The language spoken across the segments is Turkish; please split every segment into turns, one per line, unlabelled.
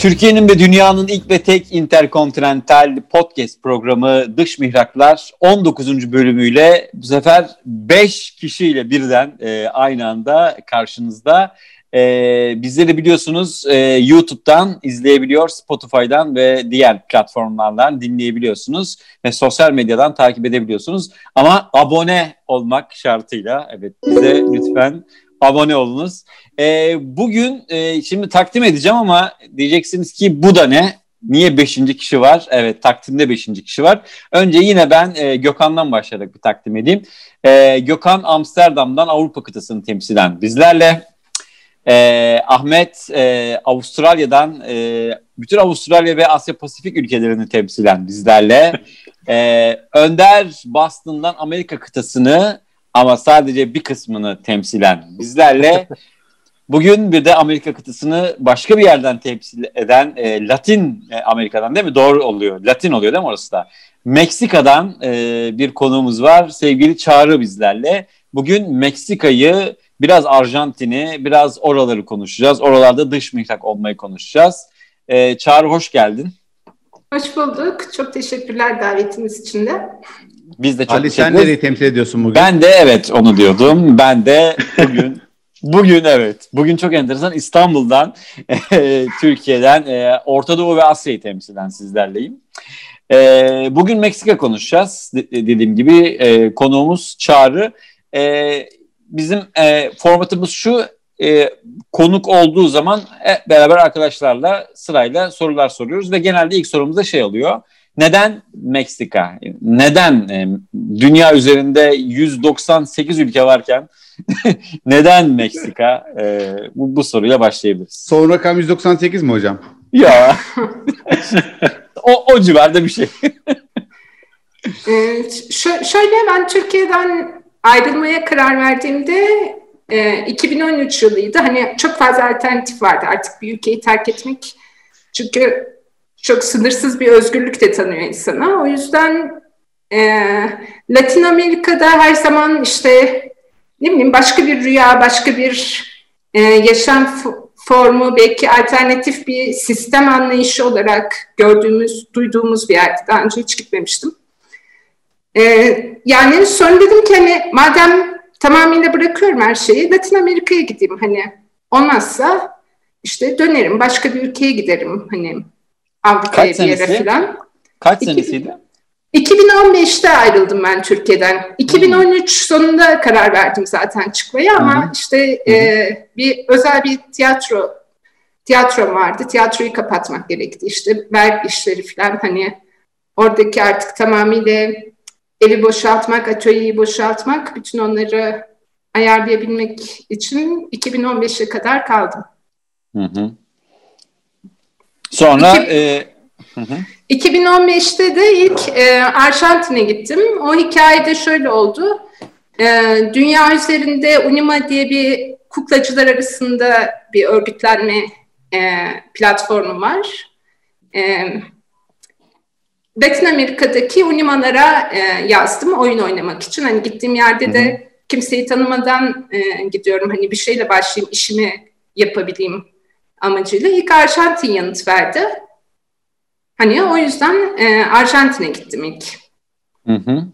Türkiye'nin ve dünyanın ilk ve tek interkontinental podcast programı Dış Mihraklar 19. bölümüyle bu sefer 5 kişiyle birden e, aynı anda karşınızda. E, bizleri biliyorsunuz e, YouTube'dan izleyebiliyor, Spotify'dan ve diğer platformlardan dinleyebiliyorsunuz ve sosyal medyadan takip edebiliyorsunuz. Ama abone olmak şartıyla evet bize lütfen abone olunuz. E, bugün e, şimdi takdim edeceğim ama diyeceksiniz ki bu da ne? Niye beşinci kişi var? Evet takdimde beşinci kişi var. Önce yine ben e, Gökhan'dan başlayarak bir takdim edeyim. E, Gökhan Amsterdam'dan Avrupa kıtasını temsilen bizlerle. E, Ahmet e, Avustralya'dan e, bütün Avustralya ve Asya Pasifik ülkelerini temsilen bizlerle. E, Önder Boston'dan Amerika kıtasını ama sadece bir kısmını temsilen bizlerle. Bugün bir de Amerika kıtasını başka bir yerden temsil eden e, Latin e, Amerika'dan değil mi? Doğru oluyor. Latin oluyor değil mi orası da? Meksika'dan e, bir konuğumuz var. Sevgili Çağrı bizlerle. Bugün Meksika'yı, biraz Arjantin'i, biraz oraları konuşacağız. Oralarda dış mihrak olmayı konuşacağız. E, Çağrı hoş geldin.
Hoş bulduk. Çok teşekkürler davetiniz için de.
Biz de çok
Ali sen nereyi temsil ediyorsun bugün?
Ben de evet onu diyordum. Ben de bugün Bugün evet. Bugün çok enteresan. İstanbul'dan, e, Türkiye'den, e, Orta Doğu ve Asya'yı temsilen sizlerleyim. E, bugün Meksika konuşacağız. dediğim gibi e, konuğumuz Çağrı. E, bizim e, formatımız şu. E, konuk olduğu zaman e, beraber arkadaşlarla sırayla sorular soruyoruz ve genelde ilk sorumuz da şey oluyor. Neden Meksika? Neden e, dünya üzerinde 198 ülke varken neden Meksika? E, bu, bu soruyla başlayabiliriz.
Son rakam 198 mi hocam?
Ya. o, o civarda bir şey.
ee, şöyle ben Türkiye'den ayrılmaya karar verdiğimde e, 2013 yılıydı. Hani çok fazla alternatif vardı artık bir ülkeyi terk etmek. Çünkü çok sınırsız bir özgürlük de tanıyor insana. O yüzden e, Latin Amerika'da her zaman işte ne bileyim başka bir rüya, başka bir e, yaşam formu, belki alternatif bir sistem anlayışı olarak gördüğümüz, duyduğumuz bir yerde. Daha önce hiç gitmemiştim. E, yani sonra dedim ki hani madem tamamıyla bırakıyorum her şeyi, Latin Amerika'ya gideyim. Hani olmazsa işte dönerim, başka bir ülkeye giderim. Hani Avrupa'ya bir yere falan.
Kaç senesiydi?
2015'te ayrıldım ben Türkiye'den. 2013 hmm. sonunda karar verdim zaten çıkmaya ama hmm. işte hmm. E, bir özel bir tiyatro tiyatrom vardı. Tiyatroyu kapatmak gerekti. İşte vergi işleri falan hani oradaki artık tamamıyla evi boşaltmak, atölyeyi boşaltmak, bütün onları ayarlayabilmek için 2015'e kadar kaldım.
Hı hı. Sonra İki, e,
hı hı. 2015'te de ilk e, Arjantin'e gittim. O hikayede şöyle oldu. E, dünya üzerinde Unima diye bir kuklacılar arasında bir örgütlenme e, platformu var. E, Latin Amerika'daki Unimalara e, yazdım oyun oynamak için. Hani gittiğim yerde de kimseyi tanımadan e, gidiyorum. Hani bir şeyle başlayayım, işimi yapabileyim amacıyla. İlk Arjantin yanıt verdi. Hani o yüzden e, Arjantin'e gittim ilk. Hı hı.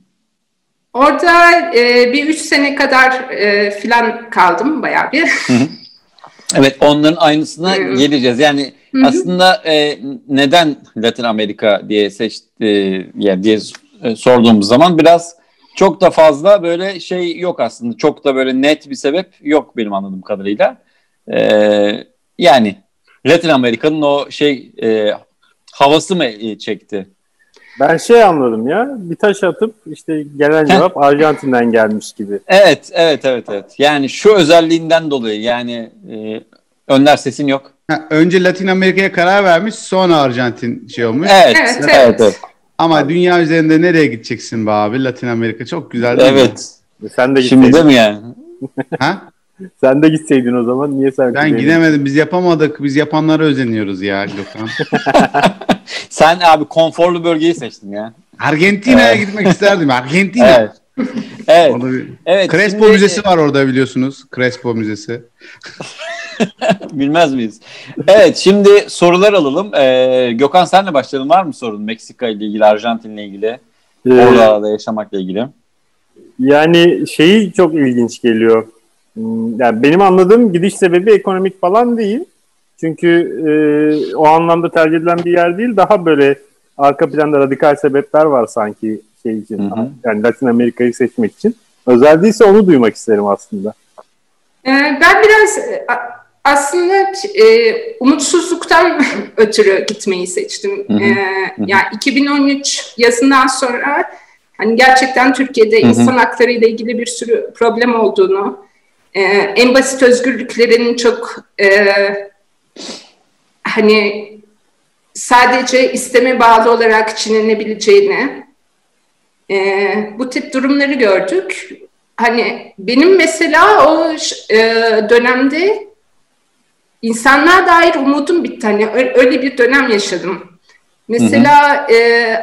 Orada e, bir üç sene kadar e, filan kaldım bayağı bir. Hı hı.
Evet onların aynısına hı. geleceğiz. Yani hı aslında e, neden Latin Amerika diye seçti e, diye e, sorduğumuz zaman biraz çok da fazla böyle şey yok aslında. Çok da böyle net bir sebep yok benim anladığım kadarıyla. E, yani Latin Amerika'nın o şey e, havası mı çekti?
Ben şey anladım ya bir taş atıp işte gelen cevap Arjantin'den gelmiş gibi.
Evet evet evet evet yani şu özelliğinden dolayı yani e, Önder sesin yok.
Ha, önce Latin Amerika'ya karar vermiş sonra Arjantin şey olmuş.
Evet evet, evet. evet, evet.
Ama abi. dünya üzerinde nereye gideceksin be abi Latin Amerika çok güzel değil
evet. mi? Sen de Şimdi değil mi yani?
ha?
Sen de gitseydin o zaman. Niye sen
Ben gidemedim. Biz yapamadık. Biz yapanlara özeniyoruz ya Gökhan.
Sen abi konforlu bölgeyi seçtin ya.
Argentina'ya gitmek isterdim. Argentina.
Evet. Evet.
Bir...
evet
Crespo
şimdi-
Müzesi var orada biliyorsunuz. Crespo Müzesi.
Bilmez miyiz? Evet şimdi sorular alalım. Ee, Gökhan senle başlayalım. Var mı sorun Meksika ile ilgili, Arjantin ile ilgili?
Ee,
Orada yaşamakla ilgili.
Yani şeyi çok ilginç geliyor. Hmm, Yani benim anladığım gidiş sebebi ekonomik falan değil. Çünkü e, o anlamda tercih edilen bir yer değil. Daha böyle arka planda radikal sebepler var sanki şey için.
Hı hı.
Yani Latin Amerika'yı seçmek için. Özel değilse onu duymak isterim aslında.
Ee, Ben biraz aslında e, umutsuzluktan ötürü gitmeyi seçtim.
Hı hı,
Ee, Yani 2013 yazından sonra hani gerçekten Türkiye'de
hı.
insan hakları ile ilgili bir sürü problem olduğunu, e, en basit özgürlüklerin çok e, hani sadece isteme bağlı olarak çiğnenebileceğini, e, bu tip durumları gördük. Hani benim mesela o e, dönemde insanlığa dair umudum bitti. Hani öyle bir dönem yaşadım. Mesela e,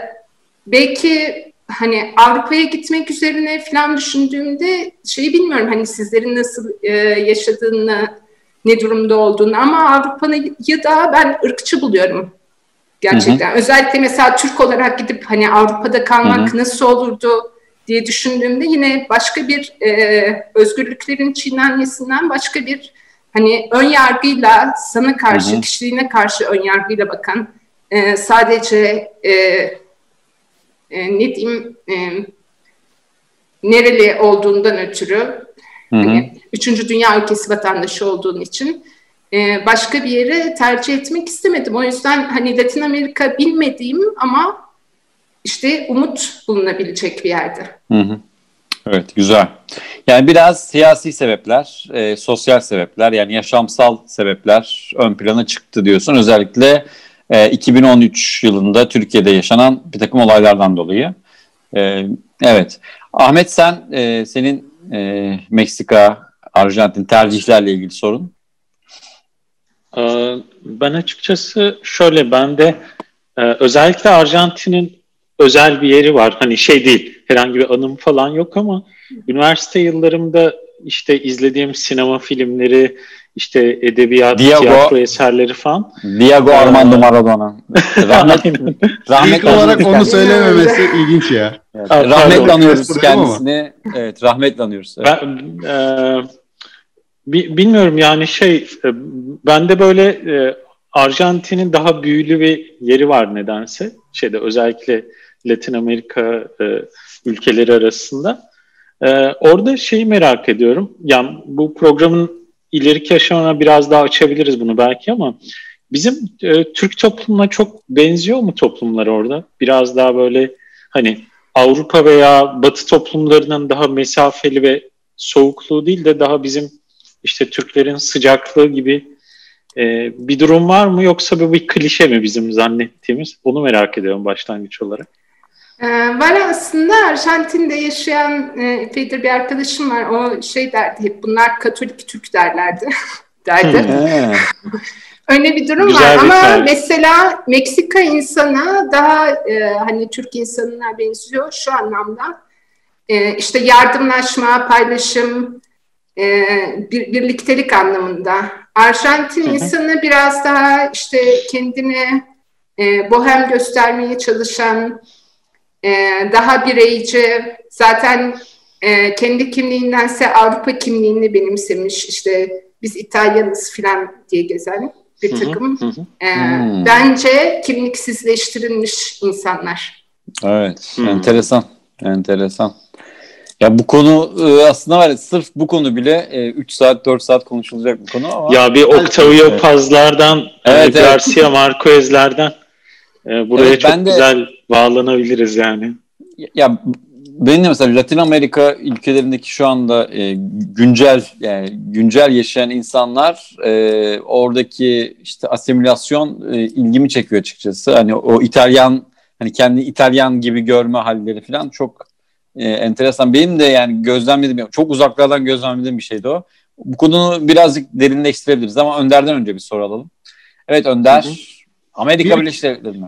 belki hani Avrupa'ya gitmek üzerine falan düşündüğümde şeyi bilmiyorum hani sizlerin nasıl e, yaşadığını, ne durumda olduğunu ama Avrupa'yı da ben ırkçı buluyorum gerçekten. Özellikle mesela Türk olarak gidip hani Avrupa'da kalmak nasıl olurdu diye düşündüğümde yine başka bir e, özgürlüklerin çiğnenmesinden başka bir hani ön yargıyla sana karşı,
Hı hı.
kişiliğine karşı ön yargıyla bakan e, sadece e, e, ne diyeyim e, nereli olduğundan ötürü
Hı hı.
hani üçüncü dünya ülkesi vatandaşı olduğun için e, başka bir yere tercih etmek istemedim. O yüzden hani Latin Amerika bilmediğim ama işte umut bulunabilecek bir yerde.
Hı hı. Evet güzel. Yani biraz siyasi sebepler, e, sosyal sebepler yani yaşamsal sebepler ön plana çıktı diyorsun. Özellikle e, 2013 yılında Türkiye'de yaşanan bir takım olaylardan dolayı. E, evet. Ahmet sen e, senin e, Meksika, Arjantin tercihlerle ilgili sorun.
Ee, Ben açıkçası şöyle ben de e, özellikle Arjantin'in özel bir yeri var. Hani şey değil herhangi bir anım falan yok ama üniversite yıllarımda işte izlediğim sinema filmleri işte edebiyat,
Diego-
tiyatro eserleri falan.
Diego
Ee,
Armando Maradona. Rahmet, rahmet
İlk olarak onu söylememesi ilginç ya.
Evet,
Aa,
rahmetle
pardon.
anıyoruz kendisini. Evet, rahmetle anıyoruz. Evet.
Ben e, bi- bilmiyorum yani şey e, bende böyle e, Arjantin'in daha büyülü bir yeri var nedense. Şeyde özellikle Latin Amerika e, ülkeleri arasında. E, orada şeyi merak ediyorum. Yani bu programın ileriki aşamana biraz daha açabiliriz bunu belki ama bizim e, Türk toplumuna çok benziyor mu toplumlar orada? Biraz daha böyle hani Avrupa veya Batı toplumlarının daha mesafeli ve soğukluğu değil de daha bizim işte Türklerin sıcaklığı gibi e, bir durum var mı yoksa bu bir klişe mi bizim zannettiğimiz? Onu merak ediyorum başlangıç olarak.
Ee, var aslında Arjantin'de yaşayan e, epeydir bir arkadaşım var. O şey derdi hep bunlar Katolik Türk derlerdi. derdi. Öyle bir durum
Güzel
var
bir
ama
tarif.
mesela Meksika insana daha e, hani Türk insanına benziyor şu anlamda. E, işte yardımlaşma, paylaşım, e, bir, birliktelik anlamında. Arjantin
Hı hı.
insanı biraz daha işte kendini e, bohem göstermeye çalışan, e, daha bireyci, zaten e, kendi kimliğindense Avrupa kimliğini benimsemiş. İşte biz İtalyanız filan diye gezen bir
Hı hı,
takım.
hı hı.
e,
Hmm.
Bence kimliksizleştirilmiş insanlar.
Evet,
Hmm.
enteresan. Enteresan. Ya bu konu e, aslında var ya sırf bu konu bile 3 saat 4 saat konuşulacak bir konu ama
Ya bir Octavio
Evet.
Paz'lardan,
Evet,
e,
evet.
Garcia Marquez'lerden e, buraya
Evet,
çok
ben de-
güzel bağlanabiliriz yani.
ya benim de mesela Latin Amerika ülkelerindeki şu anda e, güncel yani güncel yaşayan insanlar e, oradaki işte asimilasyon e, ilgimi çekiyor açıkçası. Hani o İtalyan hani kendi İtalyan gibi görme halleri falan çok e, enteresan. Benim de yani gözlemlediğim çok uzaklardan gözlemlediğim bir şeydi o. Bu konuyu birazcık derinleştirebiliriz ama Önder'den önce bir soru alalım. Evet Önder, Amerika
Bir-
Birleşik Devletleri mi?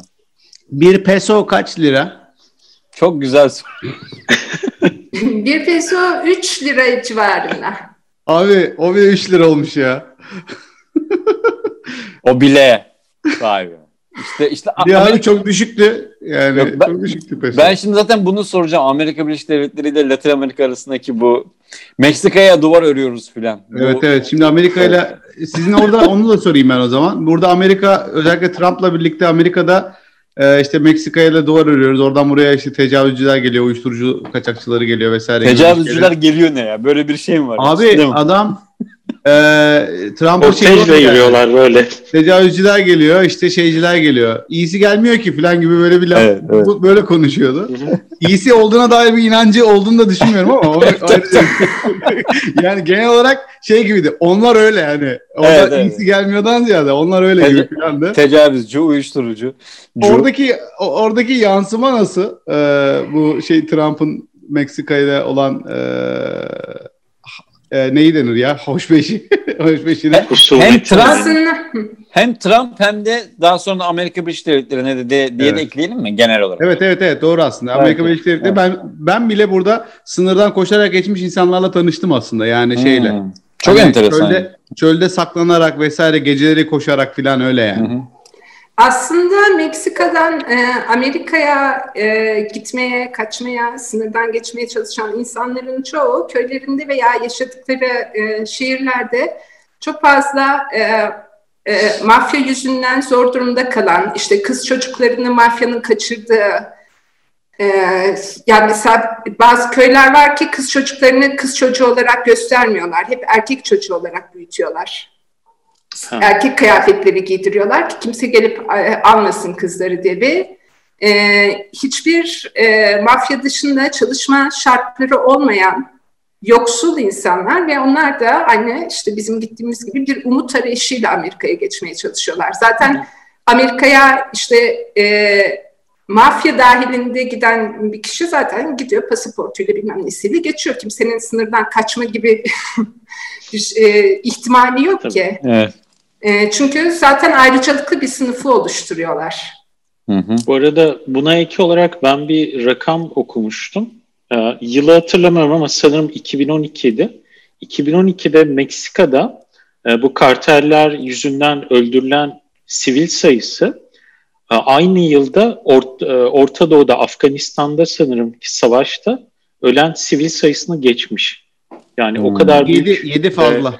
Bir peso kaç lira?
Çok güzel soru.
bir peso 3 lira civarında.
Abi o bile 3 lira olmuş ya.
O bile. Vay be. İşte, işte
Bir
Amerika-
abi çok düşüktü. Yani
Yok, ben-
çok düşüktü peso.
Ben şimdi zaten bunu soracağım. Amerika Birleşik Devletleri ile Latin Amerika arasındaki bu Meksika'ya duvar örüyoruz filan. Bu-
Evet evet. Şimdi Amerika ile sizin orada onu da sorayım ben o zaman. Burada Amerika özellikle Trump'la birlikte Amerika'da e, işte Meksika ile duvar örüyoruz. Oradan buraya işte tecavüzcüler geliyor, uyuşturucu kaçakçıları geliyor vesaire.
Tecavüzcüler geliyor ne ya? Böyle bir şey mi var?
Abi adam e, Trump'a şey
Ortejle
yapıyor yani.
yürüyorlar böyle.
Tecavüzcüler geliyor, işte şeyciler geliyor. İyisi gelmiyor ki falan gibi böyle bir laf
Evet,
böyle konuşuyordu. İyisi olduğuna dair bir inancı olduğunu da düşünmüyorum ama yani genel olarak şey gibiydi. Onlar öyle yani. Orada
Evet, evet.
iyisi gelmiyordan ziyade onlar öyle
Tece-
gibi falan da.
Tecavüzcü, uyuşturucu. Cu-
Oradaki oradaki yansıma nasıl? Ee, bu şey Trump'ın Meksika ile olan e, e, neyi denir ya? Hoşbeşi. Hoşbeşine.
Hem Trump- hem Trump hem de daha sonra Amerika Birleşik Devletleri'ne de, de diye
Evet.
de ekleyelim mi genel olarak?
Evet evet evet doğru aslında.
Evet,
Amerika
evet.
Birleşik Devletleri ben ben bile burada sınırdan koşarak geçmiş insanlarla tanıştım aslında yani şeyle.
Hmm. Çok
Hani
enteresan.
Çölde, çölde saklanarak vesaire geceleri koşarak falan öyle yani.
Hı hı.
Aslında Meksika'dan e, Amerika'ya e, gitmeye, kaçmaya, sınırdan geçmeye çalışan insanların çoğu köylerinde veya yaşadıkları e, şehirlerde çok fazla e, e, mafya yüzünden zor durumda kalan, işte kız çocuklarını mafyanın kaçırdığı, e, yani mesela bazı köyler var ki kız çocuklarını kız çocuğu olarak göstermiyorlar, hep erkek çocuğu olarak büyütüyorlar
Ha.
erkek kıyafetleri giydiriyorlar ki kimse gelip almasın kızları diye ve e, hiçbir e, mafya dışında çalışma şartları olmayan yoksul insanlar ve onlar da aynı işte bizim gittiğimiz gibi bir umut arayışıyla Amerika'ya geçmeye çalışıyorlar. Zaten Amerika'ya işte e, mafya dahilinde giden bir kişi zaten gidiyor pasaportuyla bilmem nesiyle geçiyor. Kimsenin sınırdan kaçma gibi bir e, ihtimali yok
Tabii.
ki.
Evet.
E, çünkü zaten ayrıcalıklı bir sınıfı oluşturuyorlar.
Hı hı.
Bu arada buna ek olarak ben bir rakam okumuştum. Ee, yılı hatırlamıyorum ama sanırım 2012'di. 2012'de Meksika'da e, bu karteller yüzünden öldürülen sivil sayısı e, aynı yılda Or- e, Orta Doğu'da, Afganistan'da sanırım ki savaşta ölen sivil sayısını geçmiş. Yani o
Hmm.
kadar büyük.
7 7 fazla.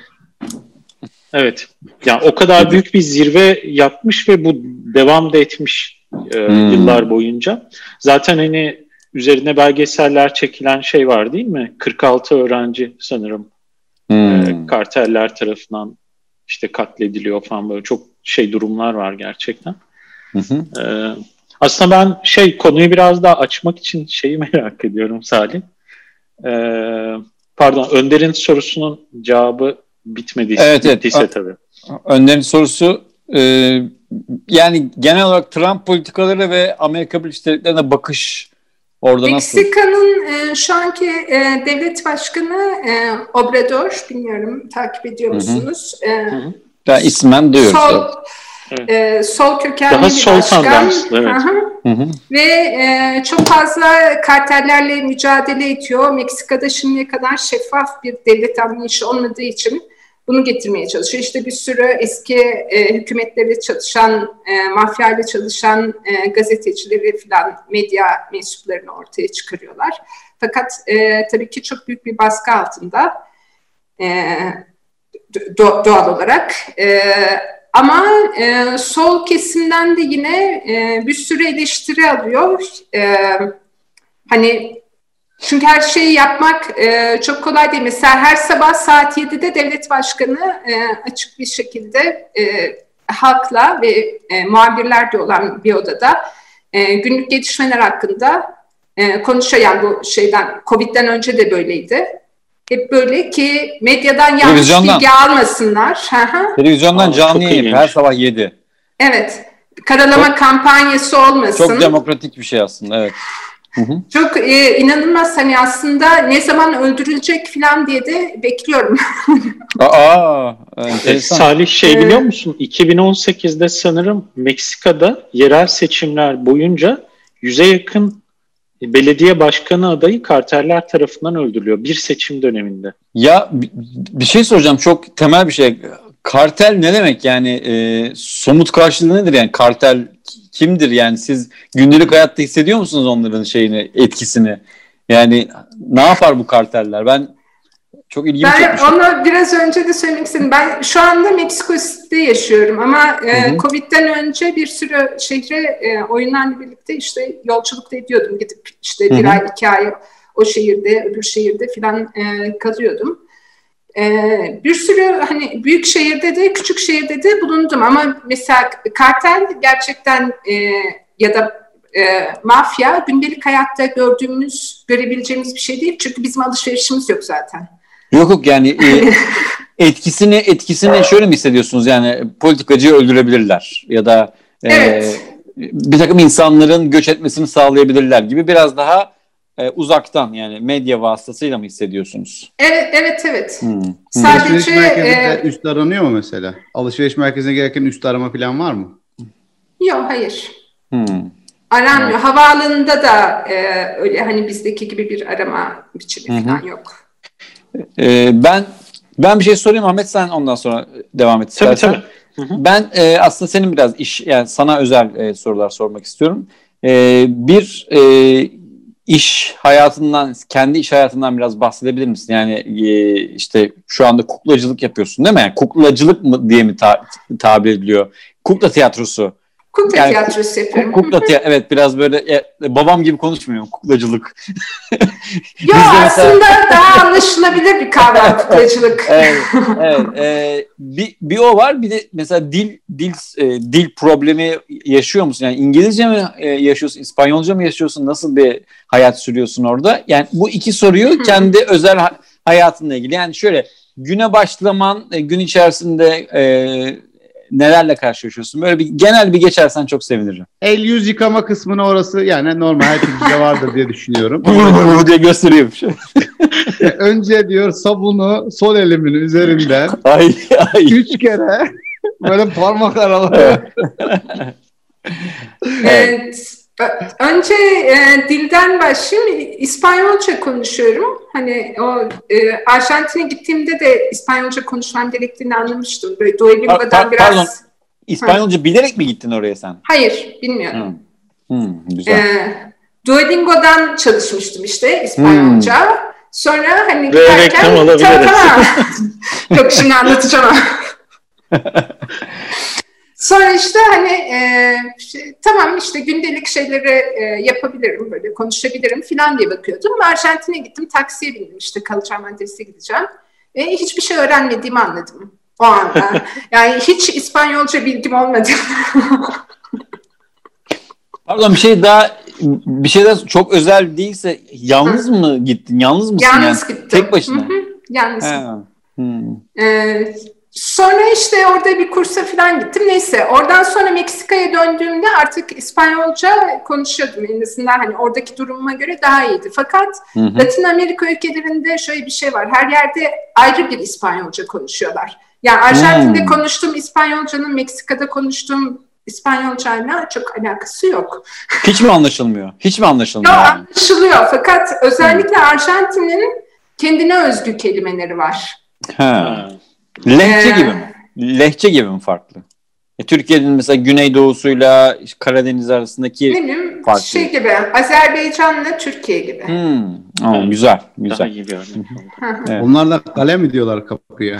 Evet. Yani o kadar büyük bir zirve yapmış ve bu devam da etmiş e,
Hmm.
yıllar boyunca. Zaten hani üzerine belgeseller çekilen şey var değil mi? 46 öğrenci sanırım e,
Hmm.
karteller tarafından işte katlediliyor falan böyle çok şey durumlar var gerçekten.
Hı hı.
E, aslında ben şey konuyu biraz daha açmak için şeyi merak ediyorum Salih. E, pardon Önder'in sorusunun cevabı bitmediyse,
Evet, evet.
bittiyse tabii.
Önder'in sorusu e, yani genel olarak Trump politikaları ve Amerika Birleşik Devletleri'ne bakış orada nasıl?
Meksika'nın e, şu anki e, devlet başkanı e, Obrador, bilmiyorum takip ediyor
Hı hı.
musunuz? E,
Ben ismen duyuyoruz.
sol,
Evet.
e, sol kökenli
Daha
bir
sol
başkan.
evet.
Aha.
Hı hı.
Ve e, çok fazla kartellerle mücadele ediyor. Meksika'da şimdiye kadar şeffaf bir devlet anlayışı olmadığı için bunu getirmeye çalışıyor. İşte bir sürü eski e, hükümetlerle çalışan, e, mafyayla çalışan e, gazetecileri falan medya mensuplarını ortaya çıkarıyorlar. Fakat e, tabii ki çok büyük bir baskı altında e, do- doğal olarak. E, ama e, sol kesimden de yine e, bir sürü eleştiri alıyor. E, hani çünkü her şeyi yapmak e, çok kolay değil. Mesela her sabah saat 7'de devlet başkanı e, açık bir şekilde e, halkla ve e, muhabirler de olan bir odada e, günlük gelişmeler hakkında e, konuşuyor. Yani bu şeyden Covid'den önce de böyleydi. Hep böyle ki medyadan yanlış bilgi almasınlar. Hı hı.
Televizyondan canlı
çok
yayın her sabah 7.
Evet. Karalama kampanyası olmasın.
Çok demokratik bir şey aslında evet. Hı hı.
Çok e, inanılmaz hani aslında ne zaman öldürülecek falan diye de bekliyorum.
Aa,
E,
enteresan.
Salih şey biliyor musun? 2018'de sanırım Meksika'da yerel seçimler boyunca yüze yakın belediye başkanı adayı karteller tarafından öldürülüyor. Bir seçim döneminde.
Ya bi- bir şey soracağım çok temel bir şey. Kartel ne demek yani e, somut karşılığı nedir yani kartel kimdir yani siz gündelik hayatta hissediyor musunuz onların şeyini etkisini yani ne yapar bu karteller ben çok ilgimi
Ben
çekmiş.
onu biraz önce de söylemek istedim. Ben şu anda Meksiko City'de yaşıyorum ama e,
Hı hı.
Covid'den önce bir sürü şehre e, oyunlarla birlikte işte yolculuk da ediyordum. Gidip işte
Hı
bir
hı.
ay, iki ay o şehirde, öbür şehirde filan e, kalıyordum. E, bir sürü hani büyük şehirde de küçük şehirde de bulundum ama mesela kartel gerçekten e, ya da e, mafya gündelik hayatta gördüğümüz, görebileceğimiz bir şey değil. Çünkü bizim alışverişimiz yok zaten.
Yok yok yani e, etkisini etkisini şöyle mi hissediyorsunuz yani politikacıyı öldürebilirler ya da e,
Evet.
bir takım insanların göç etmesini sağlayabilirler gibi biraz daha e, uzaktan yani medya vasıtasıyla mı hissediyorsunuz?
Evet, evet, evet.
Hmm.
Sadece
Alışveriş merkezinde
e,
üst aranıyor mu mesela? Alışveriş merkezine gereken üst arama falan var mı?
yok hayır.
Hmm.
Aranmıyor. Havaalanında da e, öyle hani bizdeki gibi bir arama biçimi
Hı hı.
falan yok.
E, ben ben bir şey sorayım Ahmet sen ondan sonra devam et
Tabii
istersen.
tabii. Hı hı.
Ben e, aslında senin biraz iş yani sana özel e, sorular sormak istiyorum. E, bir e, iş hayatından kendi iş hayatından biraz bahsedebilir misin? Yani e, işte şu anda kuklacılık yapıyorsun değil mi? Yani kuklacılık mı diye mi ta- tabir ediliyor? Kukla tiyatrosu.
Kukla
Yani
tiyatrosu yapıyorum.
Kukla tiyatrosu evet biraz böyle e, babam gibi konuşmuyorum kuklacılık.
Yo
mesela-
aslında daha anlaşılabilir bir kavram kuklacılık.
evet, evet. E, bir, bir o var bir de mesela dil dil e, dil problemi yaşıyor musun? Yani İngilizce mi e, yaşıyorsun, İspanyolca mı yaşıyorsun? Nasıl bir hayat sürüyorsun orada? Yani bu iki soruyu kendi özel ha- hayatınla ilgili. Yani şöyle güne başlaman, e, gün içerisinde e, nelerle karşılaşıyorsun? Böyle bir genel bir geçersen çok sevinirim.
El yüz yıkama kısmını orası yani normal herkeste vardır diye düşünüyorum.
diye gösteriyormuş.
Önce diyor sabunu sol elimin üzerinden
ay ay.
üç kere böyle parmak araları.
Evet. Önce e, dilden başlayayım. İspanyolca konuşuyorum. Hani o e, Arjantin'e gittiğimde de İspanyolca konuşmam gerektiğini anlamıştım. Böyle
Pa-
Duolingo'dan
pa-
biraz...
pardon. İspanyolca bilerek mi gittin oraya sen?
Hayır, bilmiyorum.
Hmm. Hmm, güzel.
Ee, Duolingo'dan çalışmıştım işte İspanyolca. Sonra hani
Ve
giderken...
reklam alabiliriz.
Yok şimdi anlatacağım. Sonra işte hani e, şey, tamam işte gündelik şeyleri e, yapabilirim böyle konuşabilirim falan diye bakıyordum. Arjantin'e gittim taksiye bindim işte kalacağım adrese gideceğim. E, hiçbir şey öğrenmediğimi anladım o anda. Yani hiç İspanyolca bilgim olmadı.
Pardon bir şey daha bir şey daha çok özel değilse yalnız mı gittin? Yalnız mısın
Yalnız
yani?
gittim.
Tek başına.
Hı hı, Yalnız.
Hmm.
Ee, sonra işte orada bir kursa falan gittim. Neyse oradan sonra Meksika'ya döndüğümde artık İspanyolca konuşuyordum. En azından hani oradaki durumuma göre daha iyiydi. Fakat
Hı hı.
Latin Amerika ülkelerinde şöyle bir şey var. Her yerde ayrı bir İspanyolca konuşuyorlar. Yani Arjantin'de
Hmm.
konuştuğum İspanyolcanın Meksika'da konuştuğum İspanyolcayla çok alakası yok.
Hiç mi anlaşılmıyor? Hiç mi anlaşılmıyor?
Yok
yani?
anlaşılıyor fakat özellikle Arjantin'in kendine özgü kelimeleri var.
Ha. Lehçe
Ee,
gibi mi? Lehçe gibi mi farklı? E, Türkiye'nin mesela Güneydoğu'suyla Karadeniz arasındaki
Benim
farklı.
şey gibi Azerbaycan'la Türkiye gibi.
Hmm. Aa, güzel,
Daha
güzel.
iyi bir örnek oldu.
Evet.
Onlar da kale mi diyorlar kapıya?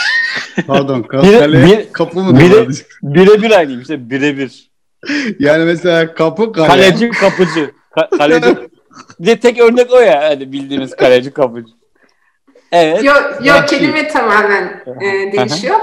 Pardon ka-
Bir-
kale
bir-
kapı mı
bir-
diyorlar?
Birebir aynıyım işte birebir.
Yani mesela kapı kale.
Kaleci kapıcı. Ka- kaleci. Bir de tek örnek o ya hani bildiğimiz kaleci kapıcı. Evet.
Yok yo,
Belki.
kelime tamamen e, değişiyor.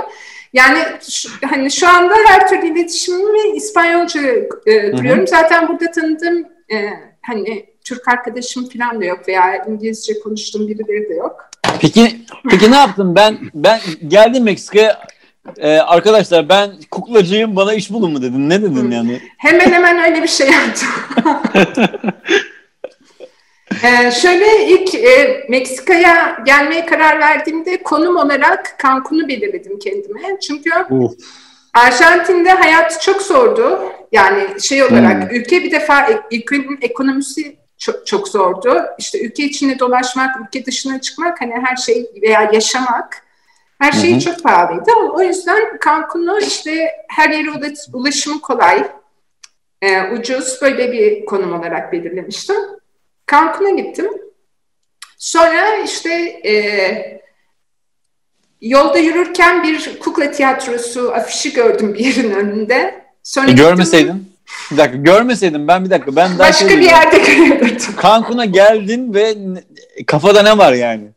Yani şu, hani şu anda her türlü iletişimimi İspanyolca e, kuruyorum. Zaten burada tanıdığım e, hani Türk arkadaşım falan da yok veya İngilizce konuştuğum birileri de yok.
Peki peki ne yaptın? Ben ben geldim Meksika'ya Ee, arkadaşlar ben kuklacıyım bana iş bulun mu dedin? Ne dedin yani?
Hemen hemen öyle bir şey yaptım. Ee, şöyle ilk e, Meksika'ya gelmeye karar verdiğimde konum olarak Cancun'u belirledim kendime. Çünkü
Uf.
Arjantin'de hayat çok zordu. Yani şey olarak ülke bir defa ülkenin ekonomisi çok, çok zordu. İşte ülke içinde dolaşmak, ülke dışına çıkmak hani her şey veya yaşamak her şey
Hı hı.
çok pahalıydı. O yüzden Cancun'u işte her yere ula- ulaşımı kolay, e, ucuz böyle bir konum olarak belirlemiştim. Cancun'a gittim. Sonra işte e, yolda yürürken bir kukla tiyatrosu afişi gördüm bir yerin önünde. Sonra
E,
gittim,
görmeseydin. Bir dakika görmeseydin ben bir dakika ben daha
Başka
şey
bir yerde görüyordum.
Cancun'a geldin ve kafada ne var yani?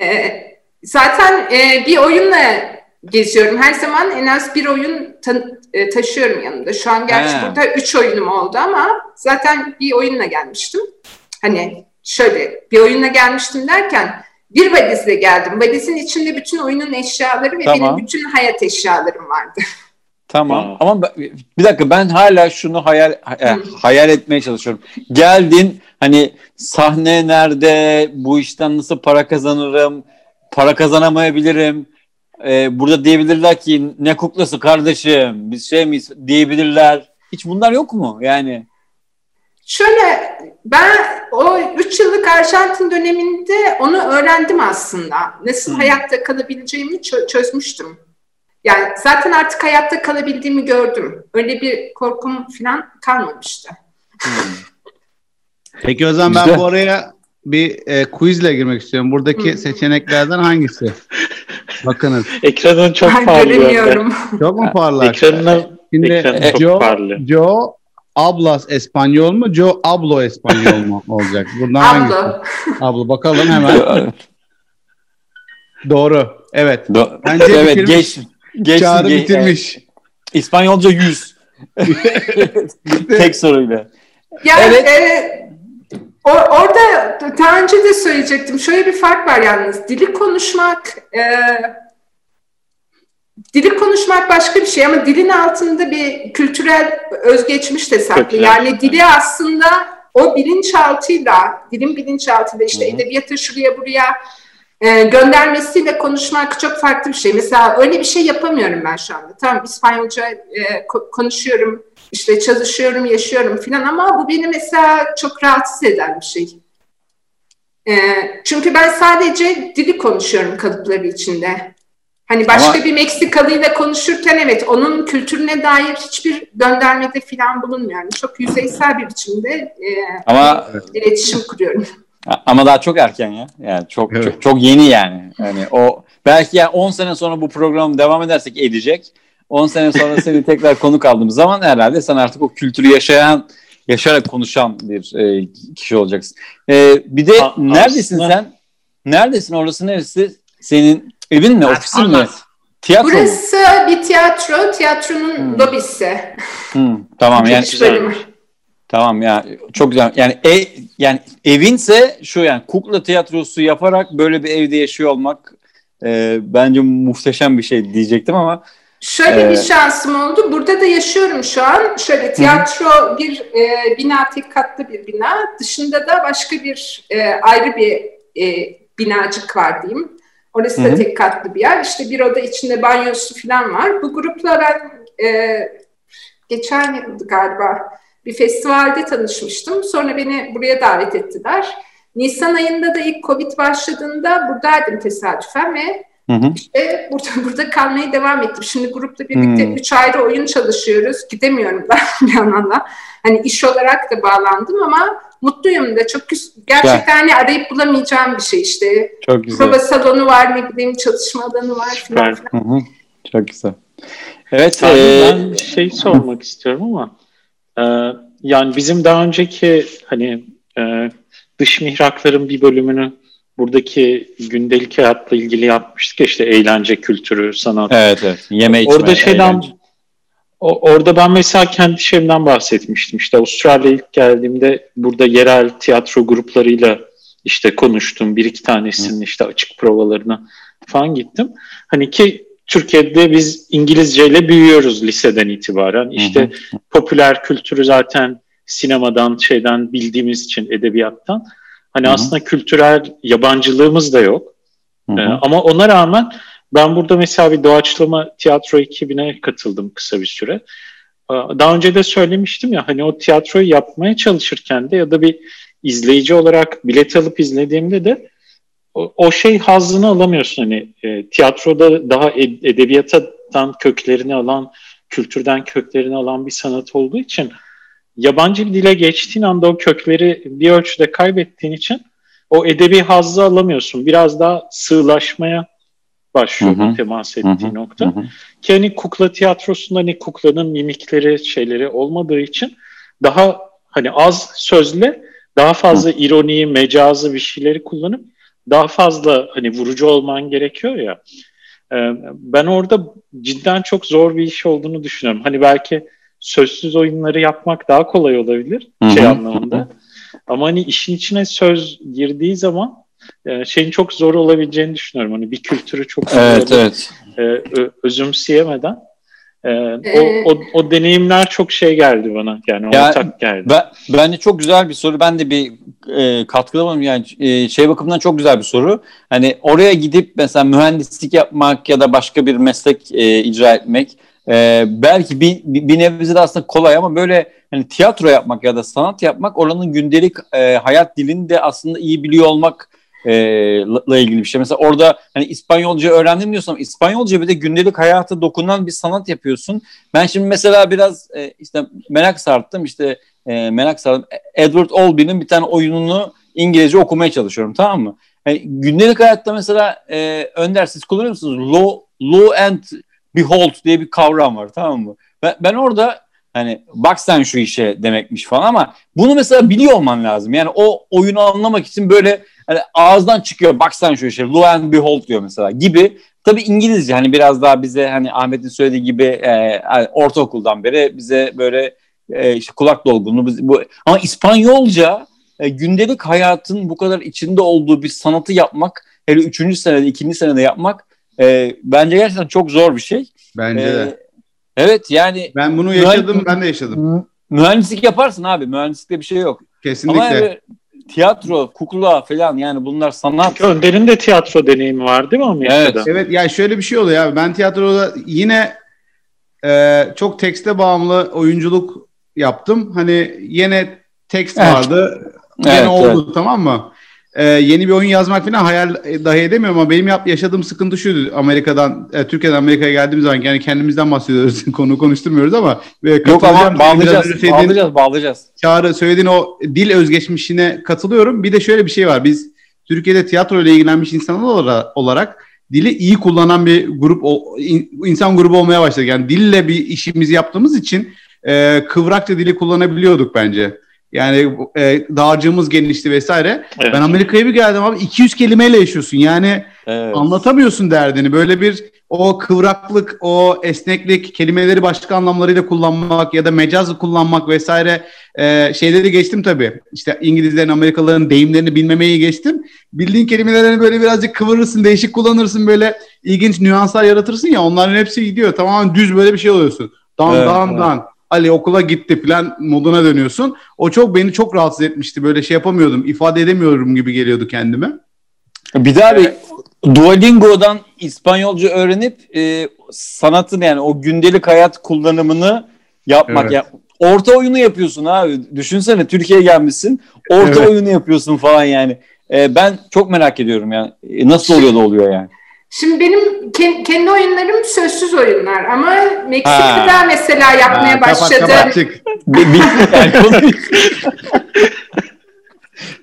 E, zaten e, bir oyunla geziyorum. Her zaman en az bir oyun ta- e, taşıyorum yanımda. Şu an gerçi
He.
burada üç oyunum oldu ama zaten bir oyunla gelmiştim. Hani şöyle bir oyunla gelmiştim derken bir valizle geldim. Valizin içinde bütün oyunun eşyaları ve
Tamam.
benim bütün hayat eşyalarım vardı.
Tamam
Aa.
ama bir dakika ben hala şunu hayal e, hayal etmeye çalışıyorum. Geldin hani sahne nerede? Bu işten nasıl para kazanırım? Para kazanamayabilirim. E, burada diyebilirler ki ne kuklası kardeşim biz şey miyiz diyebilirler. Hiç bunlar yok mu yani?
Şöyle ben o 3 yıllık Arjantin döneminde onu öğrendim aslında. Nasıl
Hmm.
hayatta kalabileceğimi çö- çözmüştüm. Yani zaten artık hayatta kalabildiğimi gördüm. Öyle bir korkum falan kalmamıştı.
Peki o zaman ben
Güzel.
bu araya bir e, quizle girmek istiyorum. Buradaki
Hı.
seçeneklerden hangisi? Bakınız.
Ekranın çok
ben
parlıyor.
göremiyorum.
Çok mu parlak?
Ekranına,
Şimdi
ekranı çok
Joe,
parlıyor.
Joe Ablas Espanyol mu? Joe Ablo Espanyol mu olacak? Bundan hangisi?
Abla.
Ablo bakalım hemen. Doğru. Evet.
Do-
Bence
evet
bitirmiş.
geç. Geçsin,
Çağrı
ge-
bitirmiş.
e, İspanyolca 100. Tek soruyla.
Yani
Evet.
e, o, orada daha önce de söyleyecektim. Şöyle bir fark var yalnız. Dili konuşmak e, dili konuşmak başka bir şey ama dilin altında bir kültürel özgeçmiş de saklı.
Kültürel,
Yani dili aslında o bilinçaltıyla, dilin bilinçaltıyla işte
Hı hı.
edebiyatı şuraya buraya e, göndermesiyle konuşmak çok farklı bir şey. Mesela öyle bir şey yapamıyorum ben şu anda. Tamam İspanyolca e, ko- konuşuyorum, işte çalışıyorum, yaşıyorum filan ama bu beni mesela çok rahatsız eden bir şey. E, çünkü ben sadece dili konuşuyorum kalıpları içinde. Hani başka
Ama-
bir Meksikalıyla konuşurken evet onun kültürüne dair hiçbir göndermede filan bulunmuyorum. Çok yüzeysel bir biçimde e,
Ama
iletişim kuruyorum.
ama daha çok erken ya. Yani çok
Evet.
çok, çok yeni yani. Yani o belki yani 10 sene sonra bu program devam edersek edecek. 10 sene sonra seni tekrar konuk aldığımız zaman herhalde sen artık o kültürü yaşayan yaşayarak konuşan bir e, kişi olacaksın. E, bir de
A-
neredesin
aslında-
sen? Neredesin? Orası neresi? Senin evin mi? Ofisin mi? Tiyatro mu?
Burası bir tiyatro, tiyatronun
Hmm.
lobisi.
Hı, tamam yani
bölümü.
Tamam ya çok güzel. Yani e, yani evinse şu yani kukla tiyatrosu yaparak böyle bir evde yaşıyor olmak e, bence muhteşem bir şey diyecektim ama
Şöyle bir
Evet.
şansım oldu. Burada da yaşıyorum şu an. Şöyle tiyatro bir e, bina, tek katlı bir bina. Dışında da başka bir e, ayrı bir e, binacık var diyeyim. Orası da
Hı hı.
tek katlı bir yer. İşte bir oda içinde banyosu falan var. Bu grupla ben e, geçen yıldı galiba bir festivalde tanışmıştım. Sonra beni buraya davet ettiler. Nisan ayında da ilk Covid başladığında buradaydım tesadüfen ve
hı hı.
işte burada, burada kalmaya devam ettim. Şimdi grupla birlikte
Hmm.
üç ayrı oyun çalışıyoruz. Gidemiyorum da bir yandan da. Hani iş olarak da bağlandım ama mutluyum da. Çok gerçekten hani arayıp bulamayacağım bir şey işte.
çok güzel.
Prova salonu var, ne bileyim çalışma alanı var falan.
Hı hı. Çok güzel. Evet.
Tabii
e,
ben şey sormak istiyorum ama e, yani bizim daha önceki hani e, dış mihrakların bir bölümünü buradaki gündelik hayatla ilgili yapmıştık ya, işte eğlence kültürü, sanat.
evet evet. Yeme içme.
orada şeyden
eğlence.
o- orada ben mesela kendi şeyimden bahsetmiştim. İşte Avustralya'ya ilk geldiğimde burada yerel tiyatro gruplarıyla işte konuştum. Bir iki tanesinin işte açık provalarına falan gittim. Hani ki Türkiye'de biz İngilizceyle büyüyoruz liseden itibaren. İşte popüler kültürü zaten sinemadan şeyden bildiğimiz için edebiyattan hani Hı-hı. aslında kültürel yabancılığımız da yok. Ee, ama ona rağmen ben burada mesela bir doğaçlama tiyatro ekibine katıldım kısa bir süre. Ee, daha önce de söylemiştim ya hani o tiyatroyu yapmaya çalışırken de ya da bir izleyici olarak bilet alıp izlediğimde de o, o şey hazzını alamıyorsun hani e, tiyatroda daha ed- edebiyattan köklerini alan kültürden köklerini alan bir sanat olduğu için yabancı bir dile geçtiğin anda o kökleri bir ölçüde kaybettiğin için o edebi hazzı alamıyorsun. Biraz daha sığlaşmaya başlıyor hı hı. temas ettiği hı hı. nokta. Hı hı. Ki hani kukla tiyatrosunda hani kuklanın mimikleri şeyleri olmadığı için daha hani az sözle daha fazla hı. ironiyi, mecazı bir şeyleri kullanıp daha fazla hani vurucu olman gerekiyor ya. Ben orada cidden çok zor bir iş olduğunu düşünüyorum. Hani belki sözsüz oyunları yapmak daha kolay olabilir Hı-hı. şey anlamında. Ama hani işin içine söz girdiği zaman e, şeyin çok zor olabileceğini düşünüyorum. Hani bir kültürü çok zor
evet, evet.
E, özümseyemeden. E, o, o, o deneyimler çok şey geldi bana yani ya, ortak geldi.
Ben, bence çok güzel bir soru. Ben de bir e, katkıda. Yani e, şey bakımından çok güzel bir soru. Hani oraya gidip mesela mühendislik yapmak ya da başka bir meslek e, icra etmek e, belki bir, bir nebze de aslında kolay ama böyle hani tiyatro yapmak ya da sanat yapmak oranın gündelik e, hayat dilini de aslında iyi biliyor olmak e, ilgili bir şey. Mesela orada hani İspanyolca öğrendim diyorsam İspanyolca bir de gündelik hayata dokunan bir sanat yapıyorsun. Ben şimdi mesela biraz e, işte merak sarttım işte e, merak sardım. Edward Albee'nin bir tane oyununu İngilizce okumaya çalışıyorum tamam mı? Yani gündelik hayatta mesela e, Önder siz kullanıyor musunuz? Law, law behold diye bir kavram var tamam mı? Ben, ben orada hani bak sen şu işe demekmiş falan ama bunu mesela biliyor olman lazım. Yani o oyunu anlamak için böyle hani ağızdan çıkıyor bak sen şu işe lo and behold diyor mesela gibi. Tabii İngilizce hani biraz daha bize hani Ahmet'in söylediği gibi e, ortaokuldan beri bize böyle e, işte kulak dolgunluğu bu ama İspanyolca e, gündelik hayatın bu kadar içinde olduğu bir sanatı yapmak hele üçüncü senede ikinci senede yapmak e, bence gerçekten çok zor bir şey.
Bence e, de.
Evet yani.
Ben bunu yaşadım ben de yaşadım.
Mühendislik yaparsın abi mühendislikte bir şey yok.
Kesinlikle. Ama yani,
tiyatro, kukla falan yani bunlar sanat.
Çünkü Önder'in de tiyatro deneyimi var değil mi
Amerika'da? Evet. Evet yani şöyle bir şey oluyor abi. Ben tiyatroda yine e, çok tekste bağımlı oyunculuk yaptım. Hani yine tekst vardı. Evet. Gene evet, oldu evet. tamam mı? E, yeni bir oyun yazmak falan hayal dahi edemiyorum ama benim yap, yaşadığım sıkıntı şuydu Amerika'dan, e, Türkiye'den Amerika'ya geldiğim zaman yani kendimizden bahsediyoruz, konu konuşturmuyoruz ama
e, Yok ama bağlayacağız, bağlayacağız, bağlayacağız.
Çağrı söylediğin o dil özgeçmişine katılıyorum. Bir de şöyle bir şey var, biz Türkiye'de tiyatro ile ilgilenmiş insanlar olarak dili iyi kullanan bir grup, insan grubu olmaya başladık. Yani dille bir işimizi yaptığımız için e, kıvrakça dili kullanabiliyorduk bence. Yani e, dağarcığımız genişti vesaire. Evet. Ben Amerika'ya bir geldim abi 200 kelimeyle yaşıyorsun. Yani evet. anlatamıyorsun derdini. Böyle bir o kıvraklık, o esneklik, kelimeleri başka anlamlarıyla kullanmak ya da mecaz kullanmak vesaire e, şeyleri geçtim tabii. İşte İngilizlerin, Amerikalıların deyimlerini bilmemeyi geçtim. Bildiğin kelimelerini böyle birazcık kıvırırsın, değişik kullanırsın böyle ilginç nüanslar yaratırsın ya onların hepsi gidiyor. Tamamen düz böyle bir şey oluyorsun. Dan evet, dan evet. dan. Ali okula gitti plan moduna dönüyorsun. O çok beni çok rahatsız etmişti. Böyle şey yapamıyordum, ifade edemiyorum gibi geliyordu kendime.
Bir daha bir Duolingo'dan İspanyolca öğrenip e, sanatın yani o gündelik hayat kullanımını yapmak. Evet. Ya, orta oyunu yapıyorsun abi. Düşünsene Türkiye'ye gelmişsin. Orta evet. oyunu yapıyorsun falan yani. E, ben çok merak ediyorum yani. E, nasıl oluyor da oluyor yani.
Şimdi benim kendi oyunlarım sözsüz oyunlar ama Meksika'da ha. mesela yapmaya ha, başladım.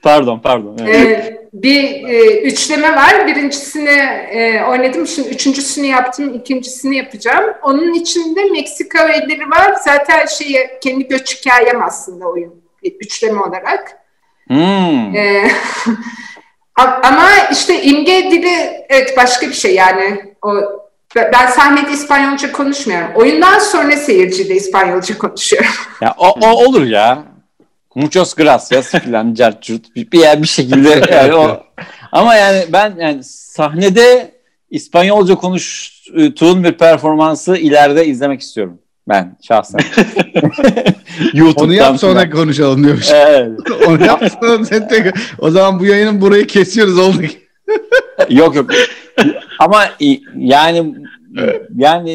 pardon pardon.
Evet. Ee, bir e, üçleme var. Birincisini e, oynadım. Şimdi üçüncüsünü yaptım. ikincisini yapacağım. Onun içinde Meksika öğeleri var. Zaten şeyi kendi göç hikayem aslında oyun. Üçleme olarak.
Hmm.
E, Ama işte imge dili evet başka bir şey yani. O, ben sahnede İspanyolca konuşmuyorum. Oyundan sonra seyircide İspanyolca konuşuyorum.
Ya o, o olur ya. Muchos gracias filan carçurt bir, bir, bir şekilde yani o. Ama yani ben yani sahnede İspanyolca konuştuğun bir performansı ileride izlemek istiyorum. Ben şahsen.
YouTube'dan Onu yap sonra falan. konuşalım diyormuş. Evet. Onu yap sonra sen tek... O zaman bu yayının burayı kesiyoruz olduk.
yok yok. Ama yani yani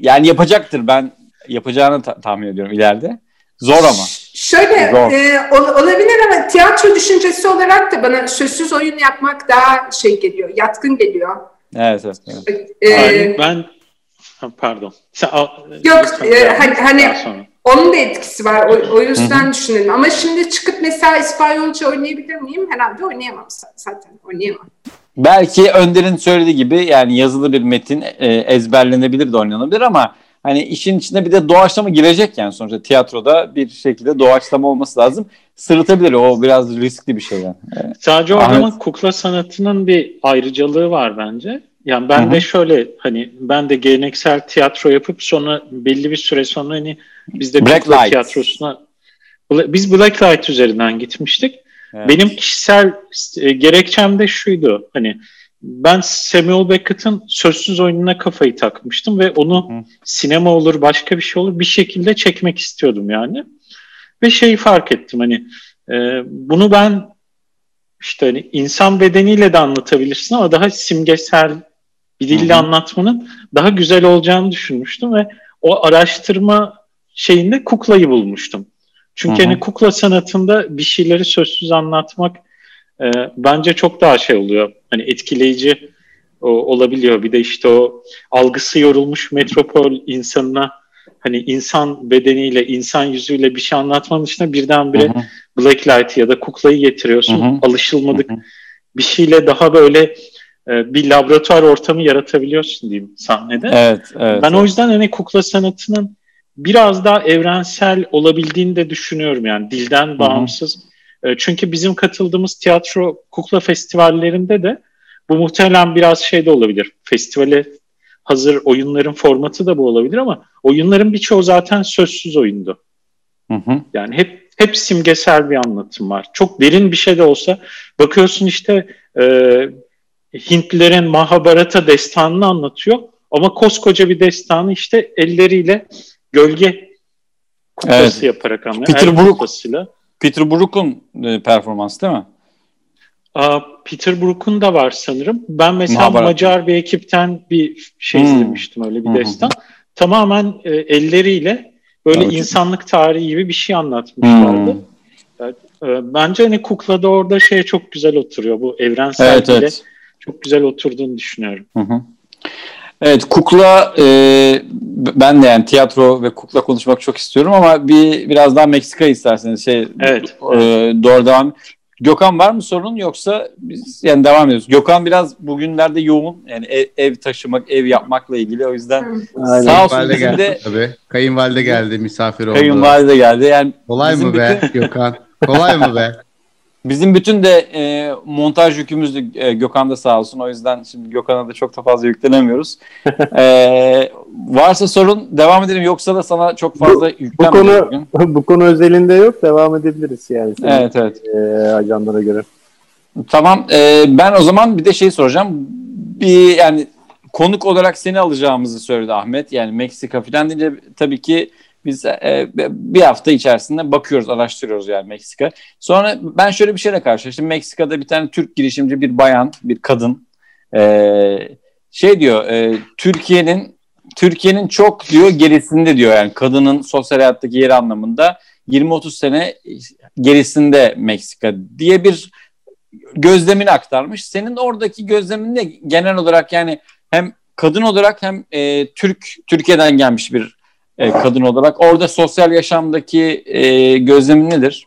yani yapacaktır. Ben yapacağını ta- tahmin ediyorum ileride. Zor ama.
Şöyle Zor. E, olabilir ama tiyatro düşüncesi olarak da bana sözsüz oyun yapmak daha şey geliyor, yatkın geliyor.
Evet, evet. evet.
Ee, ben pardon. Sen,
yok e, hani, hani onun da etkisi var. O, o yüzden Hı-hı. düşünelim. Ama şimdi çıkıp mesela İspanyolca oynayabilir miyim? Herhalde oynayamam zaten. Oynayamam.
Belki Önder'in söylediği gibi yani yazılı bir metin e, ezberlenebilir de oynanabilir ama hani işin içinde bir de doğaçlama girecek yani sonuçta tiyatroda bir şekilde doğaçlama olması lazım. Sırıtabilir o biraz riskli bir şey yani.
Sadece o adamın kukla sanatının bir ayrıcalığı var bence. Yani ben Hı-hı. de şöyle hani ben de geleneksel tiyatro yapıp sonra belli bir süre sonra hani biz de Black kukla Light. tiyatrosuna biz Black Light üzerinden gitmiştik. Evet. Benim kişisel e, gerekçem de şuydu. Hani ben Samuel Beckett'ın sözsüz oyununa kafayı takmıştım ve onu Hı. sinema olur başka bir şey olur bir şekilde çekmek istiyordum yani. Ve şeyi fark ettim hani e, bunu ben işte hani insan bedeniyle de anlatabilirsin ama daha simgesel bir dille Hı. anlatmanın daha güzel olacağını düşünmüştüm ve o araştırma şeyinde kuklayı bulmuştum. Çünkü Hı-hı. hani kukla sanatında bir şeyleri sözsüz anlatmak e, bence çok daha şey oluyor. Hani etkileyici o, olabiliyor. Bir de işte o algısı yorulmuş metropol insanına hani insan bedeniyle, insan yüzüyle bir şey anlatmanın dışında birdenbire Hı-hı. Blacklight ya da kuklayı getiriyorsun. Hı-hı. Alışılmadık Hı-hı. bir şeyle daha böyle e, bir laboratuvar ortamı yaratabiliyorsun diyeyim sahnede.
Evet, evet.
Ben evet. o yüzden hani kukla sanatının biraz daha evrensel olabildiğini de düşünüyorum yani dilden bağımsız. Hı-hı. E, çünkü bizim katıldığımız tiyatro kukla festivallerinde de bu muhtemelen biraz şey de olabilir. Festivale hazır oyunların formatı da bu olabilir ama oyunların birçoğu zaten sözsüz oyundu. Hı hı. Yani hep hep simgesel bir anlatım var. Çok derin bir şey de olsa bakıyorsun işte e, Hintlilerin Mahabharata destanını anlatıyor ama koskoca bir destanı işte elleriyle gölge kuklası evet. yaparak anlıyor.
Peter Brook, Peter Brook'un e, performansı değil mi?
Aa, Peter Brook'un da var sanırım. Ben mesela Mahabharat. Macar bir ekipten bir şey hmm. izlemiştim öyle bir hmm. destan. Tamamen e, elleriyle böyle evet. insanlık tarihi gibi bir şey anlatmışlardı. Hmm. Yani, e, bence hani Kukla'da orada şey çok güzel oturuyor. Bu evrensel evet, evet. Çok güzel oturduğunu düşünüyorum.
Hı hı. Evet kukla e, ben de yani tiyatro ve kukla konuşmak çok istiyorum ama bir biraz daha Meksika isterseniz şey
evet.
e, doğru devam. Gökhan var mı sorun yoksa biz yani devam ediyoruz. Gökhan biraz bugünlerde yoğun yani ev, ev taşımak, ev yapmakla ilgili o yüzden
Aynen. sağ olsun bizim de tabii. Kayınvalide geldi misafir oldu.
Kayınvalide geldi. Yani
Kolay mı be bütün... Gökhan? Kolay mı be?
Bizim bütün de e, montaj yükümüz e, Gökhan da sağ olsun. O yüzden şimdi Gökhan'a da çok da fazla yüklenemiyoruz. e, varsa sorun devam edelim. Yoksa da sana çok fazla
bu, konu, bugün. Bu konu özelinde yok. Devam edebiliriz yani.
Senin, evet evet.
E, ajanlara göre.
Tamam. E, ben o zaman bir de şey soracağım. Bir yani konuk olarak seni alacağımızı söyledi Ahmet. Yani Meksika falan deyince tabii ki biz e, bir hafta içerisinde bakıyoruz, araştırıyoruz yani Meksika. Sonra ben şöyle bir şeyle karşılaştım. Meksika'da bir tane Türk girişimci bir bayan, bir kadın e, şey diyor, e, Türkiye'nin Türkiye'nin çok diyor gerisinde diyor yani kadının sosyal hayattaki yeri anlamında 20-30 sene gerisinde Meksika diye bir gözlemini aktarmış. Senin oradaki gözlemin ne genel olarak yani hem kadın olarak hem e, Türk Türkiye'den gelmiş bir e, kadın olarak. Orada sosyal yaşamdaki e, gözlemin nedir?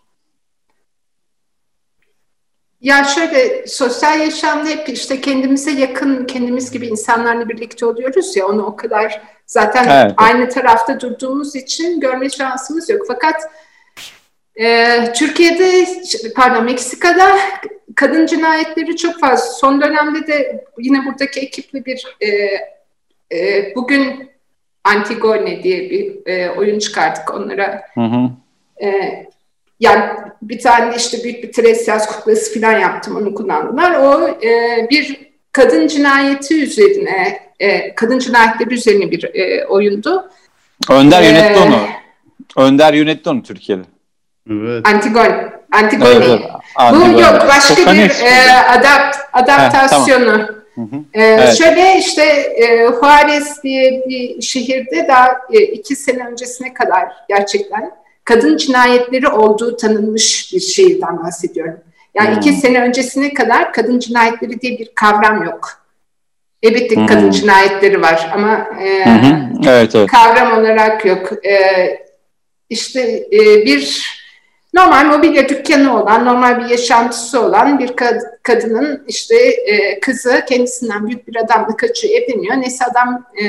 Ya şöyle sosyal yaşamda hep işte kendimize yakın, kendimiz gibi insanlarla birlikte oluyoruz ya onu o kadar zaten evet. aynı tarafta durduğumuz için görme şansımız yok. Fakat e, Türkiye'de pardon Meksika'da kadın cinayetleri çok fazla. Son dönemde de yine buradaki ekiple bir e, e, bugün Antigone diye bir e, oyun çıkarttık onlara. Hı hı. E, yani bir tane işte büyük bir Tresias kuklası falan yaptım onu kullandılar. O e, bir kadın cinayeti üzerine, e, kadın cinayetleri üzerine bir e, oyundu.
Önder
Ee,
yönetti onu. Önder yönetti onu Türkiye'de.
Evet.
Antigon. Antigone.
Evet, evet.
Bu
Antigone.
yok başka bir
Sofanes
e, adapt, adaptasyonu.
Hı hı.
E,
Evet.
Şöyle işte e, Juarez diye bir şehirde daha e, iki sene öncesine kadar gerçekten kadın cinayetleri olduğu tanınmış bir şehirden bahsediyorum. Yani
Hmm.
iki sene öncesine kadar kadın cinayetleri diye bir kavram yok. Elbette
Hmm.
kadın cinayetleri var ama e,
Hı hı. Evet evet.
kavram olarak yok. Ee, işte e, bir normal mobilya dükkanı olan, normal bir yaşantısı olan bir kad- kadının işte e, kızı kendisinden büyük bir adamla kaçıyor, evleniyor. Neyse adam e,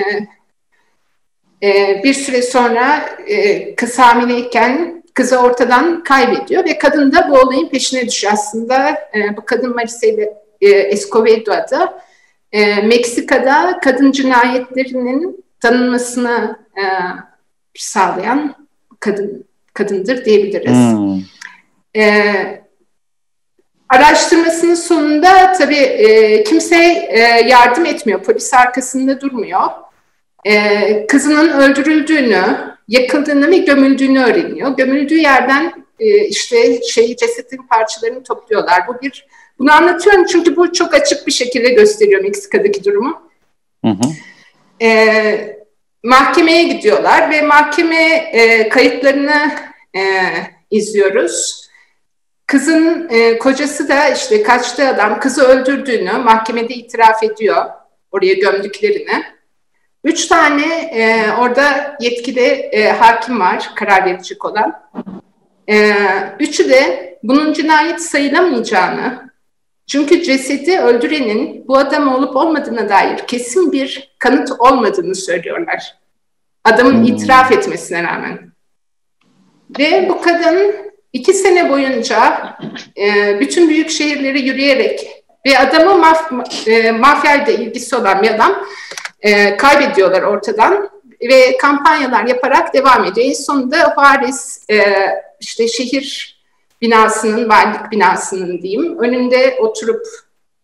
e, bir süre sonra e, kız hamileyken kızı ortadan kaybediyor ve kadın da bu olayın peşine düşüyor. Aslında e, bu kadın Maricela e, Escobedo adı. E, Meksika'da kadın cinayetlerinin tanınmasını e, sağlayan kadın kadındır diyebiliriz.
Hmm.
E, araştırmasının sonunda tabii e, kimse e, yardım etmiyor, polis arkasında durmuyor. E, kızının öldürüldüğünü, yakıldığını ve gömüldüğünü öğreniyor. Gömüldüğü yerden e, işte şey cesetin parçalarını topluyorlar. Bu bir bunu anlatıyorum çünkü bu çok açık bir şekilde gösteriyor Meksika'daki durumu.
Hı hı.
E, mahkemeye gidiyorlar ve mahkeme e, kayıtlarını e, izliyoruz. Kızın e, kocası da işte kaçtığı adam kızı öldürdüğünü mahkemede itiraf ediyor oraya gömdüklerini. Üç tane e, orada yetkili e, hakim var karar verecek olan. E, üçü de bunun cinayet sayılamayacağını çünkü cesedi öldürenin bu adam olup olmadığına dair kesin bir kanıt olmadığını söylüyorlar. Adamın
Hmm.
itiraf etmesine rağmen. Ve bu kadın iki sene boyunca e, bütün büyük şehirleri yürüyerek ve adamı maf e, mafyayla ilgisi olan bir adam e, kaybediyorlar ortadan ve kampanyalar yaparak devam ediyor. En sonunda Paris e, işte şehir binasının, valilik binasının diyeyim, önünde oturup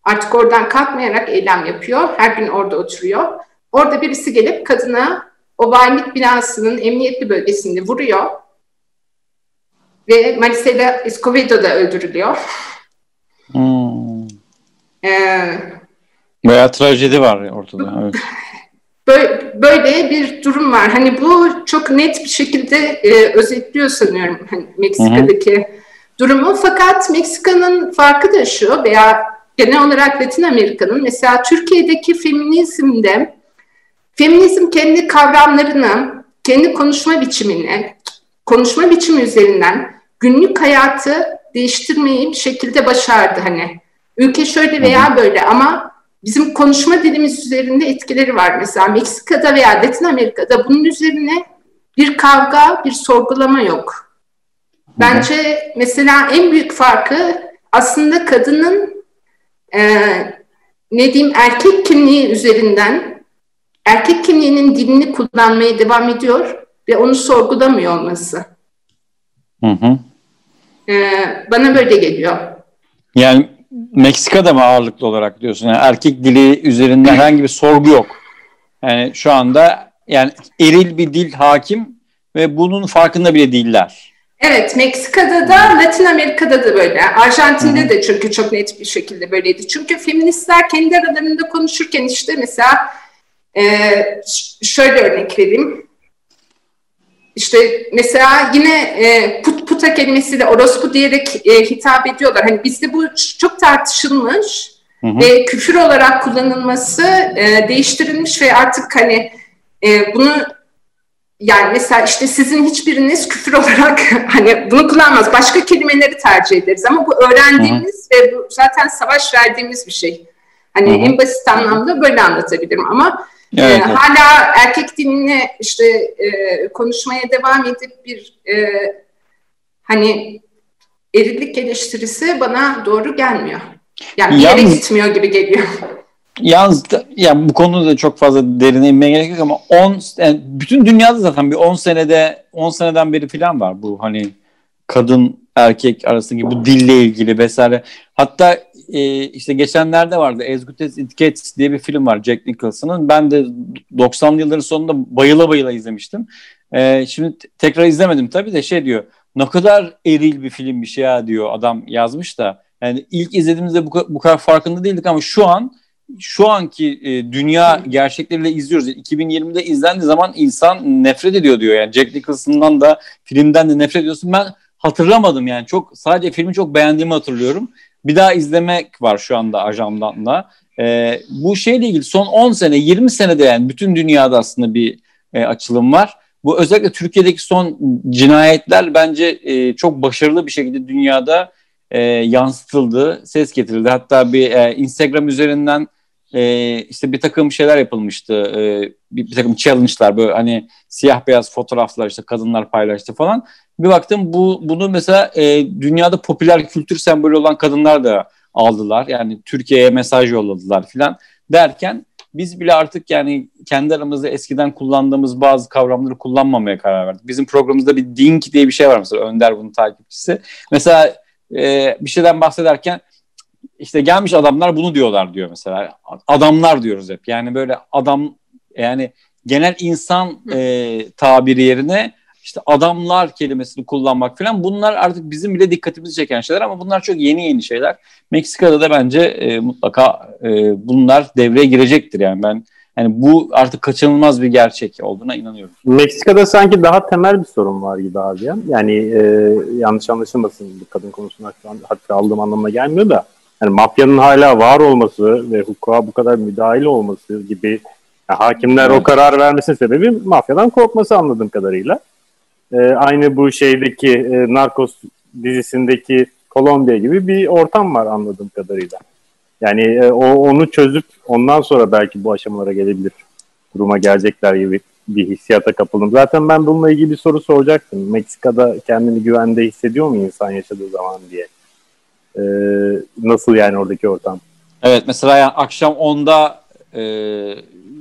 artık oradan kalkmayarak eylem yapıyor. Her gün orada oturuyor. Orada birisi gelip kadına o valilik binasının emniyetli bölgesinde vuruyor. Ve Maricela Escobedo da öldürülüyor.
Hmm.
Ee,
Bayağı trajedi var ortada. Evet.
Böyle, böyle bir durum var. Hani bu çok net bir şekilde e, özetliyor sanıyorum hani Meksika'daki durumu. Fakat Meksika'nın farkı da şu veya genel olarak Latin Amerika'nın mesela Türkiye'deki feminizmde feminizm kendi kavramlarını, kendi konuşma biçimini, konuşma biçimi üzerinden günlük hayatı değiştirmeyi bir şekilde başardı hani. Ülke şöyle veya böyle ama bizim konuşma dilimiz üzerinde etkileri var. Mesela Meksika'da veya Latin Amerika'da bunun üzerine bir kavga, bir sorgulama yok. Bence mesela en büyük farkı aslında kadının e, ne diyeyim erkek kimliği üzerinden erkek kimliğinin dilini kullanmaya devam ediyor ve onu sorgulamıyor olması.
Hı hı.
E, bana böyle geliyor.
Yani Meksika'da mı ağırlıklı olarak diyorsun? Yani erkek dili üzerinden herhangi bir sorgu yok. Yani şu anda yani eril bir dil hakim ve bunun farkında bile değiller.
Evet, Meksika'da da, Latin Amerika'da da böyle. Arjantin'de de çünkü çok net bir şekilde böyleydi. Çünkü feministler kendi aralarında konuşurken işte mesela e, şöyle örnek vereyim. İşte mesela yine e, put puta kelimesiyle orospu diyerek e, hitap ediyorlar. Hani bizde bu çok tartışılmış
Hı hı.
ve küfür olarak kullanılması e, değiştirilmiş ve artık hani e, bunu yani mesela işte sizin hiçbiriniz küfür olarak hani bunu kullanmaz. Başka kelimeleri tercih ederiz ama bu öğrendiğimiz ve bu zaten savaş verdiğimiz bir şey. Hani
Hı hı.
en basit anlamda böyle anlatabilirim ama
Evet,
e,
evet.
hala erkek diline işte e, konuşmaya devam edip bir e, hani erillik eleştirisi bana doğru gelmiyor. Yani bir yere
Yalnız-
gitmiyor gibi geliyor.
Yalnız da, ya bu konuda da çok fazla derine inmeye gerek yok ama 10 yani bütün dünyada zaten bir 10 senede 10 seneden beri falan var bu hani kadın erkek arasındaki bu dille ilgili vesaire. Hatta e, işte geçenlerde vardı As Good As It Gets diye bir film var Jack Nicholson'ın. Ben de 90'lı yılların sonunda bayıla bayıla izlemiştim. E, şimdi tekrar izlemedim tabii de şey diyor. Ne kadar eril bir filmmiş ya diyor adam yazmış da. Yani ilk izlediğimizde bu, bu kadar farkında değildik ama şu an şu anki e, dünya gerçekleriyle izliyoruz. 2020'de izlendiği zaman insan nefret ediyor diyor. Yani Jack Nicholson'dan da filmden de nefret ediyorsun. Ben hatırlamadım yani. Çok sadece filmi çok beğendiğimi hatırlıyorum. Bir daha izlemek var şu anda ajamdan da. E, bu şeyle ilgili son 10 sene, 20 senede yani bütün dünyada aslında bir e, açılım var. Bu özellikle Türkiye'deki son cinayetler bence e, çok başarılı bir şekilde dünyada e, yansıtıldı, ses getirildi. Hatta bir e, Instagram üzerinden e, işte bir takım şeyler yapılmıştı. E, bir, bir takım challenge'lar böyle hani siyah beyaz fotoğraflar işte kadınlar paylaştı falan. Bir baktım bu bunu mesela e, dünyada popüler kültür sembolü olan kadınlar da aldılar. Yani Türkiye'ye mesaj yolladılar filan derken biz bile artık yani kendi aramızda eskiden kullandığımız bazı kavramları kullanmamaya karar verdik. Bizim programımızda bir dink diye bir şey var mesela Önder bunun takipçisi. Mesela e, bir şeyden bahsederken işte gelmiş adamlar bunu diyorlar diyor mesela. Adamlar diyoruz hep. Yani böyle adam yani genel insan e, tabiri yerine işte adamlar kelimesini kullanmak falan bunlar artık bizim bile dikkatimizi çeken şeyler ama bunlar çok yeni yeni şeyler. Meksika'da da bence e, mutlaka e, bunlar devreye girecektir yani ben yani bu artık kaçınılmaz bir gerçek olduğuna inanıyorum.
Meksika'da sanki daha temel bir sorun var gibi abi. Ya. Yani e, yanlış anlaşılmasın bu kadın konusunda şu an hatta aldığım anlamına gelmiyor da yani mafyanın hala var olması ve hukuka bu kadar müdahil olması gibi yani hakimler evet. o karar vermesi sebebi mafyadan korkması anladığım kadarıyla. E, aynı bu şeydeki e, Narcos dizisindeki Kolombiya gibi bir ortam var anladığım kadarıyla. Yani e, o onu çözüp ondan sonra belki bu aşamalara gelebilir duruma gelecekler gibi bir hissiyata kapıldım. Zaten ben bununla ilgili bir soru soracaktım. Meksika'da kendini güvende hissediyor mu insan yaşadığı zaman diye. Ee, nasıl yani oradaki ortam?
Evet mesela yani akşam 10'da e,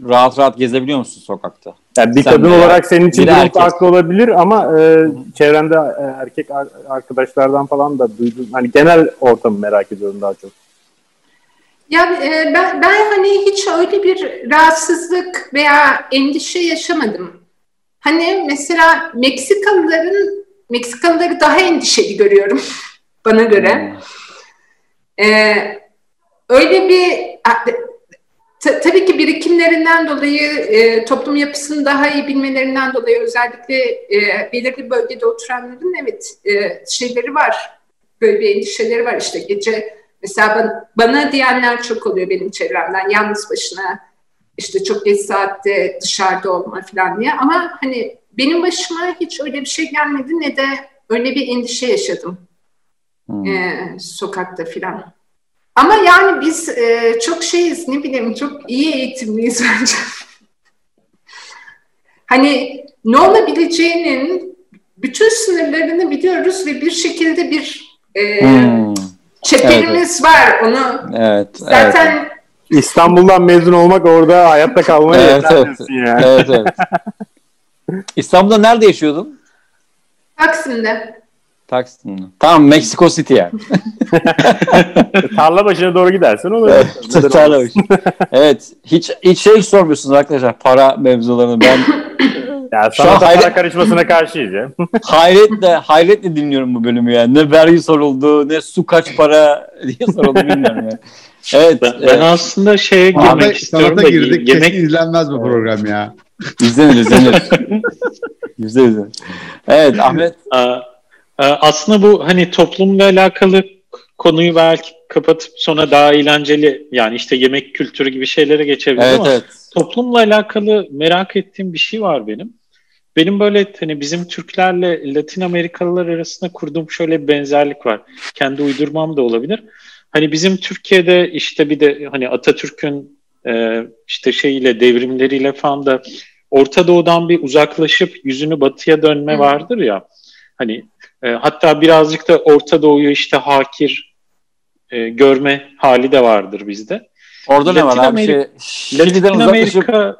rahat rahat gezebiliyor musun sokakta?
Yani bir Sen kadın olarak senin için durum farklı olabilir ama e, çevrende e, erkek arkadaşlardan falan da duydum. Hani genel ortamı merak ediyorum daha çok.
Ya e, ben, ben hani hiç öyle bir rahatsızlık veya endişe yaşamadım. Hani mesela Meksikalıların Meksikalıları daha endişeli görüyorum bana göre. Hmm. Ee, öyle bir ta, tabii ki birikimlerinden dolayı e, toplum yapısını daha iyi bilmelerinden dolayı özellikle e, belirli bölgede oturanların evet e, şeyleri var. Böyle bir endişeleri var işte gece Mesela bana, bana diyenler çok oluyor benim çevremden. Yalnız başına işte çok geç saatte dışarıda olma falan diye. Ama hani benim başıma hiç öyle bir şey gelmedi ne de öyle bir endişe yaşadım. Hmm. Ee, sokakta falan. Ama yani biz e, çok şeyiz ne bileyim çok iyi eğitimliyiz bence. hani ne olabileceğinin bütün sınırlarını biliyoruz ve bir şekilde bir e, hmm. Çeperimiz evet. var onu.
Evet.
Zaten evet.
İstanbul'dan mezun olmak orada hayatta kalmaya evet, evet.
yani. Evet, evet. İstanbul'da nerede yaşıyordun?
Taksim'de.
Taksim'de. Tamam Mexico City yani.
Tarla başına doğru gidersen olur.
Evet, tarla başı. evet. Hiç, hiç şey sormuyorsunuz arkadaşlar para mevzularını. Ben
ya sana da hayret... para karışmasına karşıyız ya.
hayretle, hayretle dinliyorum bu bölümü yani. Ne vergi soruldu, ne su kaç para diye soruldu bilmiyorum yani.
Evet. Ben, ben aslında şeye girmek Abi, istiyorum da
girdik. Yemek... Kesin izlenmez bu program ya.
İzlenir, izlenir. Yüzde izlenir. Evet Ahmet.
Aslında bu hani toplumla alakalı konuyu belki kapatıp sonra daha eğlenceli yani işte yemek kültürü gibi şeylere geçebiliriz evet, ama evet. toplumla alakalı merak ettiğim bir şey var benim. Benim böyle hani bizim Türklerle Latin Amerikalılar arasında kurduğum şöyle bir benzerlik var. Kendi uydurmam da olabilir. Hani bizim Türkiye'de işte bir de hani Atatürk'ün e, işte şeyiyle devrimleriyle falan da Orta Doğu'dan bir uzaklaşıp yüzünü batıya dönme vardır ya. Hani e, hatta birazcık da Orta Doğu'yu işte hakir e, görme hali de vardır bizde.
Orada Latin ne var abi? Şey,
Latin Amerika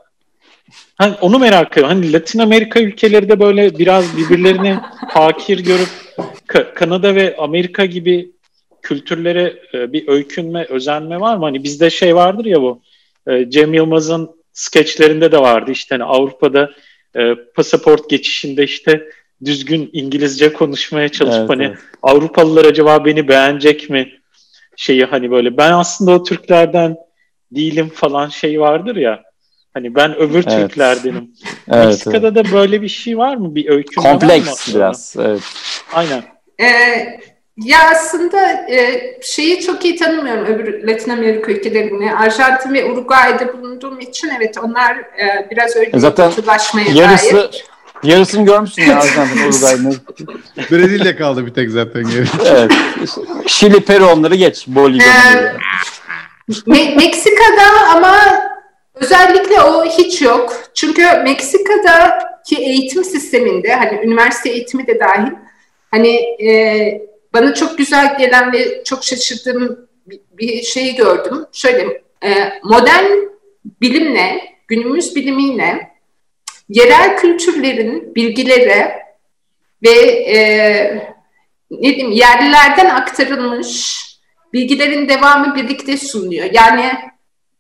hani onu merak ediyorum. Hani Latin Amerika ülkeleri de böyle biraz birbirlerini hakir görüp Kanada ve Amerika gibi kültürlere e, bir öykünme, özenme var mı? Hani bizde şey vardır ya bu e, Cem Yılmaz'ın skeçlerinde de vardı işte hani Avrupa'da e, pasaport geçişinde işte düzgün İngilizce konuşmaya çalışıp
Evet,
hani
evet.
Avrupalılar acaba beni beğenecek mi şeyi hani böyle ben aslında o Türklerden değilim falan şey vardır ya hani ben öbür
Evet.
Türklerdenim.
Evet, evet.
Meksika'da da böyle bir şey var mı? Bir öykü var mı
Kompleks
aslında?
biraz. Evet.
Aynen.
Ee, ya aslında e, şeyi çok iyi tanımıyorum öbür Latin Amerika ülkelerini. Arjantin ve Uruguay'da bulunduğum için evet onlar e, biraz öyle
Zaten
kutulaşmaya
Yarısı
dair.
Yarısını görmüşsün ya Arjantin, Uruguay'ın.
Brezilya kaldı bir tek zaten geri.
Evet. Şili, Peru onları geç. Bolivya.
Ee, Me- Meksika'da ama özellikle o hiç yok. Çünkü Meksika'daki eğitim sisteminde hani üniversite eğitimi de dahil hani e, bana çok güzel gelen ve çok şaşırdığım bir, bir şeyi gördüm. Şöyle e, modern bilimle, günümüz bilimiyle yerel kültürlerin bilgileri ve e, ne diyeyim yerlilerden aktarılmış bilgilerin devamı birlikte sunuluyor. Yani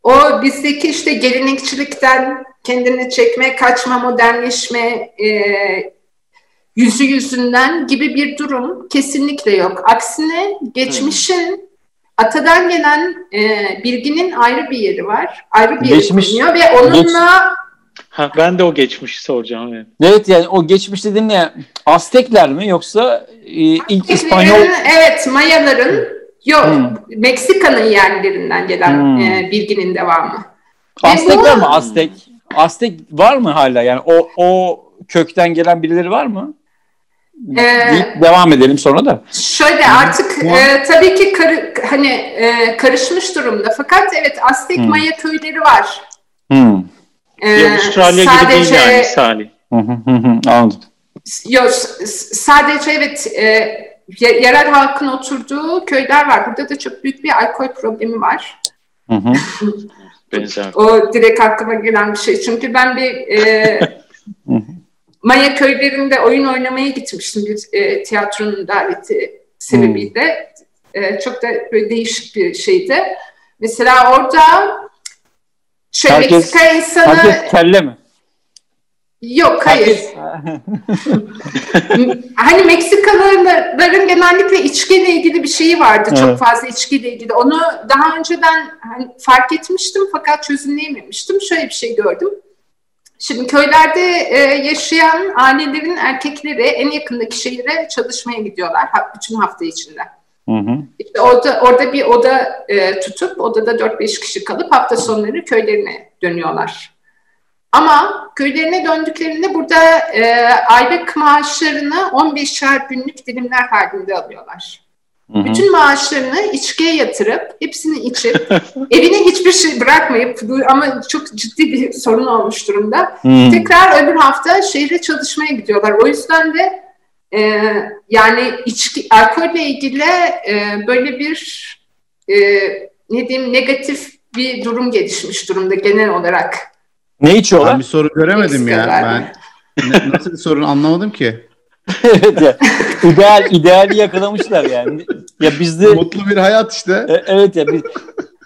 o bizdeki işte gelenekçilikten kendini çekme, kaçma, modernleşme e, yüzü yüzünden gibi bir durum kesinlikle yok. Aksine geçmişin atadan gelen e, bilginin ayrı bir yeri var. Ayrı bir yeri
Geçmiş-
bulunuyor ve onunla
Ha, ben de o geçmişi soracağım. Evet.
Evet yani o geçmiş dediğin ne? Aztekler mi yoksa e, ilk İspanyol
Evet, Mayaların yok
Hmm.
Meksika'nın yerlilerinden gelen
Hmm.
e, bilginin devamı.
Aztek
bu-
mı? Aztek. Aztek var mı hala? Yani o o kökten gelen birileri var mı?
Ee,
Deyip devam edelim sonra da.
Şöyle artık e, tabii ki karı- hani e, karışmış durumda fakat evet Aztek
Hmm.
Maya köyleri var.
Hmm.
E,
Bir Avustralya gibi değil yani Salih.
Hı hı hı hı, Anladım.
Yok, sadece evet e, ye- yerel halkın oturduğu köyler var. Burada da çok büyük bir alkol problemi var.
Hı hı.
Benzer.
O direkt aklıma gelen bir şey. Çünkü ben bir e,
Hı hı.
Maya köylerinde oyun oynamaya gitmiştim bir e, tiyatronun daveti sebebiyle. E, çok da böyle değişik bir şeydi. Mesela orada şöyle
Herkes-
Meksika insanı
Herkes kelle mi?
yok hayır. Hani Meksikalıların genellikle içkiyle ilgili bir şeyi vardı.
Evet.
Çok fazla içkiyle ilgili. Onu daha önceden hani fark etmiştim fakat çözümleyememiştim. Şöyle bir şey gördüm. Şimdi köylerde e, yaşayan ailelerin erkekleri en yakındaki şehire çalışmaya gidiyorlar bütün hafta içinde.
Hı hı.
İşte orada, orada bir oda e, tutup odada 4-5 kişi kalıp hafta sonları köylerine dönüyorlar. Ama köylerine döndüklerinde burada e, aylık maaşlarını 15'er günlük dilimler halinde alıyorlar.
Hı hı.
Bütün maaşlarını içkiye yatırıp hepsini içip evine hiçbir şey bırakmayıp ama çok ciddi bir sorun olmuş durumda.
Hı.
Tekrar öbür hafta şehre çalışmaya gidiyorlar. O yüzden de e, yani içki, alkolle ilgili e, böyle bir e, ne diyeyim negatif bir durum gelişmiş durumda genel olarak.
Ne
Ben
içiyorlar?
bir soru göremedim ya. Ben ne- nasıl bir sorun anlamadım ki.
evet ya. İdeal, ideali yakalamışlar yani. Ya bizde
Mutlu bir hayat işte.
E, evet ya biz...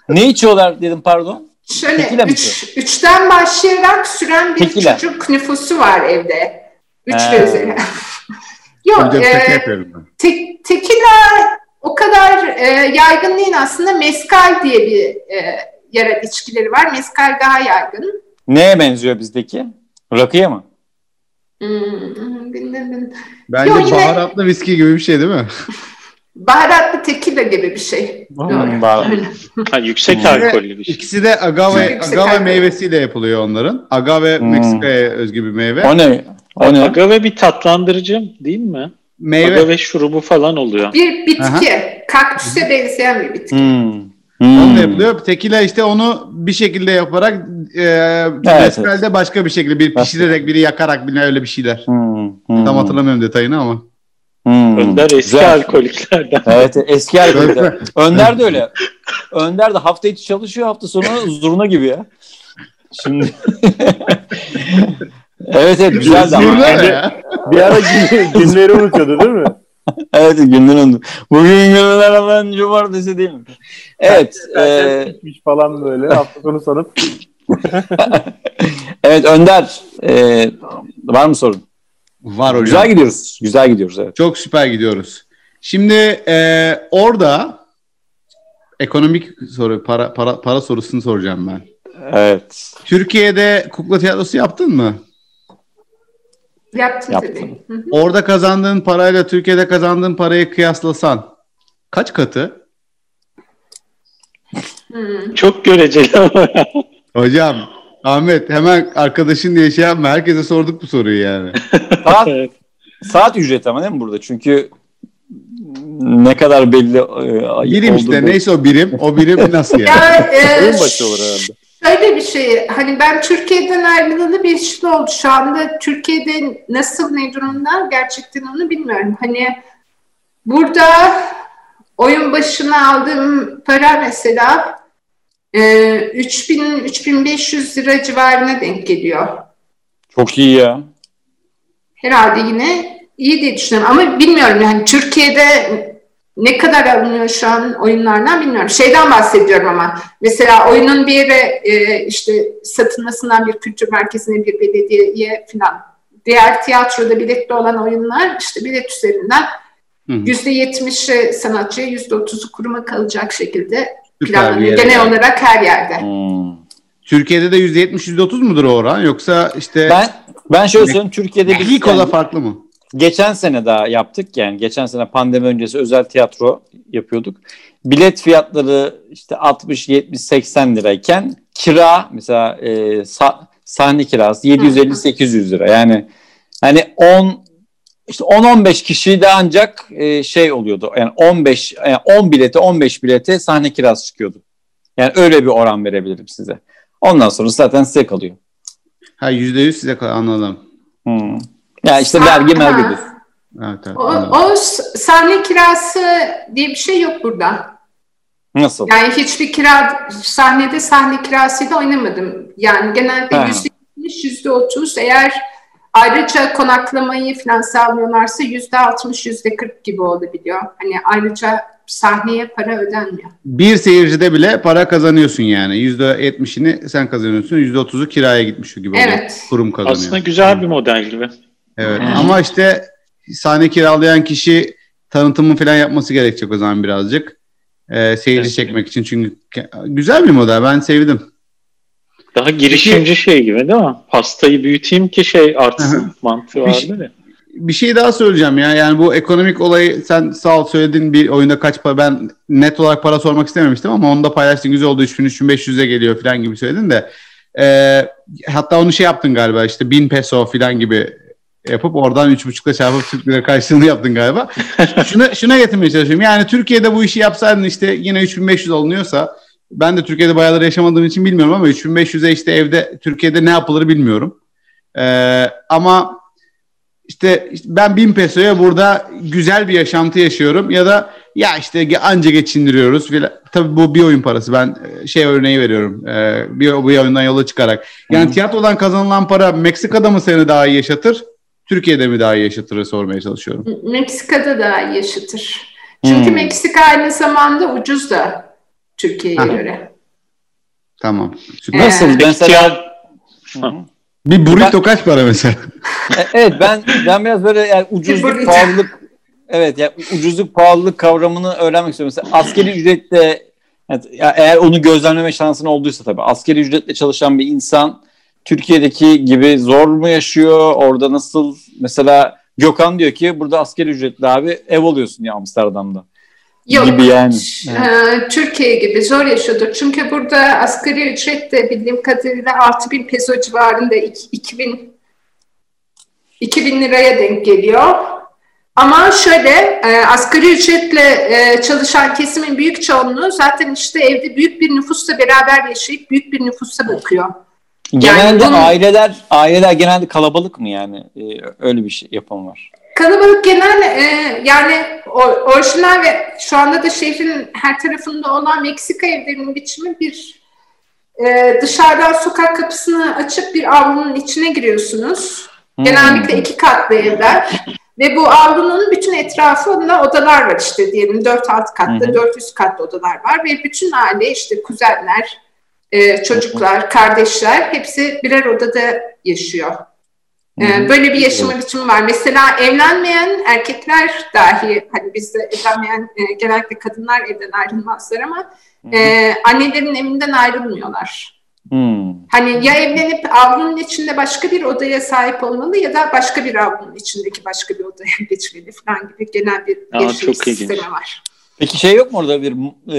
ne içiyorlar dedim pardon.
Şöyle
Tekila
üç, üçten başlayarak süren bir
Tekila.
çocuk nüfusu var evde. Üç ve üzeri. Yok,
Önce
e,
yapıyorum
te- tekila o kadar e, yaygın değil aslında. Mezcal diye bir e, yerel içkileri var. Mezcal daha yaygın.
Neye benziyor bizdeki? Rakıya mı?
Hmm, bin- bin- bin.
Bence
Yo, yine-
baharatlı viski gibi bir şey değil mi?
Baharatlı tekila gibi bir şey.
Hmm.
Ha, yüksek
Hmm.
alkollü bir şey.
İkisi de agave, agave meyvesiyle yapılıyor onların. Agave
Hmm.
Meksika'ya özgü bir meyve.
O ne? O ne?
Agave bir tatlandırıcı değil mi?
Meyve.
Agave şurubu falan oluyor.
Bir bitki. Kaktüse benzeyen bir bitki.
Hmm. Hmm.
Onunla yapılıyor. Tekila işte onu bir şekilde yaparak e, mezcalde başka bir şekilde bir pişirerek biri yakarak biri öyle bir şeyler.
Hmm. Hmm.
Tam hatırlamıyorum detayını ama.
Hmm.
Önder eski
Güzel.
alkoliklerden.
Evet eski alkolikler. Önder de öyle. Önder de hafta içi çalışıyor hafta sonu zurna gibi ya. Şimdi evet evet güzeldi ama. Yani-
ya?
Bir ara gün- günleri unutuyordu değil mi?
evet günden onu. Bugün günlerden cumartesi değil mi? Evet.
e... Falan böyle hafta sonu sanıp.
evet Önder. E, var mı sorun?
Var hocam.
Güzel gidiyoruz. Güzel gidiyoruz evet.
Çok süper gidiyoruz. Şimdi e, orada ekonomik soru, para, para, para sorusunu soracağım ben.
Evet.
Türkiye'de kukla tiyatrosu yaptın mı?
Yaptım,
Yaptım.
tabii.
Orada kazandığın parayla Türkiye'de kazandığın parayı kıyaslasan kaç katı?
Hmm.
Çok göreceli ama.
Hocam Ahmet hemen arkadaşın diye şey yapma. Herkese sorduk bu soruyu yani.
Saat, saat ücreti ama değil mi burada? Çünkü ne kadar belli e,
Birim işte neyse o birim. O birim nasıl yani?
Ya, e,
Oyun başı olur herhalde.
Şöyle bir şey, hani ben Türkiye'den ayrılalı bir yıl oldu. Şu anda Türkiye'de nasıl ne durumda gerçekten onu bilmiyorum. Hani burada oyun başına aldığım para mesela e, 3000-3500 lira civarına denk geliyor.
Çok iyi ya.
Herhalde yine iyi diye düşünüyorum. Ama bilmiyorum yani Türkiye'de ne kadar alınıyor şu an oyunlardan bilmiyorum. Şeyden bahsediyorum ama mesela oyunun bir yere e, işte satılmasından bir kültür merkezine bir belediyeye falan. Diğer tiyatroda biletli olan oyunlar işte bilet üzerinden yüzde yetmişi sanatçıya yüzde otuzu kuruma kalacak şekilde
bir
planlanıyor. Genel
geldi.
olarak her yerde.
Hmm.
Türkiye'de de %70 %30 mudur o oran yoksa işte
Ben ben şöyle söyleyeyim Türkiye'de biz
Meksiko'da
yani
farklı mı?
Geçen sene daha yaptık yani geçen sene pandemi öncesi özel tiyatro yapıyorduk. Bilet fiyatları işte 60 70 80 lirayken kira mesela e, sa- sahne kirası 750 800 lira. Yani hani 10 işte 10-15 kişi de ancak e, şey oluyordu. Yani 15 yani 10 bilete 15 bilete sahne kirası çıkıyordu. Yani öyle bir oran verebilirim size. Ondan sonra zaten size kalıyor.
Ha %100 size kal- anladım.
Hmm. Ya işte vergi mergidir.
Evet, evet,
O,
anladım.
o sahne kirası diye bir şey yok burada.
Nasıl?
Yani hiçbir kira sahnede sahne kirasıyla oynamadım. Yani genelde yüzde yetmiş, yüzde otuz. Eğer ayrıca konaklamayı falan sağlıyorlarsa yüzde altmış, yüzde kırk gibi olabiliyor. Hani ayrıca sahneye para ödenmiyor.
Bir seyircide bile para kazanıyorsun yani. %70'ini sen kazanıyorsun. %30'u kiraya gitmiş gibi oluyor.
Evet.
Kurum kazanıyor.
Aslında güzel bir model gibi.
Evet.
Hmm.
Ama işte sahne kiralayan kişi tanıtımı falan yapması gerekecek o zaman birazcık. Ee, seyirci
Evet.
çekmek için çünkü güzel bir model. Ben sevdim.
Daha girişimci şey gibi değil mi? Pastayı büyüteyim ki şey artsın mantığı
şey-
vardır ya.
Bir şey daha söyleyeceğim ya. Yani bu ekonomik olayı sen sağ ol söyledin bir oyunda kaç para ben net olarak para sormak istememiştim ama onu da paylaştın güzel oldu 3000-3500'e geliyor falan gibi söyledin de Ee, hatta onu şey yaptın galiba işte 1000 peso falan gibi yapıp oradan 3.5'la çarpıp Türk lira karşılığını yaptın galiba. şuna, şuna getirmeye çalışıyorum. Yani Türkiye'de bu işi yapsaydın işte yine 3500 alınıyorsa ben de Türkiye'de bayağıdır yaşamadığım için bilmiyorum ama 3500'e işte evde Türkiye'de ne yapılır bilmiyorum. Ee, ama işte, ben 1000 pesoya burada güzel bir yaşantı yaşıyorum ya da ya işte anca geçindiriyoruz filan. Tabii bu bir oyun parası. Ben e, şey örneği veriyorum. Ee, bir, bir oyundan yola çıkarak. Yani tiyatrodan kazanılan para Meksika'da mı seni daha iyi yaşatır? Türkiye'de mi daha iyi yaşatır sormaya çalışıyorum.
Meksika'da daha iyi yaşatır. Çünkü
Hmm.
Meksika aynı zamanda ucuz da Türkiye'ye göre.
Tamam. Süper.
Nasıl?
Ee,
Mesela. Hı.
Bir burrito kaç para mesela?
E, Evet ben ben biraz böyle yani ucuzluk pahalılık evet yani ucuzluk pahalılık kavramını öğrenmek istiyorum. Mesela askeri ücretle evet, ya eğer onu gözlemleme şansın olduysa tabii askeri ücretle çalışan bir insan Türkiye'deki gibi zor mu yaşıyor? Orada nasıl mesela Gökhan diyor ki burada askeri ücretli abi ev alıyorsun ya Amsterdam'da.
Yok.
Gibi yani.
Ee, Türkiye gibi zor yaşadık. Çünkü burada asgari ücret de bildiğim kadarıyla 6000 peso civarında iki- 2000 2000 liraya denk geliyor. Ama şöyle e, asgari ücretle e, çalışan kesimin büyük çoğunluğu zaten işte evde büyük bir nüfusla beraber yaşayıp büyük bir nüfusa bakıyor.
Genelde
bunun-
aileler aileler genelde kalabalık mı yani? Ee, öyle bir şey yapım var.
Kalabalık genel e, yani orijinal ve şu anda da şehrin her tarafında olan Meksika evlerinin biçimi bir e, dışarıdan sokak kapısını açıp bir avlunun içine giriyorsunuz.
Hmm.
Genellikle iki katlı evler Ve bu avlunun bütün etrafında odalar var işte diyelim 4-6 katlı, hı hı. 400 katlı odalar var ve bütün aile işte kuzenler, e, çocuklar, kardeşler hepsi birer odada yaşıyor. E, böyle bir yaşama biçimi var. Mesela evlenmeyen erkekler dahi, hani bizde evlenmeyen e, genellikle kadınlar evden ayrılmazlar ama e, annelerin evinden ayrılmıyorlar. Hmm. Hani ya evlenip avlunun içinde başka bir odaya sahip olmalı ya da başka bir avlunun içindeki başka bir odaya geçmeli falan gibi genel bir yaşam sistemi var.
Peki şey yok mu orada bir e,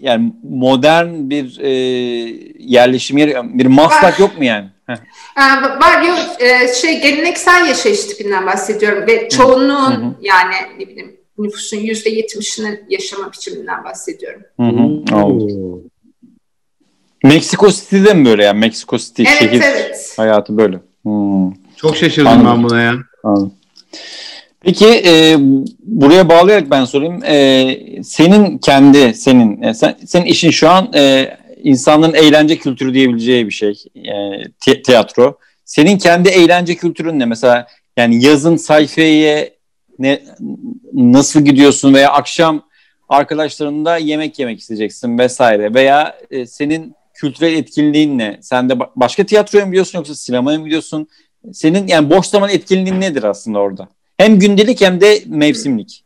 yani modern bir e, yerleşim yeri, bir maslak var. yok mu yani?
Aa, var yok e, şey geleneksel yaşayış tipinden bahsediyorum ve çoğunluğun hı hı. yani ne bileyim nüfusun yüzde yetmişinin yaşama biçiminden bahsediyorum. Hı hı.
Meksiko City'de mi böyle yani? Meksiko City
evet,
şehir
evet.
hayatı böyle. Hmm.
Çok şaşırdım Anladım. ben buna ya.
Anladım. Peki e, buraya bağlayarak ben sorayım. E, senin kendi, senin, e, sen, senin işin şu an e, insanların eğlence kültürü diyebileceği bir şey. E, tiyatro. Senin kendi eğlence kültürün ne? Mesela yani yazın sayfaya ne nasıl gidiyorsun veya akşam arkadaşlarınla yemek yemek isteyeceksin vesaire veya e, senin kültürel etkinliğin ne? Sen de başka tiyatroya mı gidiyorsun yoksa sinemaya mı gidiyorsun? Senin yani boş zaman etkinliğin nedir aslında orada? Hem gündelik hem de mevsimlik.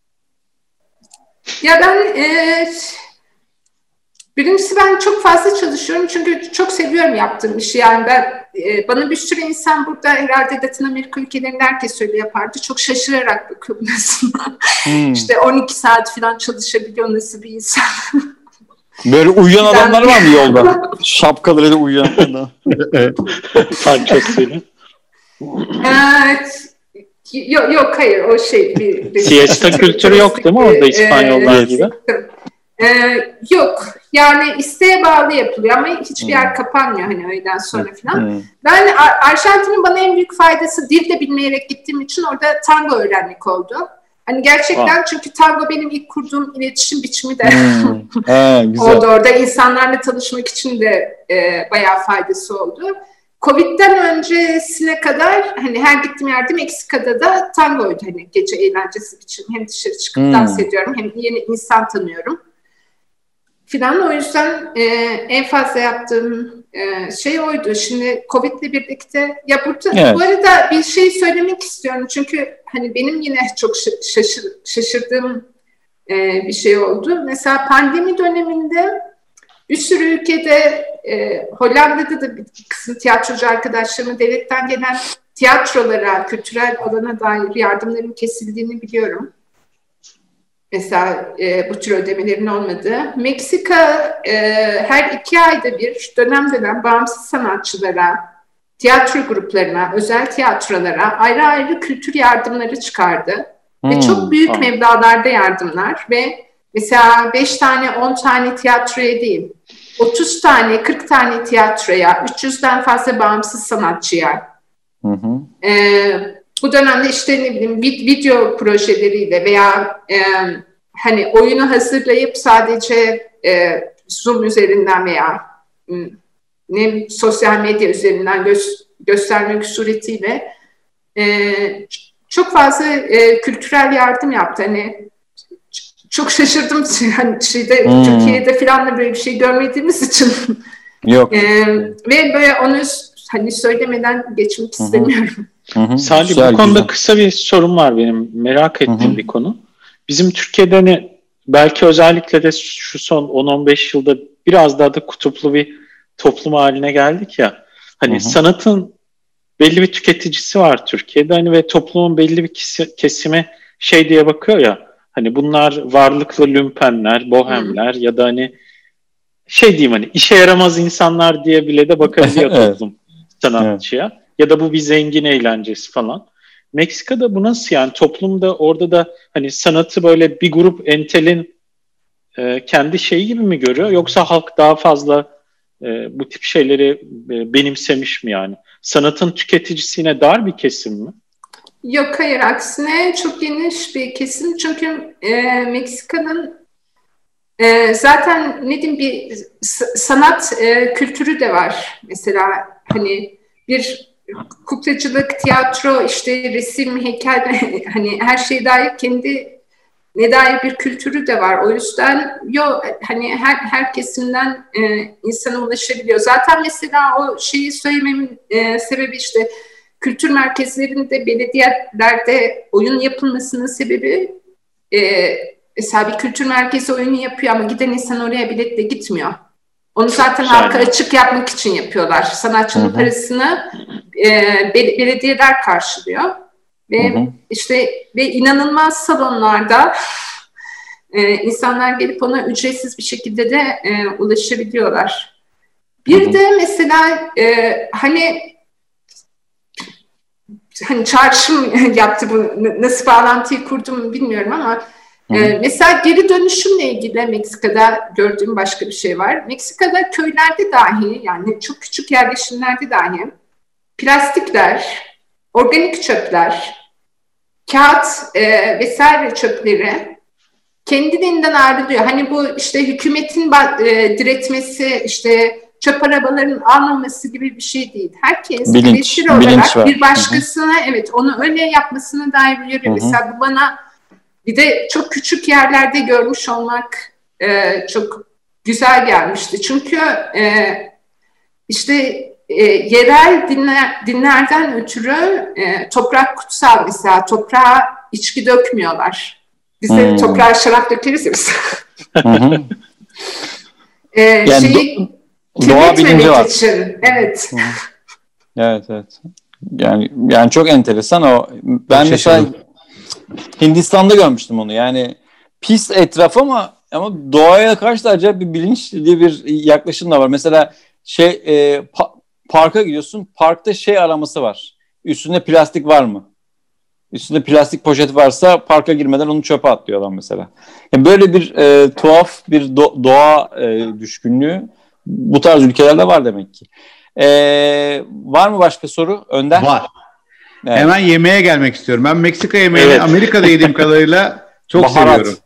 Ya ben e, birincisi ben çok fazla çalışıyorum çünkü çok seviyorum yaptığım işi. Yani ben e, bana bir sürü insan burada herhalde Latin Amerika ülkelerinde herkes öyle yapardı. Çok şaşırarak bakıyorum aslında. Hmm. işte 12 saat falan çalışabiliyor nasıl bir insan.
Böyle uyuyan adamlar var mı yolda? Şapkalarıyla uyuyan adam.
Pançosuyla.
evet. Yok yok hayır o şey bir, bir
siesta kültürü yok değil mi orada İspanyollar e, gibi?
E, yok yani isteğe bağlı yapılıyor ama hiçbir yer hmm. kapanmıyor hani öğleden sonra falan. Hmm. Ben Arjantin'in bana en büyük faydası dil de bilmeyerek gittiğim için orada tango öğrenmek oldu. Hani gerçekten Aa. çünkü tango benim ilk kurduğum iletişim biçimi de hmm. ha, güzel. oldu orada. insanlarla tanışmak için de e, bayağı faydası oldu. Covid'den öncesine kadar hani her gittiğim yerde Meksika'da da tangoydu hani gece eğlencesi biçim. Hem dışarı çıkıp hmm. dans ediyorum hem yeni insan tanıyorum filan. O yüzden e, en fazla yaptığım e, şey oydu. Şimdi Covid'le birlikte ya burada evet. bu arada bir şey söylemek istiyorum. Çünkü hani benim yine çok şaşır, şaşırdığım e, bir şey oldu. Mesela pandemi döneminde bir sürü ülkede e, Hollanda'da da bir kısım tiyatrocu arkadaşlarımın devletten gelen tiyatrolara, kültürel alana dair yardımların kesildiğini biliyorum. Mesela e, bu tür ödemelerin olmadığı. Meksika e, her iki ayda bir dönem dönem bağımsız sanatçılara, tiyatro gruplarına, özel tiyatrolara ayrı ayrı kültür yardımları çıkardı. Hmm, ve çok büyük tamam. meblağlarda yardımlar ve mesela 5 tane 10 tane tiyatroya değil 30 tane 40 tane tiyatroya 300'den fazla bağımsız sanatçıya hı hı. E, bu dönemde işte ne bileyim video projeleriyle veya e, hani oyunu hazırlayıp sadece e, Zoom üzerinden veya ne sosyal medya üzerinden gö göstermek suretiyle e, çok fazla e, kültürel yardım yaptı. Hani çok şaşırdım yani şeyde hmm. Türkiye'de falan da böyle bir şey görmediğimiz için.
Yok.
e, ve böyle onu hani söylemeden geçmek Hı-hı. istemiyorum.
Hı-hı. Sadece güzel, bu konuda güzel. kısa bir sorum var benim merak ettiğim Hı-hı. bir konu. Bizim Türkiye'de hani belki özellikle de şu son 10-15 yılda biraz daha da kutuplu bir toplum haline geldik ya. Hani Hı-hı. sanatın belli bir tüketicisi var Türkiye'de hani ve toplumun belli bir kesimi şey diye bakıyor ya hani bunlar varlıklı lümpenler, bohemler ya da hani şey diyeyim hani işe yaramaz insanlar diye bile de bakabiliyor toplum sanatçıya. Evet. Ya da bu bir zengin eğlencesi falan. Meksika'da bu nasıl yani toplumda orada da hani sanatı böyle bir grup entelin e, kendi şeyi gibi mi görüyor yoksa halk daha fazla e, bu tip şeyleri e, benimsemiş mi yani? Sanatın tüketicisine dar bir kesim mi?
Yok hayır aksine çok geniş bir kesim çünkü e, Meksika'nın e, zaten ne diyeyim bir sanat e, kültürü de var mesela hani bir kuklacılık, tiyatro, işte resim, heykel hani her şey dair kendi ne dair bir kültürü de var. O yüzden yo hani her her kesimden e, insana ulaşabiliyor. Zaten mesela o şeyi söylememin e, sebebi işte kültür merkezlerinde belediyelerde oyun yapılmasının sebebi e, mesela bir kültür merkezi oyunu yapıyor ama giden insan oraya biletle gitmiyor. Onu zaten halka açık yapmak için yapıyorlar. Sanatçının Hı-hı. parasını e, belediyeler karşılıyor. Ve Hı-hı. işte ve inanılmaz salonlarda e, insanlar gelip ona ücretsiz bir şekilde de e, ulaşabiliyorlar. Bir Hı-hı. de mesela e, hani hani çağrışım yaptı bu nasıl bağlantıyı kurdum bilmiyorum ama ee, mesela geri dönüşümle ilgili Meksika'da gördüğüm başka bir şey var. Meksika'da köylerde dahi yani çok küçük yerleşimlerde dahi plastikler, organik çöpler, kağıt e, vesaire çöpleri kendiliğinden ayrılıyor. Hani bu işte hükümetin e, diretmesi, işte çöp arabalarının almaması gibi bir şey değil. Herkes
bilinç, bilinç
olarak bir başkasına Hı-hı. evet onu öyle yapmasına dair uyarıyor. Mesela bu bana bir de çok küçük yerlerde görmüş olmak e, çok güzel gelmişti. Çünkü e, işte e, yerel dinler, dinlerden ötürü e, toprak kutsal mesela toprağa içki dökmüyorlar. Biz de hmm. toprağa şarap dökeriz ya biz. e, yani şeyi do- doğa bilinci var. Için. Evet.
evet evet. Yani yani çok enteresan o. Ben çok mesela şaşırdım. Hindistan'da görmüştüm onu. Yani pis etraf ama ama doğaya karşı da acayip bir bilinç diye bir yaklaşım da var. Mesela şey e, pa- parka gidiyorsun. Parkta şey araması var. Üstünde plastik var mı? Üstünde plastik poşeti varsa parka girmeden onu çöpe atlıyor adam mesela. Yani böyle bir e, tuhaf bir do- doğa e, düşkünlüğü bu tarz ülkelerde var demek ki. E, var mı başka soru Önder?
Var. Evet. Hemen yemeğe gelmek istiyorum. Ben Meksika yemeğini evet. Amerika'da yediğim kadarıyla çok Baharat. seviyorum.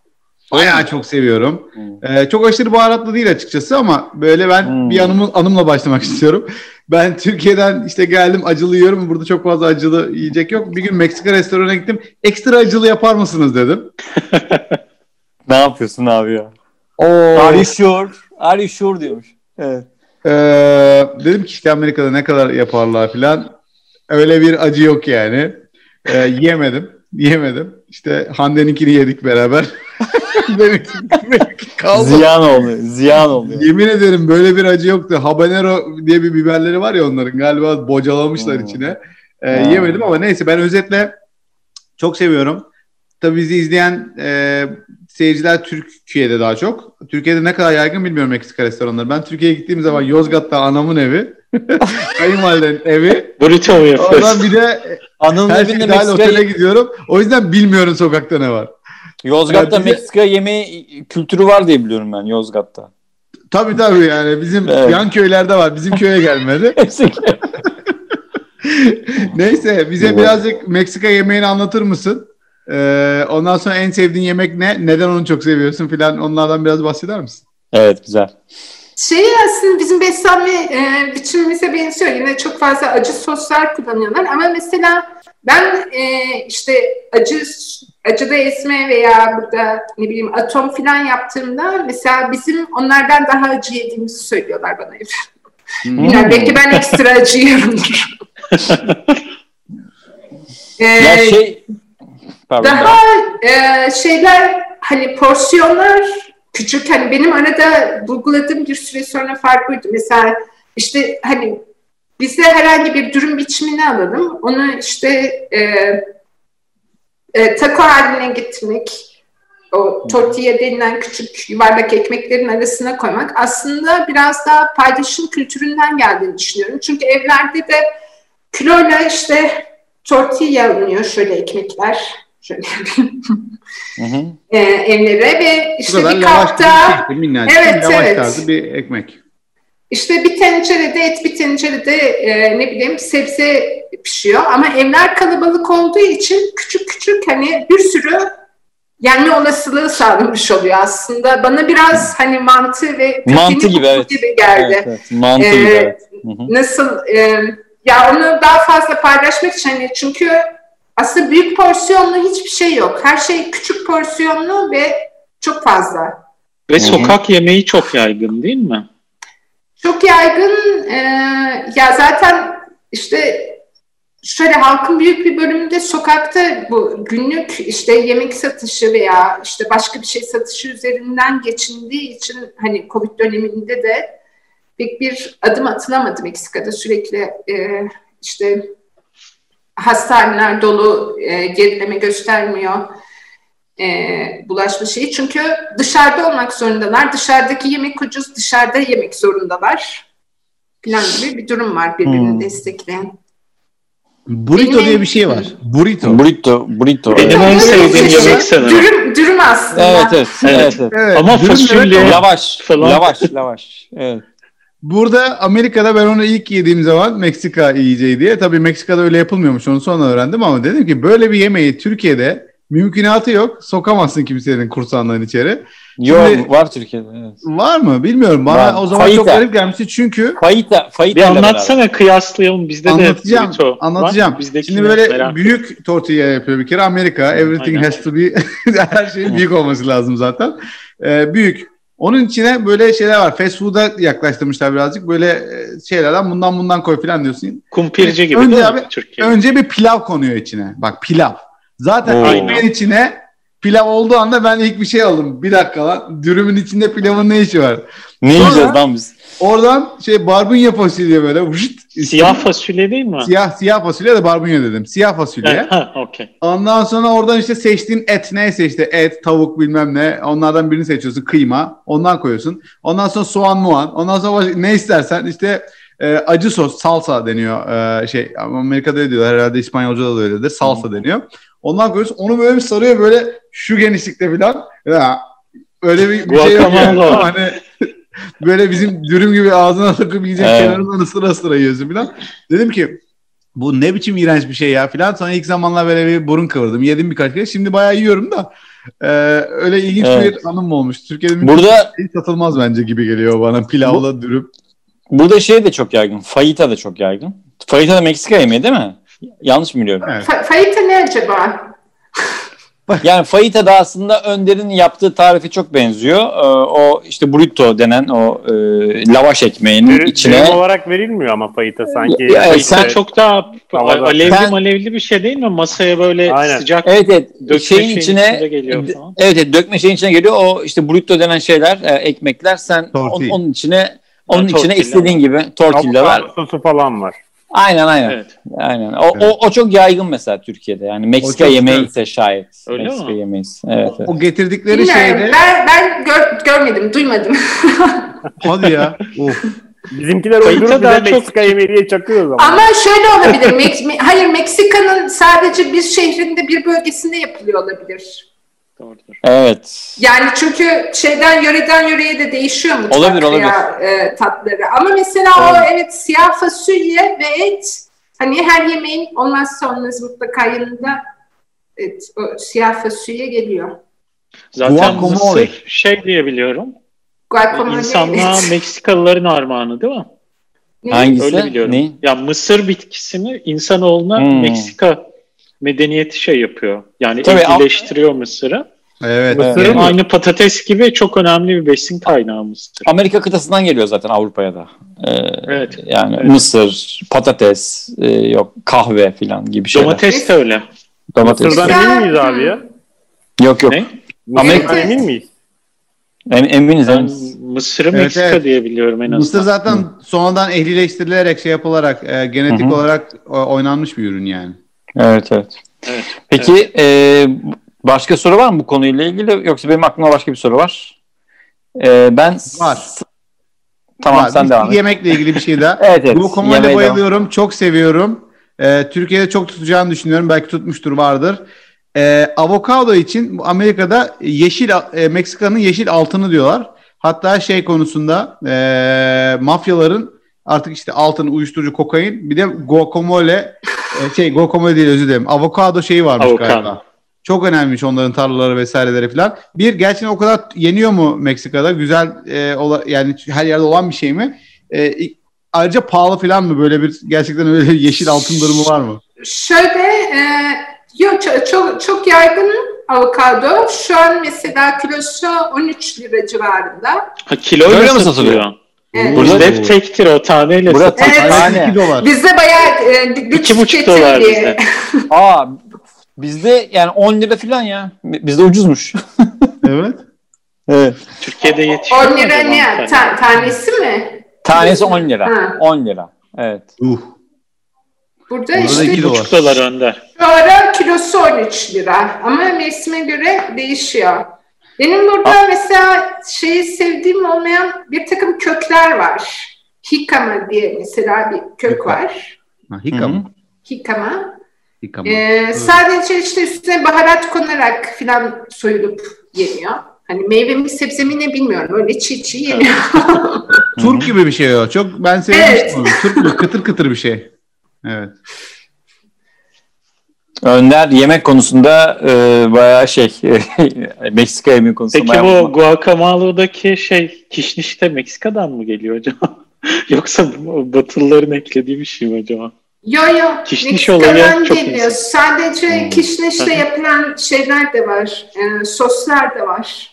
Bayağı çok seviyorum. Hmm. Ee, çok aşırı baharatlı değil açıkçası ama böyle ben hmm. bir anımı, anımla başlamak istiyorum. Ben Türkiye'den işte geldim acılı yiyorum. Burada çok fazla acılı yiyecek yok. Bir gün Meksika restoranına gittim. Ekstra acılı yapar mısınız dedim.
ne yapıyorsun abi ya?
Oo.
Are you sure? Are you sure diyormuş. Evet.
Ee, dedim ki işte Amerika'da ne kadar yaparlar filan. Öyle bir acı yok yani. Ee, yemedim. Yemedim. İşte Hande'ninkini yedik beraber.
kaldı. Ziyan oldu. Ziyan oldu.
Yemin ederim böyle bir acı yoktu. Habanero diye bir biberleri var ya onların. Galiba bocalamışlar hmm. içine. Ee, yemedim ama neyse ben özetle çok seviyorum. Tabii bizi izleyen e, seyirciler Türkiye'de daha çok. Türkiye'de ne kadar yaygın bilmiyorum Meksika restoranları. Ben Türkiye'ye gittiğim zaman Yozgat'ta anamın evi. Kayınvalidenin evi.
Burrito mu yapıyorsun?
Oradan bir de Anıl'ın her evinde Meksika... otele gidiyorum. O yüzden bilmiyorum sokakta ne var.
Yozgat'ta yani Meksika yemeği kültürü var diye biliyorum ben Yozgat'ta.
Tabii tabii yani bizim evet. yan köylerde var. Bizim köye gelmedi. Neyse bize birazcık Meksika yemeğini anlatır mısın? Ee, ondan sonra en sevdiğin yemek ne? Neden onu çok seviyorsun filan onlardan biraz bahseder misin?
Evet güzel.
Şey aslında bizim beslenme e, biçimimize benziyor. Yine çok fazla acı soslar kullanıyorlar ama mesela ben e, işte acı acıda esme veya burada ne bileyim atom filan yaptığımda mesela bizim onlardan daha acı yediğimizi söylüyorlar bana hep. Hmm. Bilmiyorum, belki ben ekstra acı yiyorumdur.
ee, ya şey
Pardon, daha e, şeyler hani porsiyonlar küçük hani benim arada bulguladığım bir süre sonra fark buydu. Mesela işte hani bize herhangi bir dürüm biçimini alalım. Onu işte e, e, taco haline getirmek, o tortilla denilen küçük yuvarlak ekmeklerin arasına koymak aslında biraz daha paylaşım kültüründen geldiğini düşünüyorum. Çünkü evlerde de kiloyla işte tortilla alınıyor şöyle ekmekler şöyle e, evlere ve işte bir kapta
evet evet tarzı bir ekmek.
İşte bir tencerede et, bir tencerede e, ne bileyim sebze pişiyor ama evler kalabalık olduğu için küçük küçük hani bir sürü yenme olasılığı sağlamış oluyor aslında. Bana biraz hani mantı ve
mantı gibi, evet.
gibi geldi. Evet,
evet. Mantı ee, gibi. Evet.
Nasıl e, ya onu daha fazla paylaşmak için hani çünkü aslında büyük porsiyonlu hiçbir şey yok. Her şey küçük porsiyonlu ve çok fazla.
Ve sokak yemeği çok yaygın değil mi?
Çok yaygın. E, ya zaten işte şöyle halkın büyük bir bölümünde sokakta bu günlük işte yemek satışı veya işte başka bir şey satışı üzerinden geçindiği için hani Covid döneminde de pek bir adım atılamadı Meksika'da sürekli e, işte hastaneler dolu e, gerileme göstermiyor e, bulaşma şeyi. Çünkü dışarıda olmak zorundalar. Dışarıdaki yemek ucuz, dışarıda yemek zorundalar. Plan gibi bir durum var birbirini hmm. destekleyen.
Burrito diye bir şey var. Burrito.
Burrito. Burrito.
Benim en sevdiğim yemek sanırım.
Dürüm, dürüm aslında.
Evet evet. evet, evet.
Evet,
Ama
dürüm
fasulye.
Lavaş.
falan.
Lavaş. Lavaş. Evet.
Burada Amerika'da ben onu ilk yediğim zaman Meksika yiyeceği diye. Tabii Meksika'da öyle yapılmıyormuş onu sonra öğrendim ama dedim ki böyle bir yemeği Türkiye'de mümkünatı yok. Sokamazsın kimsenin kursanların içeri.
Yok
Şimdi-
var Türkiye'de. Evet.
Var mı? Bilmiyorum. Bana
Var.
o zaman çok
Fajita.
garip gelmişti çünkü
Fayita. Fayita
Bir
ile beraber.
anlatsana kıyaslayalım. Bizde
anlatacağım.
de
anlatacağım.
var.
Şimdi böyle
Merak
büyük tortilla yapıyor bir kere Amerika. Everything
Aynen.
has to be her şeyin büyük olması lazım zaten. Ee, büyük. Onun içine böyle şeyler var. Fast food'a yaklaştırmışlar birazcık. Böyle e, şeylerden bundan bundan koy falan diyorsun.
Kumpirci gibi
Önce
değil
abi-
mi Türkiye?
Önce bir pilav konuyor içine. Bak pilav. Zaten
Oo.
ekmeğin içine pilav olduğu anda ben ilk bir şey aldım. Bir dakika lan. Dürümün içinde pilavın ne işi var?
Ne
Sonra-
yiyeceğiz lan biz?
Oradan şey barbunya fasulye böyle. Vışt,
Siyah fasulye değil mi?
Siyah, siyah fasulye de barbunya dedim. Siyah fasulye.
Ha, okey.
Ondan sonra oradan işte seçtiğin et neyse işte et, tavuk bilmem ne. Onlardan birini seçiyorsun. Kıyma. Ondan koyuyorsun. Ondan sonra soğan muan. Ondan sonra başka- ne istersen işte e, acı sos, salsa deniyor. E, şey Amerika'da diyorlar. Herhalde İspanyolca'da da öyledir. Salsa deniyor. Ondan koyuyorsun. Onu böyle bir sarıyor böyle şu genişlikte falan. Ya, öyle bir, bir şey yok yani. Hani böyle bizim dürüm gibi ağzına takıp yiyecek
Evet.
kenarından ısıra ısıra yiyorsun falan. Dedim ki bu ne biçim iğrenç bir şey ya filan. Sonra ilk zamanlar böyle bir burun kıvırdım. Yedim birkaç kere. Şimdi bayağı yiyorum da. e, öyle ilginç
Evet.
bir anım olmuş. Türkiye'de
Burada
hiç satılmaz bence gibi geliyor bana. Pilavla dürüm.
burada şey de çok yaygın. Fayita da çok yaygın. Fayita da Meksika yemeği değil mi? Yanlış mı biliyorum?
Evet.
Fa- Fayita ne acaba?
Yani fayita da aslında Önder'in yaptığı tarife çok benziyor. Ee, o işte burrito denen o e, lavaş ekmeğinin
Dürüm,
içine
dürüm olarak verilmiyor ama fayita sanki.
Ya,
Fayita-
sen
çok daha
Havada.
alevli
Sen-
malevli bir şey değil mi? Masaya böyle
Aynen.
sıcak
Evet evet
dökme
şeyin içine
geliyor falan.
evet, evet dökme şeyin içine geliyor. O işte burrito denen şeyler, e, ekmekler sen on- onun içine onun
Ha,
içine istediğin gibi tortilla var.
Avokado sosu falan var.
Aynen aynen.
Evet.
Aynen. O, o, o çok yaygın mesela Türkiye'de. Yani Meksika yemeği ise şayet.
Öyle
Meksika
mi?
yemeği. Evet, evet.
O getirdikleri
Bilmiyorum.
şeyde
Ben, ben gör- görmedim, duymadım.
hadi ya. Of.
Bizimkiler uydurup
daha
bize
çok-
Meksika yemeği diye çakıyor o zaman.
Ama şöyle olabilir. Mek- Me- Hayır, Meksika'nın sadece bir şehrinde, bir bölgesinde yapılıyor olabilir.
Doğrudur.
Evet.
Yani çünkü şeyden yöreden yöreye de değişiyor mu?
Olabilir, olabilir.
e, tatları. Ama mesela o evet siyah fasulye ve et hani her yemeğin olmazsa olmaz mutlaka yanında evet, o siyah fasulye geliyor.
Zaten
Guacamole.
Şey diye biliyorum.
Guacamole.
İnsanlığa
evet.
Meksikalıların armağanı değil mi?
Ne?
Hangisi?
Öyle biliyorum.
Ne?
Ya mısır bitkisini insanoğluna
Hmm.
Meksika medeniyeti şey yapıyor. Yani
Tabii,
evcilleştiriyor Mısır'ı.
Evet.
Mısır
Evet.
Aynı patates gibi çok önemli bir besin kaynağı Mısır.
Amerika kıtasından geliyor zaten Avrupa'ya da. Ee,
Evet.
Yani
Evet.
mısır, patates, e, yok kahve filan gibi şeyler.
Domates de öyle.
Domates.
Mısır'dan emin miyiz abi ya?
Yok yok.
Ne?
Evet.
emin miyiz?
Em- eminiz
Ben
eminiz.
Mısır'ı
Evet,
Meksika
evet.
diye biliyorum en azından.
Mısır zaten sonradan ehlileştirilerek şey yapılarak e, genetik
Hı hı.
olarak e, oynanmış bir ürün yani.
Evet evet.
Evet,
Peki e, başka soru var mı bu konuyla ilgili yoksa benim aklımda başka bir soru var. E, ben
Var.
Tamam
Var,
sen
bir-
devam et.
Yemekle ilgili bir şey daha.
Evet evet.
Bu konuya
yemeğe devam.
bayılıyorum. Çok seviyorum. Ee, Türkiye'de çok tutacağını düşünüyorum. Belki tutmuştur vardır. Ee, avokado için Amerika'da yeşil e, Meksika'nın yeşil altını diyorlar. Hatta şey konusunda e, mafyaların artık işte altın, uyuşturucu, kokain bir de guacamole e, şey guacamole değil özür dilerim. Avokado şeyi varmış
Avokado.
galiba. Çok önemliymiş onların tarlaları vesaireleri falan. Bir gerçekten o kadar yeniyor mu Meksika'da? Güzel e, ola- yani her yerde olan bir şey mi? E, ayrıca pahalı falan mı? Böyle bir gerçekten öyle yeşil altın durumu var mı?
Şöyle, e, yok çok, çok, çok yaygın avokado. Şu an mesela kilosu 13 lira civarında.
Ha, kiloyla
Öyle mi
satılıyor?
satılıyor?
Evet.
Burada-
hep tektir o taneyle
Burada
satılıyor.
Evet.
tane.
2 dolar.
Bizde bayağı e,
buçuk
tüketim
dolar
diye.
bizde.
Aa bizde yani 10 lira falan ya. Bizde ucuzmuş.
Evet.
evet.
Türkiye'de yetişiyor.
10
mu
lira ne? Ta- tanesi mi?
Tanesi 10 lira.
Ha.
10 lira. Evet.
Uh.
Burada
Burada
işte
iki
Bir buçuk
dolar.
dolar önder.
şu ara kilosu 13 lira. Ama mevsime göre değişiyor. Benim burada mesela şeyi sevdiğim olmayan bir takım kökler var. Hikama diye mesela bir kök
Hikama.
var.
Ha, hika?
Hikama.
Hika mı?
Ee, sadece işte üstüne baharat konarak filan soyulup yeniyor. Hani meyve mi sebze mi ne bilmiyorum. Öyle çiğ çiğ yeniyor.
Turp gibi bir şey o. Çok ben sevmiştim onu. Turp gibi kıtır kıtır bir şey. Evet.
Önder yemek konusunda e, bayağı şey Meksika yemeği konusunda
Peki
bayağı
bu guacamole'daki şey kişniş de Meksika'dan mı geliyor acaba? Yoksa Batılıların eklediği bir şey mi acaba?
yo yo.
Kişniş
Meksika'dan
çok
geliyor.
insan.
Sadece
Hmm.
kişnişle yapılan şeyler de var. Ee, soslar da var.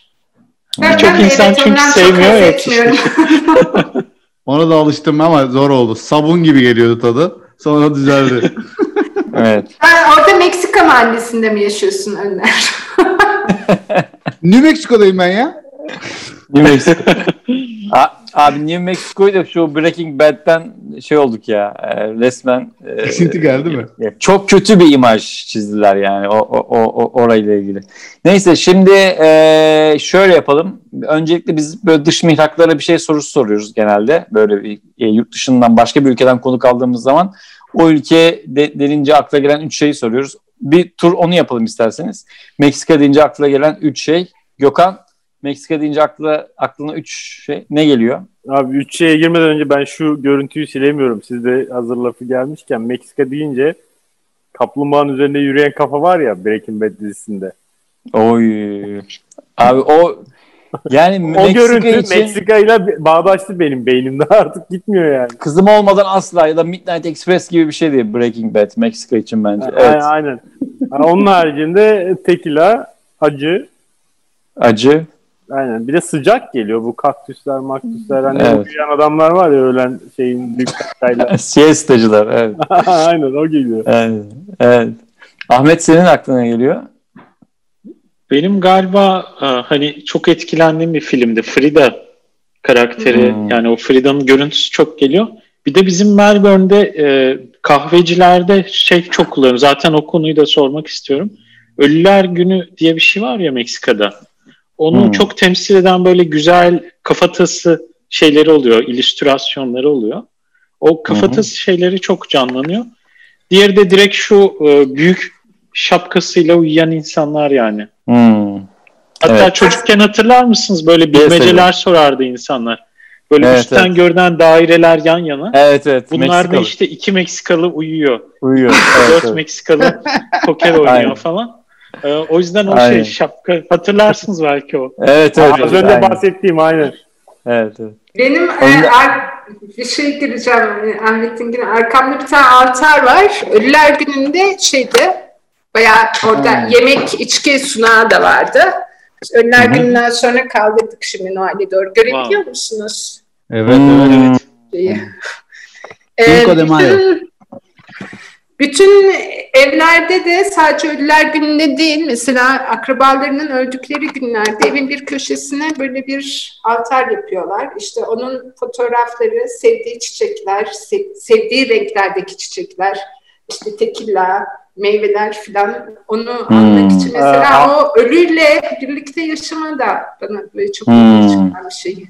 Ben,
Çok
ben de
insan
evet,
çünkü
çok
sevmiyor ya
etmiyorum.
Ona da alıştım ama zor oldu. Sabun gibi geliyordu tadı. Sonra düzeldi.
Evet.
Ben orada Meksika mahallesinde mi yaşıyorsun Önder?
New Mexico'dayım ben ya.
New Mexico. A- abi New Mexico'yu da şu Breaking Bad'den şey olduk ya. e, resmen e,
Esinti geldi mi?
ya çok kötü bir imaj çizdiler yani o, o, o, o- orayla ilgili. Neyse şimdi e, şöyle yapalım. Öncelikle biz böyle dış mihraklara bir şey sorusu soruyoruz genelde. Böyle bir e, yurt dışından başka bir ülkeden konuk aldığımız zaman o ülke de, denince akla gelen üç şeyi soruyoruz. Bir tur onu yapalım isterseniz. Meksika deyince akla gelen üç şey. Gökhan, Meksika deyince akla, aklına üç şey. Ne geliyor?
Abi üç şeye girmeden önce ben şu görüntüyü silemiyorum. Siz de hazır lafı gelmişken Meksika deyince kaplumbağanın üzerinde yürüyen kafa var ya Breaking Bad dizisinde.
Oy. Abi o yani
O
Meksika
görüntü
için
Meksika ile bağdaştı benim beynimde artık gitmiyor yani.
kızım olmadan asla ya da Midnight Express gibi bir şey değil Breaking Bad Meksika için bence. Evet.
A- Aynen. Ha, Onun haricinde tekila, acı,
Acı.
aynen. Bir de sıcak geliyor bu kaktüsler, maktüsler. Hani
Evet.
uyuyan adamlar var ya ölen şeyin büyük kaktayla.
Siestacılar. Evet.
aynen o geliyor.
evet. Evet. Ahmet senin aklına geliyor.
Benim galiba e, hani çok etkilendiğim bir filmdi. Frida karakteri
Hmm.
yani o Frida'nın görüntüsü çok geliyor. Bir de bizim Melbourne'de e, kahvecilerde şey çok kullanıyorum. Zaten o konuyu da sormak istiyorum. Ölüler Günü diye bir şey var ya Meksika'da. Onu
Hmm.
çok temsil eden böyle güzel kafatası şeyleri oluyor, illüstrasyonları oluyor. O kafatası şeyleri çok canlanıyor. Diğeri de direkt şu e, büyük şapkasıyla uyuyan insanlar yani.
Hmm.
Hatta
Evet.
çocukken hatırlar mısınız böyle bilmeceler sorardı insanlar. Böyle
Evet,
üstten
evet.
görünen daireler yan yana.
Evet evet.
Bunlar da
Meksikalı.
işte iki Meksikalı uyuyor.
uyuyor. Evet,
Dört
evet.
Meksikalı poker oynuyor
Aynen.
falan. Ee, o yüzden o
Aynen.
şey şapka hatırlarsınız belki o.
Evet evet.
Az önce
aynen.
bahsettiğim aynen.
Evet, evet.
Benim e,
Onda-
ar- bir şey gireceğim e, Ahmet'in yine arkamda bir tane altar var. Ölüler gününde şeydi bayağı orada
Hmm.
yemek içki sunağı da vardı. Biz
hı.
gününden sonra kaldırdık şimdi Noel'e doğru. Görebiliyor
Wow.
musunuz?
Evet
Hmm.
evet.
Şeyi? Ee, bütün, bütün evlerde de sadece ölüler gününde değil mesela akrabalarının öldükleri günlerde evin bir köşesine böyle bir altar yapıyorlar. İşte onun fotoğrafları, sevdiği çiçekler, se- sevdiği renklerdeki çiçekler, işte tekilla, meyveler filan onu
Hmm.
anmak için mesela
Ee,
o ölüyle birlikte yaşama da bana böyle çok
Hmm.
ilginç gelen bir şey.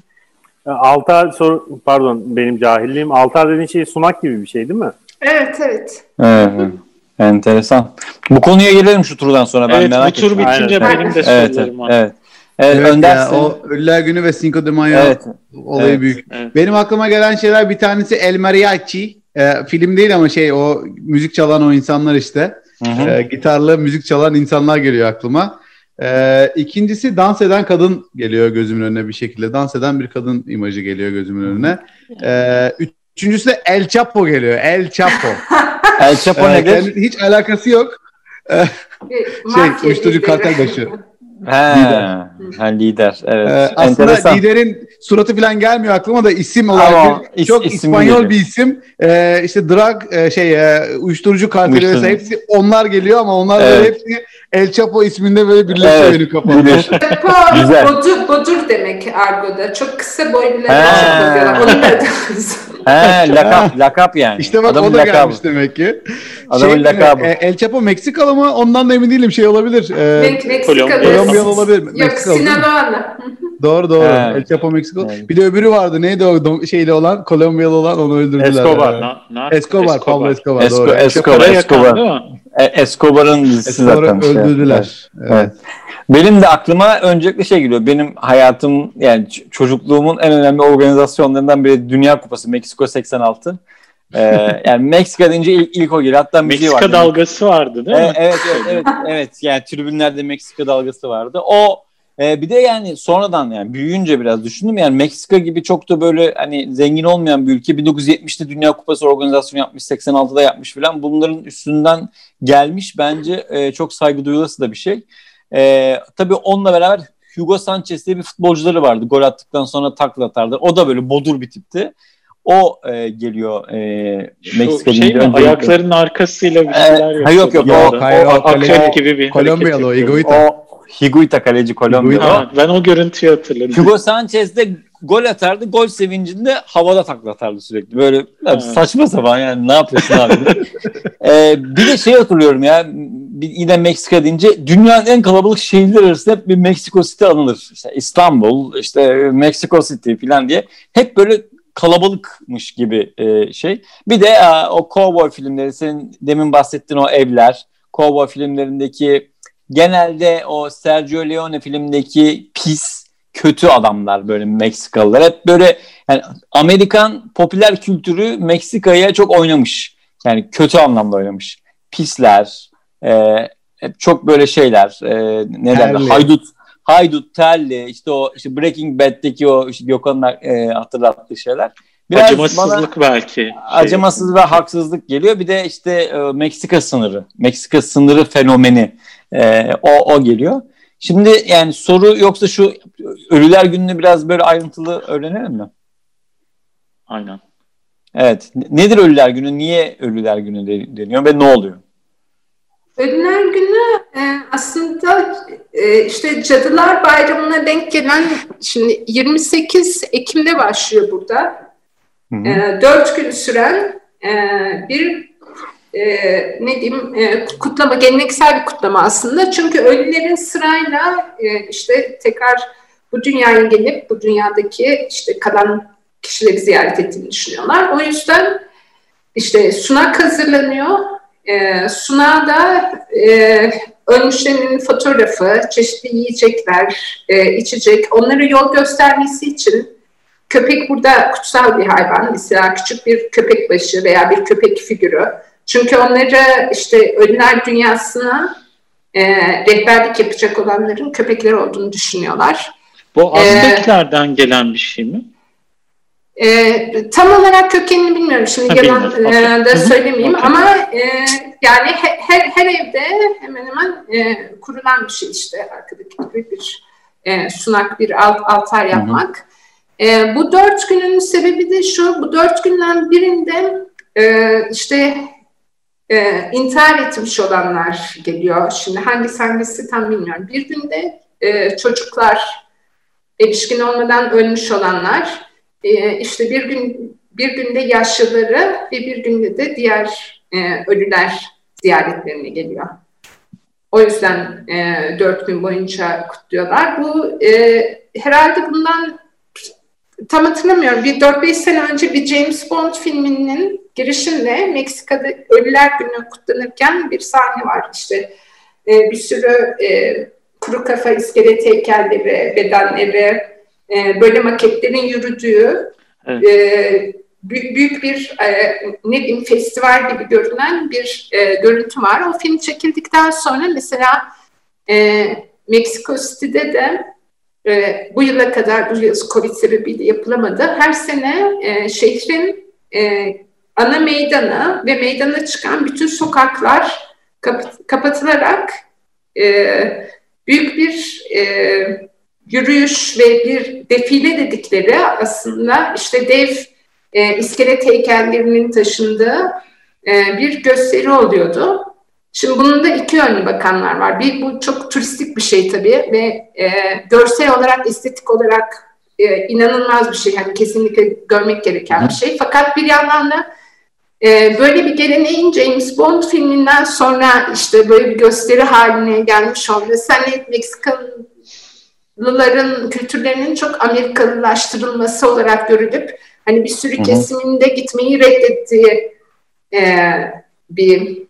Altar sor pardon benim cahilliğim. Altar dediğin şey sunak gibi bir şey değil mi?
Evet evet.
Evet, evet. Enteresan. Bu konuya gelelim şu turdan sonra. Ben
evet bu
merak
tur
ettim.
bitince
Aynen.
benim de
Evet, evet,
sorularım
evet. Evet,
Evet
Önder
ya, o Ölüler Günü ve Cinco de Mayo
Evet.
olayı
Evet.
büyük.
Evet.
Benim aklıma gelen şeyler bir tanesi El Mariachi. Ee, film değil ama şey o müzik çalan o insanlar işte.
Hı hı.
Ee, gitarlı müzik çalan insanlar geliyor aklıma. Ee, ikincisi dans eden kadın geliyor gözümün önüne bir şekilde. Dans eden bir kadın imajı geliyor gözümün önüne. Ee, Üçüncüsü de El Chapo geliyor. El Chapo.
El Chapo
Ee,
nedir?
kendi- hiç alakası yok.
Bir
Şey, uyuşturucu kartel başı.
He,
Lider.
ha, lider. Evet.
Ee, aslında
Enteresan.
liderin suratı falan gelmiyor aklıma da isim olarak
Ama
bir-
is-
çok
isim
İspanyol
geliyor.
bir isim. Ee, işte drug e, şey e, uyuşturucu karteli vesaire hepsi onlar geliyor ama onlar
Evet.
böyle hepsi El Chapo isminde böyle birleşiyor
Evet,
benim kafamda.
Chapo,
Güzel.
bodur, bodur demek argoda. Çok kısa diyorlar. Onun da
He, lakap, lakap yani.
İşte bak
Adamın
o da
lakabı.
gelmiş demek ki.
Adamın lakabı.
e, El Chapo Meksikalı mı? Ondan da emin değilim. Şey olabilir. E,
Mek- Meksikalı.
Kolombiyalı.
Olabilir.
Yok
Meksikalı?
Sinaloa'lı.
Doğru doğru.
He.
El Chapo Meksikalı.
Evet.
Bir de öbürü vardı. Neydi o şeyli olan? Kolombiyalı olan onu öldürdüler.
Escobar.
Ee,
Na- nar-
Escobar, Pablo Escobar.
Esco-
doğru.
Escobar.
Yakan
Escobar. E, Escobar'ın dizisi
Escobar'ı
zaten. şey.
öldürdüler.
Evet.
Evet.
Benim de aklıma öncelikle şey geliyor. Benim hayatım yani çocukluğumun en önemli organizasyonlarından biri Dünya Kupası Meksiko 86. Ee, yani Meksika deyince ilk, ilk o geliyor. Hatta
Meksika
vardı.
dalgası vardı değil mi?
evet, evet, evet, evet. Yani tribünlerde Meksika dalgası vardı. O e, bir de yani sonradan yani büyüyünce biraz düşündüm. Yani Meksika gibi çok da böyle hani zengin olmayan bir ülke 1970'te Dünya Kupası organizasyonu yapmış, 86'da yapmış falan. Bunların üstünden gelmiş bence e, çok saygı duyulası da bir şey. E, tabii onunla beraber Hugo Sanchez diye bir futbolcuları vardı. Gol attıktan sonra takla atardı. O da böyle bodur bir tipti. O e, geliyor e, Meksika
şey
deyince
mi? Ayaklarının arkasıyla bir
Ee,
şeyler
ha, yok, yok,
yapıyordu.
o-
Hayır, o
Akrep
kaleci-
gibi bir
Kolombiyalı o,
hareket yapıyordu.
Higuita.
O Higuita kaleci Kolombiyalı.
Ha, ben o görüntüyü hatırladım.
Hugo Sanchez de gol atardı. Gol sevincinde havada takla atardı sürekli. Böyle abi saçma sapan yani ne yapıyorsun abi? ee, bir de şey hatırlıyorum ya bir, yine Meksika deyince dünyanın en kalabalık şehirleri arasında hep bir Meksiko City anılır. İşte İstanbul, işte Meksiko City falan diye. Hep böyle kalabalıkmış gibi e, şey. Bir de e, o cowboy filmleri senin demin bahsettiğin o evler, cowboy filmlerindeki genelde o Sergio Leone filmdeki pis kötü adamlar böyle Meksikalılar. Hep böyle yani Amerikan popüler kültürü Meksika'ya çok oynamış. Yani kötü anlamda oynamış. Pisler, e, hep çok böyle şeyler, e, ne derler, haydut, haydut, terli, işte o işte Breaking Bad'deki o işte Gökhan'ın e, hatırlattığı şeyler. Biraz bana-
Acımasızlık belki. Şey,
acımasız ve haksızlık geliyor. Bir de işte e, Meksika sınırı, Meksika sınırı fenomeni e, o, o geliyor. Şimdi yani soru yoksa şu Ölüler Günü'nü biraz böyle ayrıntılı öğrenelim mi?
Aynen.
Evet. Nedir Ölüler Günü? Niye Ölüler Günü de- deniyor ve ne oluyor?
Ölüler Günü e, aslında e, işte Cadılar Bayramı'na denk gelen şimdi 28 Ekim'de başlıyor burada.
Hı hı.
E, dört gün süren e, bir e, ne diyeyim e, kutlama, geleneksel bir kutlama aslında. Çünkü ölülerin sırayla e, işte tekrar bu dünyaya gelip bu dünyadaki işte kalan kişileri ziyaret ettiğini düşünüyorlar. O yüzden işte sunak hazırlanıyor. E, sunağa da e, ölmüşlerin fotoğrafı, çeşitli yiyecekler, e, içecek, onlara yol göstermesi için köpek burada kutsal bir hayvan. Mesela küçük bir köpek başı veya bir köpek figürü. Çünkü onları işte ölüler dünyasına e, rehberlik yapacak olanların köpekler olduğunu düşünüyorlar.
Bu
Ee,
Azteklerden gelen bir şey mi?
E, tam olarak kökenini bilmiyorum şimdi
Ha,
yalan
bilmiyorum.
e, da söylemeyeyim
Okey.
ama e, yani he- her, her evde hemen hemen e, kurulan bir şey işte arkadaki gibi bir e, sunak bir alt, altar yapmak. E, bu dört günün sebebi de şu bu dört günden birinde e, işte e, intihar etmiş olanlar geliyor. Şimdi hangisi hangisi tam bilmiyorum. Bir günde e, çocuklar erişkin olmadan ölmüş olanlar e, işte bir gün bir günde yaşlıları ve bir günde de diğer e, ölüler ziyaretlerine geliyor. O yüzden e, dört gün boyunca kutluyorlar. Bu e, herhalde bundan tam hatırlamıyorum. Bir 4-5 sene önce bir James Bond filminin girişinde Meksika'da Ölüler Günü kutlanırken bir sahne var. İşte e, bir sürü e, kuru kafa iskelet heykelleri, bedenleri, e, böyle maketlerin yürüdüğü
Evet.
e, büyük, büyük bir e, ne diyeyim festival gibi görünen bir e, görüntü var. O film çekildikten sonra mesela e, Meksiko City'de de e, bu yıla kadar yıl Covid sebebiyle yapılamadı. Her sene e, şehrin e, ana meydana ve meydana çıkan bütün sokaklar kap- kapatılarak e, büyük bir e, yürüyüş ve bir defile dedikleri aslında işte dev e, iskelet heykellerinin taşındığı e, bir gösteri oluyordu. Şimdi bunun da iki yönlü bakanlar var. Bir bu çok turistik bir şey tabii ve e, görsel olarak, estetik olarak e, inanılmaz bir şey. Yani kesinlikle görmek gereken bir şey. Fakat bir yandan da e, böyle bir geleneğin James Bond filminden sonra işte böyle bir gösteri haline gelmiş olması. Hani Meksikalıların kültürlerinin çok Amerikalılaştırılması olarak görülüp hani bir sürü kesiminde gitmeyi reddettiği e, bir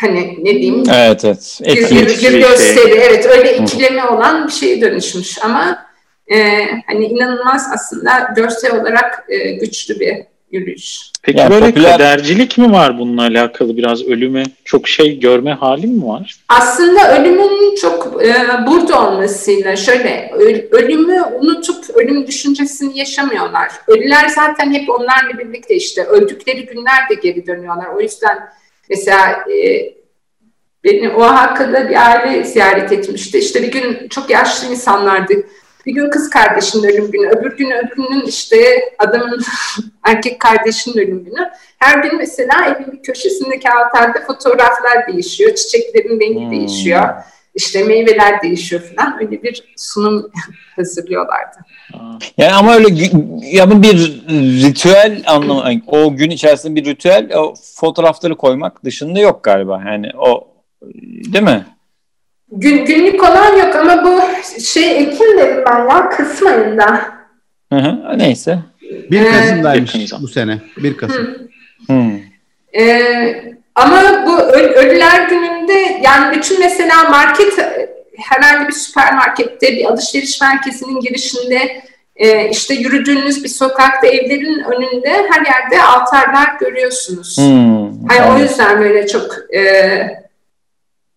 hani ne diyeyim
Evet evet.
bir, bir, bir
şey.
gösteri evet öyle ikileme olan bir şeye dönüşmüş ama e, hani inanılmaz aslında görsel olarak e, güçlü bir yürüyüş.
Peki
Yani
böyle
popüler-
kadercilik mi var bununla alakalı biraz ölüme çok şey görme hali mi var?
Aslında ölümün çok e, burada olmasıyla şöyle ölümü unutup ölüm düşüncesini yaşamıyorlar. Ölüler zaten hep onlarla birlikte işte öldükleri günler de geri dönüyorlar. O yüzden mesela e, beni Oaxaca'da bir aile ziyaret etmişti. İşte bir gün çok yaşlı insanlardı. Bir gün kız kardeşinin ölüm günü, öbür gün öbürünün işte adamın erkek kardeşinin ölüm günü. Her gün mesela evin bir köşesindeki altarda fotoğraflar değişiyor, çiçeklerin rengi
Hmm.
değişiyor, işte meyveler değişiyor falan. Öyle bir sunum hazırlıyorlardı.
Yani ama öyle gü- ya bu bir ritüel anlamı yani o gün içerisinde bir ritüel o fotoğrafları koymak dışında yok galiba. Yani o değil mi?
Gün, günlük olan yok ama bu şey Ekim dedim ben ya Kasım ayında.
Hı hı. Neyse.
1
Ee,
Kasım'daymış
yakın zaman.
bu sene. 1 Kasım.
Hmm.
Ee, ama bu Öl- Ölüler Günü'nde yani bütün mesela market herhangi bir süpermarkette bir alışveriş merkezinin girişinde e, işte yürüdüğünüz bir sokakta evlerin önünde her yerde altarlar görüyorsunuz.
Hmm.
Hani o
Anladım.
yüzden böyle çok e,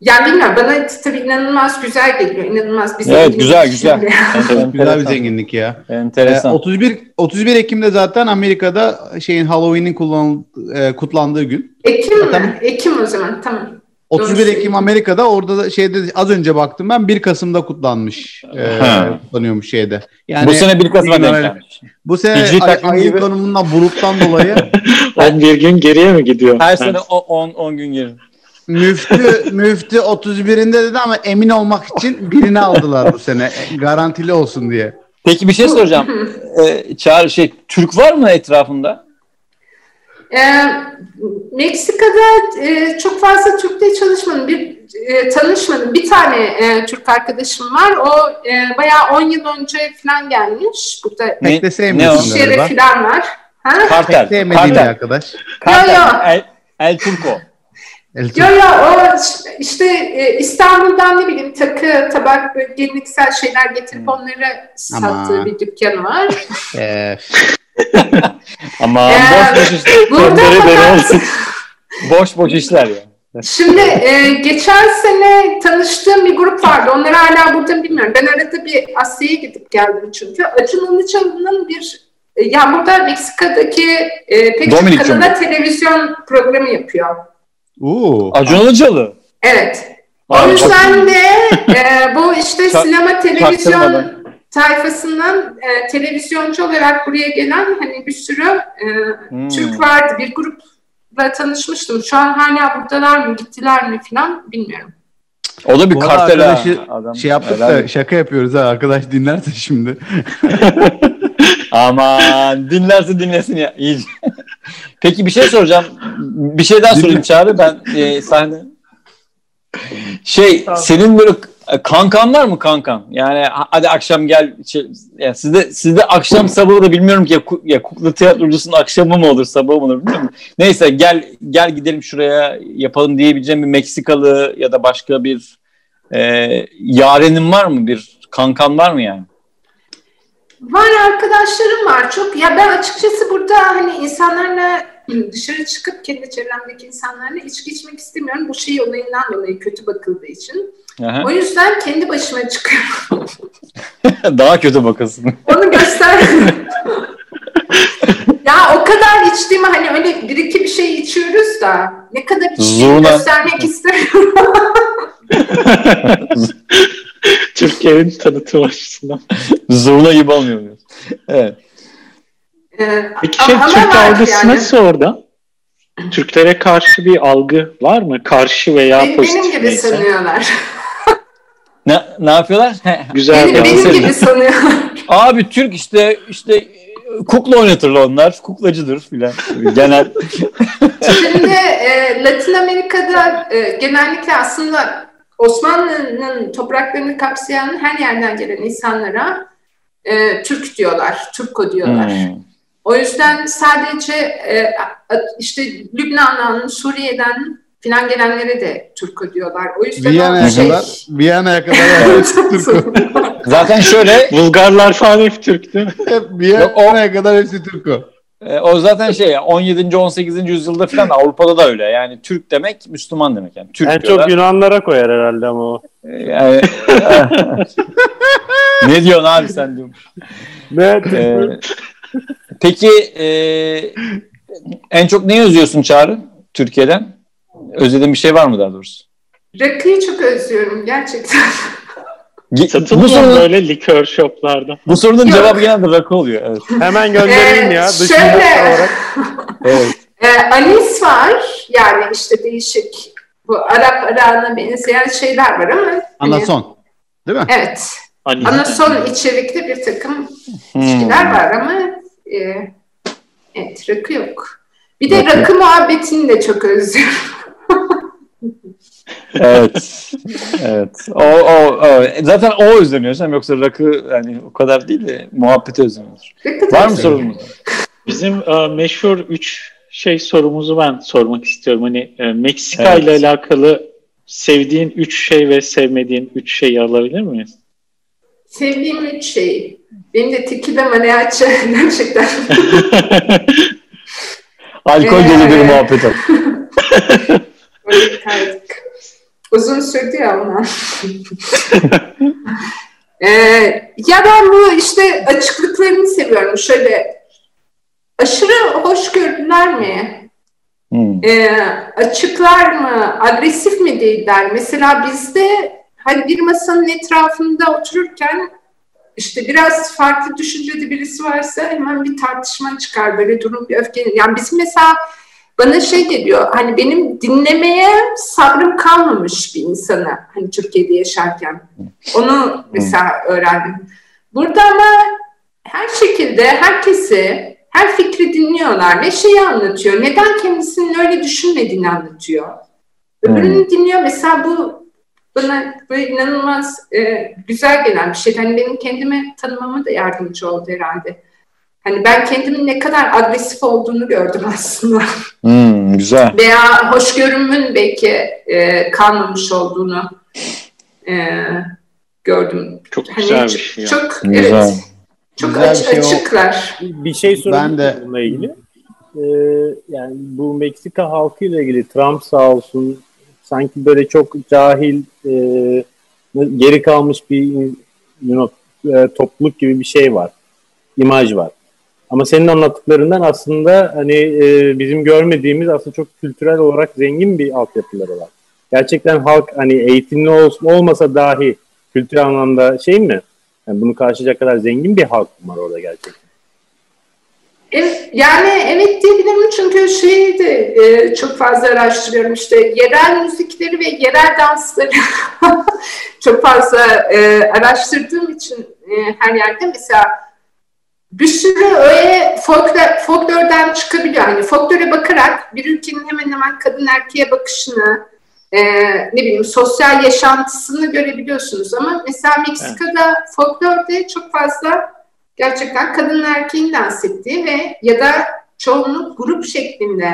yani bilmiyorum bana tabii inanılmaz güzel geliyor. inanılmaz bir
Evet güzel güzel.
Güzel bir zenginlik ya. Ee,
Enteresan.
31 31 Ekim'de zaten Amerika'da şeyin Halloween'in kullan, e, kutlandığı gün.
Ekim
Tamam.
mi? Ekim o zaman tamam.
31
Doğru
Ekim Amerika'da orada da şeyde az önce baktım ben 1 Kasım'da kutlanmış. E, kutlanıyormuş şeyde. Yani
bu sene bir Kasım'a denk gelmiş.
bu sene ay,
takvim
ayın
gibi.
konumundan buluttan dolayı
11 gün geriye mi gidiyor?
Her sene 10 10 gün geri.
Müftü müftü 31'inde dedi ama emin olmak için birini aldılar bu sene. Garantili olsun diye.
Peki bir şey soracağım. Ee, Çağrı şey Türk var mı etrafında?
Ee, Meksika'da e, çok fazla Türk'le çalışmadım. Bir e, tanışmadım. Bir tane e, Türk arkadaşım var. O e, bayağı 10 yıl önce falan gelmiş. Burada
Pek de
Ne-
sevmiyorsun
ne
galiba.
şere falan var. Ha?
Kartel.
Pek sevmediğim bir
Kartel.
arkadaş.
Kartel.
Yo, yo.
El, El Turco.
Elçin.
Yo yo o işte e, İstanbul'dan ne bileyim takı, tabak, böyle geleneksel şeyler getirip onları sattığı
Ama.
bir dükkanı var.
Ama boş boş işler.
Burada fakat.
Boş boş işler ya.
Şimdi e, geçen sene tanıştığım bir grup vardı. Onları hala burada bilmiyorum. Ben arada bir Asya'ya gidip geldim çünkü. Acun Ilıcalı'nın bir e, ya burada Meksika'daki e, pek çok kadına televizyon programı yapıyor.
Uu.
Acun Ilıcalı.
Evet. O yüzden de e, bu işte sinema televizyon tayfasından e, televizyoncu olarak buraya gelen hani bir sürü e,
Hmm.
Türk vardı. Bir grupla tanışmıştım. Şu an hala buradalar mı, gittiler mi falan bilmiyorum.
O da bir kartel ha.
arkadaşı
Adam,
Şey yaptık da şaka yapıyoruz ha arkadaş dinlerse şimdi.
Aman dinlerse dinlesin ya. İyice. Peki bir şey soracağım. Bir şey daha sorayım Çağrı. Ben e, sahne. Şey senin böyle kankan var mı kankan? Yani ha- hadi akşam gel. Şey, yani sizde sizde akşam sabahı da bilmiyorum ki ya, ya kukla tiyatrocusunun akşamı mı olur sabahı mı olur bilmiyorum. Neyse gel gel gidelim şuraya yapalım diyebileceğim bir Meksikalı ya da başka bir e, yarenin var mı? Bir kankan var mı yani?
Var arkadaşlarım var çok. Ya ben açıkçası burada hani insanlarla dışarı çıkıp kendi çevremdeki insanlarla içki içmek istemiyorum. Bu şey olayından dolayı kötü bakıldığı için.
Aha.
O yüzden kendi başıma çıkıyorum.
Daha kötü bakasın.
Onu göster. ya o kadar içtiğimi hani öyle bir iki bir şey içiyoruz da ne kadar içtiğimi
Zurna.
göstermek istemiyorum.
Türkiye'nin tanıtım açısından.
Zurna gibi olmuyor muyuz? Evet.
Ee,
Peki şey, Türk algısı
yani.
nasıl orada? Türklere karşı bir algı var mı? Karşı veya
Benim,
pozitif
benim gibi
neyse.
sanıyorlar.
Ne, ne yapıyorlar?
Güzel
benim, benim gibi sanıyorlar.
Abi Türk işte işte kukla oynatırlar onlar. Kuklacıdır filan. Genel.
Şimdi e, Latin Amerika'da e, genellikle aslında Osmanlı'nın topraklarını kapsayan her yerden gelen insanlara e, Türk diyorlar, Türko diyorlar.
Hmm.
O yüzden sadece e, işte Lübnan'dan, Suriye'den filan gelenlere de Türko diyorlar. O yüzden
Viyana'ya
şey...
kadar, Viyana'ya kadar hep Türk'ü.
Zaten şöyle
Bulgarlar falan hep Türk değil mi?
Hep Viyana'ya kadar hepsi Türk'ü.
E, o zaten şey 17. 18. yüzyılda filan Avrupa'da da öyle. Yani Türk demek Müslüman demek yani. Türk
En
diyorlar.
çok Yunanlara koyar herhalde ama o.
Yani- ne diyorsun abi sen diyorum.
Ne?
Ee, peki e, en çok neyi özlüyorsun Çağrı Türkiye'den? Özlediğin bir şey var mı daha doğrusu?
Rakıyı çok özlüyorum gerçekten.
Bu,
Satılmıyor mu
sorunun,
böyle likör shoplarda.
bu sorunun
Yok.
cevabı genelde rakı oluyor. Evet.
Hemen göndereyim
Ee,
ya.
Şöyle-
olarak.
evet.
Ee, anis var. Yani işte değişik bu Arap arağına benzeyen şeyler var ama hani-
Anason. Değil mi?
Evet.
Hani
Anason içerikli bir takım
Hmm.
içkiler var ama e, evet rakı yok. Bir de
Rakı.
rakı muhabbetini de çok özlüyorum.
evet. Evet. O, o, o. Zaten o özleniyor. Sen yoksa rakı yani o kadar değil de muhabbeti
da
Var mı sorunumuz?
Bizim e, meşhur üç şey sorumuzu ben sormak istiyorum. Hani e, Meksika
Evet.
ile alakalı sevdiğin üç şey ve sevmediğin üç şeyi alabilir miyiz?
Sevdiğim üç şey. Benim de tequila mariachi gerçekten.
Alkol dolu bir
Ee.
muhabbet var.
Öyle kaydık. Uzun sürdü ya ona. Ee, ya ben bu işte açıklıklarını seviyorum. Şöyle aşırı hoşgörüler mi?
Hmm.
Ee, açıklar mı? Agresif mi değiller? Mesela bizde hani bir masanın etrafında otururken işte biraz farklı düşüncede birisi varsa hemen bir tartışma çıkar. Böyle durum bir öfkelenir. Yani bizim mesela bana şey geliyor hani benim dinlemeye sabrım kalmamış bir insana hani Türkiye'de yaşarken. Onu mesela öğrendim. Burada ama her şekilde herkesi her fikri dinliyorlar ve şeyi anlatıyor. Neden kendisinin öyle düşünmediğini anlatıyor. Öbürünü dinliyor. Mesela bu bana böyle inanılmaz e, güzel gelen bir şey. Hani benim kendime tanımama da yardımcı oldu herhalde. Hani ben kendimin ne kadar agresif olduğunu gördüm aslında.
Hmm, güzel.
Veya hoşgörümün belki e, kalmamış olduğunu e, gördüm.
Çok
Hani
güzel bir
çok-
şey. ya.
Çok
Güzel.
evet. Çok
Güzel
aç-
bir şey o.
açıklar.
Bir şey sorayım
Ben de-
bununla ilgili. Ee, yani bu Meksika halkı ile ilgili Trump sağ olsun sanki böyle çok cahil e, geri kalmış bir you know, e, topluluk gibi bir şey var. imaj var. Ama senin anlattıklarından aslında hani e, bizim görmediğimiz aslında çok kültürel olarak zengin bir altyapıları var. Gerçekten halk hani eğitimli ol, olmasa dahi kültürel anlamda şey mi? Yani bunu karşılayacak kadar zengin bir halk var orada gerçekten?
Yani evet diyebilirim çünkü şeyi de e, çok fazla araştırıyorum işte yerel müzikleri ve yerel dansları çok fazla e, araştırdığım için e, her yerde mesela bir sürü öyle folklor, folklordan çıkabiliyor. Hani folklore bakarak bir ülkenin hemen hemen kadın erkeğe bakışını, e, ne bileyim sosyal yaşantısını görebiliyorsunuz. Ama mesela Meksika'da folklorda çok fazla gerçekten kadın erkeğin dans ettiği ve ya da çoğunluk grup şeklinde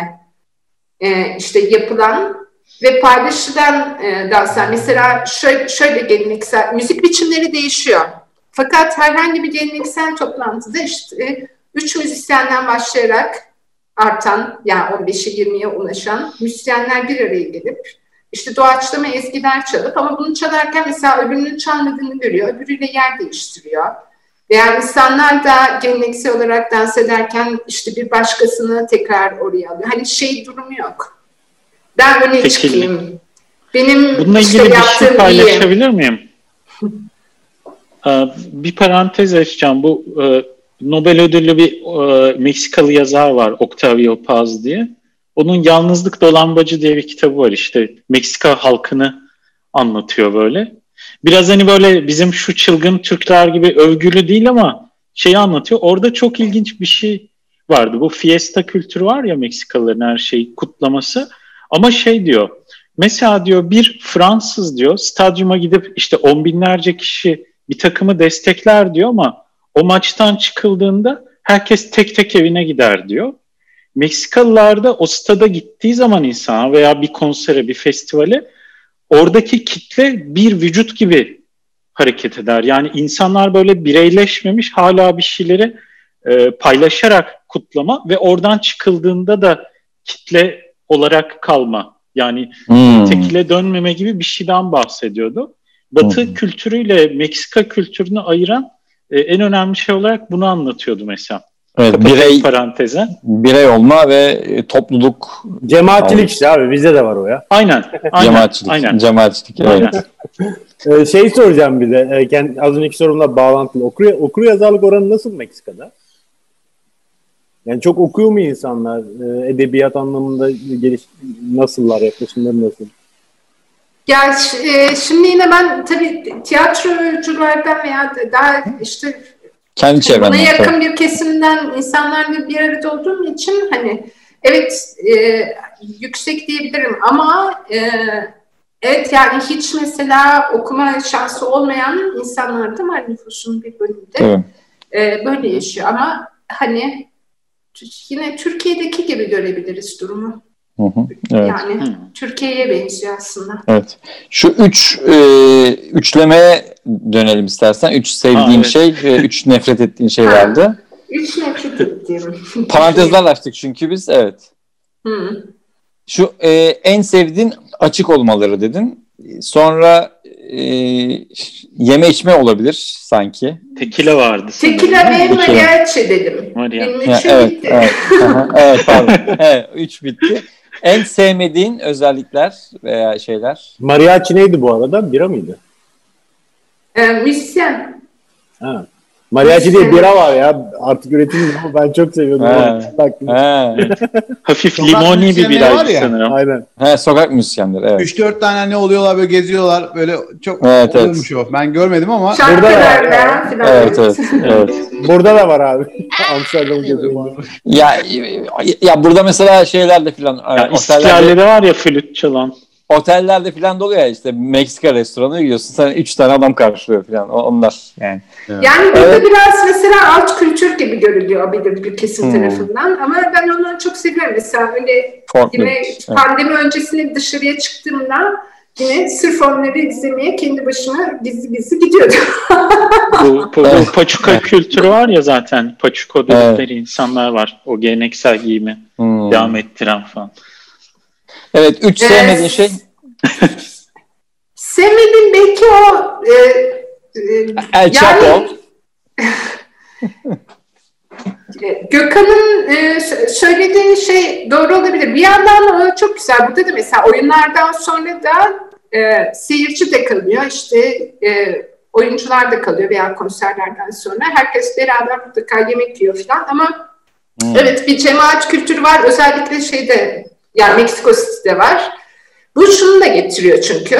e, işte yapılan ve paylaşılan e, danslar. Mesela şöyle, şöyle geleneksel müzik biçimleri değişiyor. Fakat herhangi bir geleneksel toplantıda işte üç müzisyenden başlayarak artan yani 15'e 20'ye ulaşan müzisyenler bir araya gelip işte doğaçlama ezgiler çalıp ama bunu çalarken mesela öbürünün çalmadığını görüyor, öbürüyle yer değiştiriyor. Yani insanlar da geleneksel olarak dans ederken işte bir başkasını tekrar oraya alıyor. Hani şey durumu yok. Ben öne
Tekillik.
çıkayım. Benim
Bununla
işte
ilgili bir şey
yaptığım iyi.
paylaşabilir miyim? Ee, bir parantez açacağım. Bu e, Nobel ödüllü bir e, Meksikalı yazar var Octavio Paz diye. Onun Yalnızlık Dolambacı diye bir kitabı var işte. Meksika halkını anlatıyor böyle. Biraz hani böyle bizim şu çılgın Türkler gibi övgülü değil ama şeyi anlatıyor. Orada çok ilginç bir şey vardı. Bu fiesta kültürü var ya Meksikalıların her şeyi kutlaması. Ama şey diyor. Mesela diyor bir Fransız diyor stadyuma gidip işte on binlerce kişi bir takımı destekler diyor ama o maçtan çıkıldığında herkes tek tek evine gider diyor. Meksikalılar da o stada gittiği zaman insan veya bir konsere, bir festivale oradaki kitle bir vücut gibi hareket eder. Yani insanlar böyle bireyleşmemiş hala bir şeyleri e, paylaşarak kutlama ve oradan çıkıldığında da kitle olarak kalma. Yani
Hmm.
tekile dönmeme gibi bir şeyden bahsediyordu. Batı
Hmm.
kültürüyle Meksika kültürünü ayıran e, en önemli şey olarak bunu anlatıyordu mesela.
Evet,
Kapatayım
birey
paranteze.
birey olma ve e, topluluk
Cemaatçilik işte abi bizde de var o ya.
Aynen. aynen
cemaatçilik.
Aynen.
Cemaatçilik. Evet.
aynen.
Ee, şey soracağım bir de. E, az önceki sorumla bağlantılı. Okur, okur yazarlık oranı nasıl Meksika'da? Yani çok okuyor mu insanlar? Edebiyat anlamında geliş nasıllar? Yaklaşımları nasıl?
Ya e, şimdi yine ben tabii tiyatroculardan veya da- daha işte
Kendi
buna
çevrenden.
yakın
tabii.
bir kesimden insanlarla bir arada olduğum için hani evet e, yüksek diyebilirim ama e, evet yani hiç mesela okuma şansı olmayan insanlar da var nüfusun bir bölümünde. E, böyle yaşıyor ama hani yine Türkiye'deki gibi görebiliriz durumu.
Hı hı. Evet.
Yani. Türkiye'ye benziyor aslında.
Evet. Şu üç e, üçlemeye dönelim istersen. Üç sevdiğin
Ha, evet.
şey ve üç nefret ettiğin şey
Ha.
vardı.
Üç nefret ettiğim.
Parantezler açtık çünkü biz. Evet.
Hı.
Şu e, en sevdiğin açık olmaları dedin. Sonra e, yeme içme olabilir sanki.
Tekile vardı.
Tekila ve
Tekila.
mariachi dedim.
Mariachi.
Benim
Ya,
üçün
evet,
bitti.
evet. Evet, pardon. Evet, üç bitti. En sevmediğin özellikler veya şeyler.
Mariachi neydi bu arada? Bira mıydı?
Ee, müzisyen.
Ha. Mariachi diye bira var ya. Artık üretilmiyor ama ben çok seviyordum. Baktım.
He.
Hafif limoni bir
ya.
sanırım.
Aynen.
He, sokak müzisyenleri. Evet.
3-4 tane ne oluyorlar böyle geziyorlar böyle çok
Evet, evet.
oluyormuş o. Ben görmedim ama
Şarkılarla falan.
Evet, evet, evet.
Burada da var abi. Amsterdam geziyor.
Ya ya burada mesela şeylerde filan
Ya
otellerde,
İstiklal'de var ya flüt çalan.
Otellerde filan doluyor ya işte Meksika restoranı gidiyorsun sen üç tane adam karşılıyor filan O- onlar yani.
Yani burada
Evet.
biraz mesela alt kültür gibi görülüyor belirli bir kesim
Hmm.
tarafından. Ama ben onu çok seviyorum. Mesela öyle
Farklı.
yine
Evet.
pandemi öncesinde dışarıya çıktığımda yine sırf onları izlemeye kendi başıma gizli gizli gidiyordum.
Bu, bu,
Evet.
bu paçuka kültürü var ya zaten. Paçuko dedikleri
Evet.
insanlar var. O geleneksel giyimi
Hmm.
devam ettiren falan.
Evet üç sevmediğin şey
Sevmediğim belki o e, e,
El Chapo.
E, Gökhan'ın e, sö- söylediği şey doğru olabilir. Bir yandan o çok güzel. Burada da mesela oyunlardan sonra da e, seyirci de kalıyor. İşte e, oyuncular da kalıyor veya konserlerden sonra. Herkes beraber mutlaka yemek yiyor falan. Ama
Hmm.
evet bir cemaat kültürü var. Özellikle şeyde yani Meksiko City'de var. Bu şunu da getiriyor çünkü.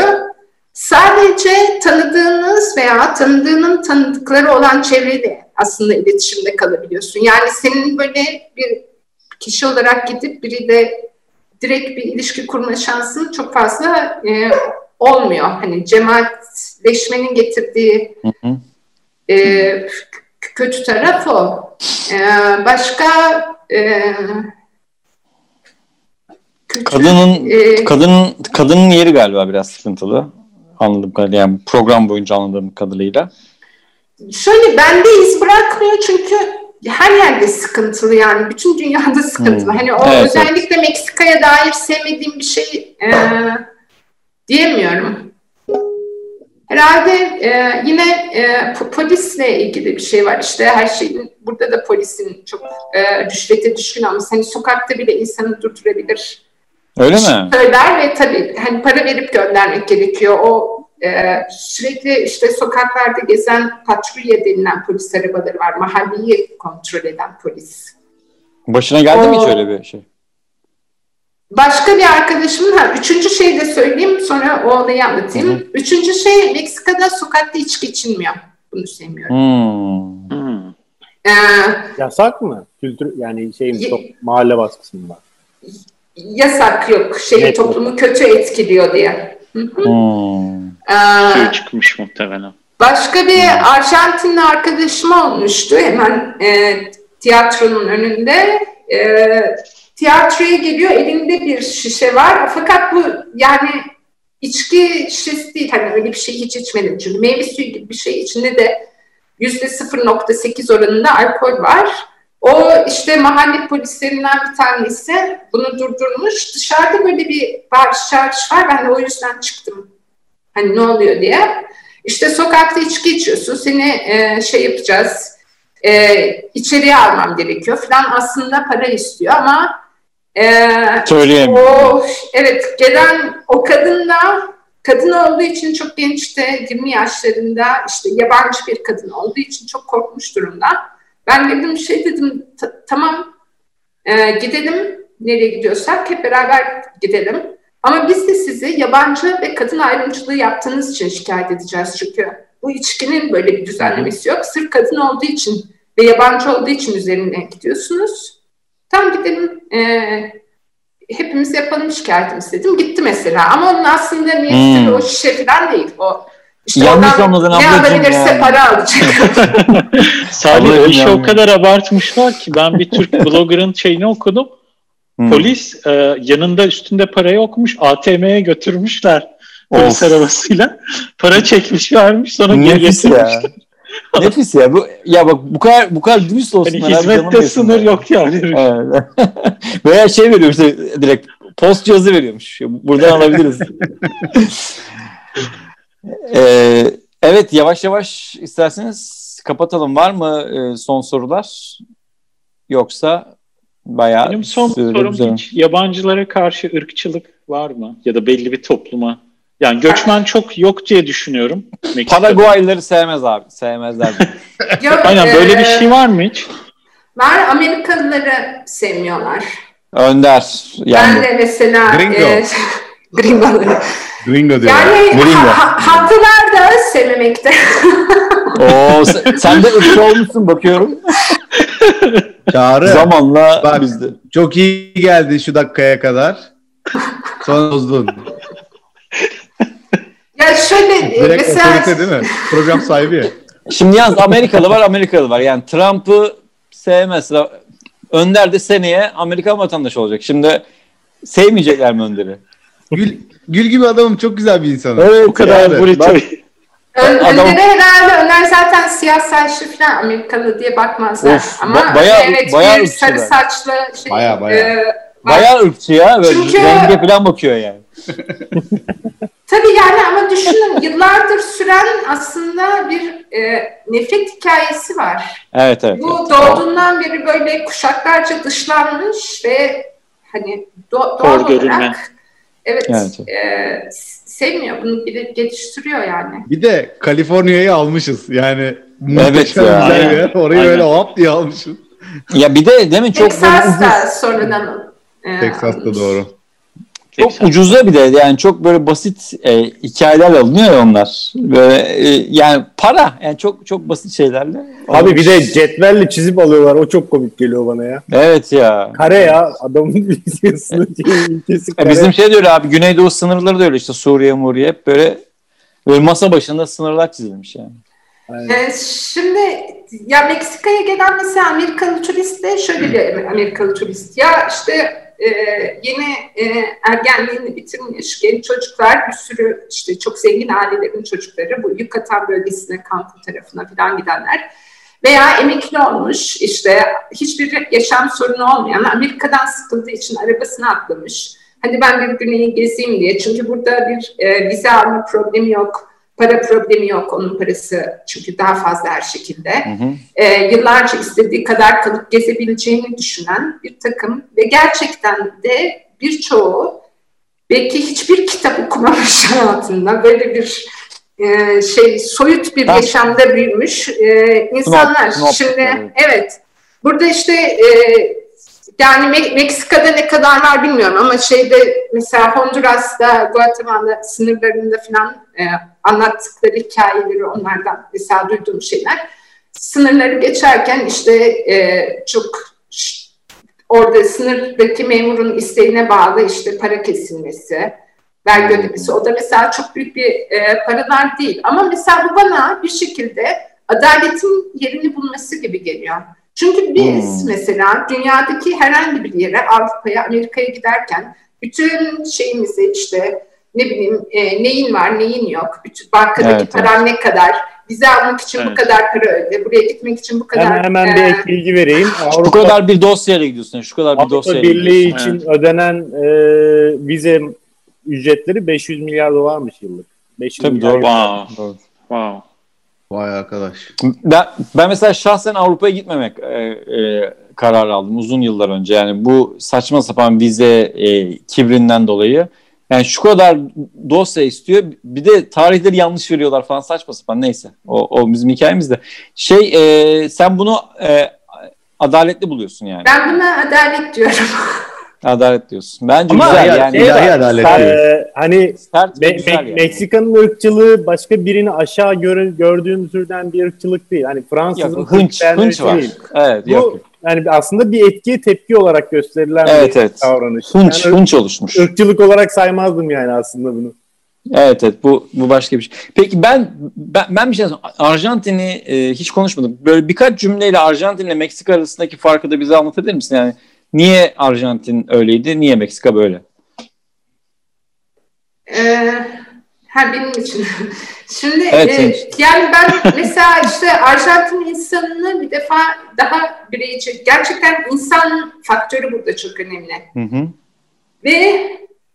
Sadece tanıdığınız veya tanıdığının tanıdıkları olan çevreyle aslında iletişimde kalabiliyorsun. Yani senin böyle bir kişi olarak gidip biriyle direkt bir ilişki kurma şansın çok fazla e, olmuyor. Hani cemaatleşmenin getirdiği
Hı hı.
e, kötü taraf o. E, başka e,
Kadının
e,
kadının kadının yeri galiba biraz sıkıntılı. Anladım kadarıyla yani program boyunca anladığım kadarıyla.
Şöyle bende iz bırakmıyor çünkü her yerde sıkıntılı yani bütün dünyada sıkıntılı.
Hmm.
Hani o
Evet,
özellikle Meksika'ya dair sevmediğim bir şey e, diyemiyorum. Herhalde e, yine e, polisle ilgili bir şey var. İşte her şeyin burada da polisin çok e, rüşvete düşkün ama hani sokakta bile insanı durdurabilir.
Öyle mi?
Söyler ve tabii hani para verip göndermek gerekiyor. O e, sürekli işte sokaklarda gezen patrulye denilen polis arabaları var. Mahalleyi kontrol eden polis.
Başına geldi
o,
mi hiç öyle bir şey?
Başka bir arkadaşımın, ha, üçüncü şey de söyleyeyim sonra o olayı anlatayım. Hı hı. Üçüncü şey Meksika'da sokakta içki içilmiyor. Bunu sevmiyorum.
Hmm.
Hmm.
Ee,
Yasak mı? Kültür yani şey mi, çok mahalle baskısı mı var?
Yasak yok. Şey
Evet,
toplumu kötü etkiliyor diye. Hı hı.
Hmm.
Ee,
Şey çıkmış muhtemelen.
Başka bir Arjantinli arkadaşım olmuştu hemen e, tiyatronun önünde. E, tiyatroya geliyor elinde bir şişe var fakat bu yani içki şişesi değil hani öyle bir şey hiç içmedim çünkü meyve suyu gibi bir şey içinde de yüzde 0.8 oranında alkol var. O işte mahalle polislerinden bir tanesi bunu durdurmuş. Dışarıda böyle bir bağırış çağırış var. Ben de o yüzden çıktım. Hani ne oluyor diye. İşte sokakta içki içiyorsun. Seni e, şey yapacağız. E, içeriye almam gerekiyor falan. Aslında para istiyor ama e,
Söyleyemiyorum.
o, evet gelen o kadın da kadın olduğu için çok gençte 20 yaşlarında işte yabancı bir kadın olduğu için çok korkmuş durumda. Ben dedim şey dedim "Ta- tamam e, gidelim nereye gidiyorsak hep beraber gidelim. Ama biz de sizi yabancı ve kadın ayrımcılığı yaptığınız için şikayet edeceğiz çünkü bu içkinin böyle bir düzenlemesi yok. Sırf kadın olduğu için ve yabancı olduğu için üzerine gidiyorsunuz. Tam gidelim e, hepimiz yapalım şikayetimizi dedim. Gitti mesela ama onun aslında niyeti
Hmm.
o şişe falan değil. O işte
Yanlış anladın
ne
ablacığım
alabilirse
yani.
para alacak.
Salih işi o kadar abartmışlar ki ben bir Türk blogger'ın şeyini okudum.
Hmm.
Polis e, yanında üstünde para yokmuş ATM'ye götürmüşler polis
Of.
arabasıyla. Para çekmiş vermiş sonra geri getirmişler.
Nefis ya. Bu, ya bak bu kadar bu kadar dürüst
Hani
abi, canım
hizmette sınır yok yani.
Evet. Veya şey veriyor işte direkt post cihazı veriyormuş. Buradan alabiliriz. Ee, evet yavaş yavaş isterseniz kapatalım. Var mı e, son sorular? Yoksa bayağı
Benim son sorum
güzel.
hiç yabancılara karşı ırkçılık var mı? Ya da belli bir topluma. Yani göçmen çok yok diye düşünüyorum. Meksika'da.
Paraguaylıları sevmez abi. Sevmezler.
Yok,
Aynen böyle
e,
bir şey var mı hiç?
Var Amerikalıları sevmiyorlar.
Önder.
Ben
Yani
de mesela
Gringo.
e, gringoları.
Gringo diyor.
Yani
Gringo.
ha, ha, haklılar da sevmemekte.
o sen, sen de ırkçı olmuşsun bakıyorum.
Çağrı
Zamanla
Bak.
biz de.
çok iyi geldi şu dakikaya kadar. Sonra bozdun.
ya şöyle e,
Direkt
mesela
otorite değil mi? Program sahibi ya.
Şimdi yalnız Amerikalı var Amerikalı var. Yani Trump'ı sevmez. Önder de seneye Amerikan vatandaşı olacak. Şimdi sevmeyecekler mi Önder'i?
Gül, Gül gibi adamım çok güzel bir insanım.
Evet,
Bu kadar
yani,
burrito.
bak-
Ön,
Adam-
Önder'e herhalde Önder zaten siyah saçlı falan Amerikalı diye bakmazlar.
Of,
Ama
ba- bayağı-
evet
bayağı
bir sarı
ben.
saçlı şey.
Bayağı, bayağı.
e, var.
Bayağı ırkçı ya. Böyle
Çünkü-
renge falan bakıyor yani.
Tabii yani ama düşünün yıllardır süren aslında bir e, nefret hikayesi var.
Evet evet.
Bu
evet.
doğduğundan beri böyle kuşaklarca dışlanmış ve hani do- doğal
Hor görülme.
Evet,
Evet.
e, sevmiyor bunu bile geliştiriyor yani.
Bir de Kaliforniya'yı almışız. Yani
Evet
muhteşem
ya.
güzel bir
Aynen.
yer. Orayı
Aynen.
öyle hop diye almışız.
Ya bir de demin çok böyle
Texas
ucuz,
da sonradan e,
Texas'ta doğru.
Çok ucuza bir de yani çok böyle basit e, hikayeler alınıyor ya onlar. Böyle e, yani para yani çok çok basit şeylerle.
Abi bir de cetvelle çizip alıyorlar. O çok komik geliyor bana ya.
Evet ya.
Kare ya. Adamın ülkesinin ülkesi
Ya
kare.
bizim şey öyle abi Güneydoğu sınırları da öyle işte Suriye Muriye hep böyle böyle masa başında sınırlar çizilmiş yani.
E, şimdi ya Meksika'ya gelen mesela Amerikalı turist de şöyle bir Amerikalı turist. Ya işte e, yeni e, ergenliğini bitirmiş genç çocuklar bir sürü işte çok zengin ailelerin çocukları bu Yucatan bölgesine Cancun tarafına falan gidenler veya emekli olmuş işte hiçbir yaşam sorunu olmayan Amerika'dan sıkıldığı için arabasına atlamış. Hadi ben bir güneyi gezeyim diye çünkü burada bir e, vize alma problemi yok para problemi yok. Onun parası çünkü daha fazla her şekilde. Hı hı. E, yıllarca istediği kadar kalıp gezebileceğini düşünen bir takım ve gerçekten de birçoğu belki hiçbir kitap okumamış hayatında böyle bir e, şey soyut bir yaşamda büyümüş e, insanlar. Snop, snop, Şimdi evet burada işte e, yani Me- Meksika'da ne kadar var bilmiyorum ama şeyde mesela Honduras'ta, Guatemala sınırlarında falan e, anlattıkları hikayeleri onlardan mesela duyduğum şeyler. Sınırları geçerken işte e, çok orada sınırdaki memurun isteğine bağlı işte para kesilmesi, vergi ödemesi. O da mesela çok büyük bir e, paralar değil. Ama mesela bu bana bir şekilde adaletin yerini bulması gibi geliyor. Çünkü biz hmm. mesela dünyadaki herhangi bir yere Avrupa'ya, Amerika'ya giderken bütün şeyimizi işte ne bileyim e, neyin var neyin yok, bütün bankadaki evet, paran evet. ne kadar, vize almak için evet. bu kadar para öde, buraya gitmek için bu kadar.
Hemen, hemen bir ek bilgi vereyim.
Avrupa, şu kadar bir dosyayla gidiyorsun, şu kadar bir Avrupa dosyayla
Birliği için evet. ödenen e, vize ücretleri 500 milyar dolarmış yıllık. 500
Tabii doğru. Wow. doğru. Wow.
Vay arkadaş.
Ben, ben mesela şahsen Avrupa'ya gitmemek e, e, karar aldım uzun yıllar önce. Yani bu saçma sapan vize e, kibrinden dolayı. Yani şu kadar dosya istiyor. Bir de tarihleri yanlış veriyorlar falan saçma sapan. Neyse. O, o bizim hikayemiz de. Şey e, sen bunu e, adaletli buluyorsun yani.
Ben buna adalet diyorum.
Adalet diyorsun. Bence
Ama
güzel
ya,
yani.
Şey var, adalet. E, hani sert Me- Me- yani. Meksika'nın ırkçılığı başka birini aşağı gör- gördüğün türden bir ırkçılık değil. Hani Fransızın
hınç, hınç var. Değil. Evet,
Bu, yok. Yani aslında bir etkiye tepki olarak gösterilen
evet,
bir
evet.
davranış.
Hınç, yani hınç oluşmuş.
Irkçılık olarak saymazdım yani aslında bunu.
Evet evet bu bu başka bir şey. Peki ben ben, ben bir şey Arjantin'i e, hiç konuşmadım. Böyle birkaç cümleyle Arjantin ile Meksika arasındaki farkı da bize anlatabilir misin? Yani Niye Arjantin öyleydi? Niye Meksika böyle?
Ee, ha benim için. Şimdi evet, e, yani ben mesela işte Arjantin insanını bir defa daha bireyci, gerçekten insan faktörü burada çok önemli. Hı hı. Ve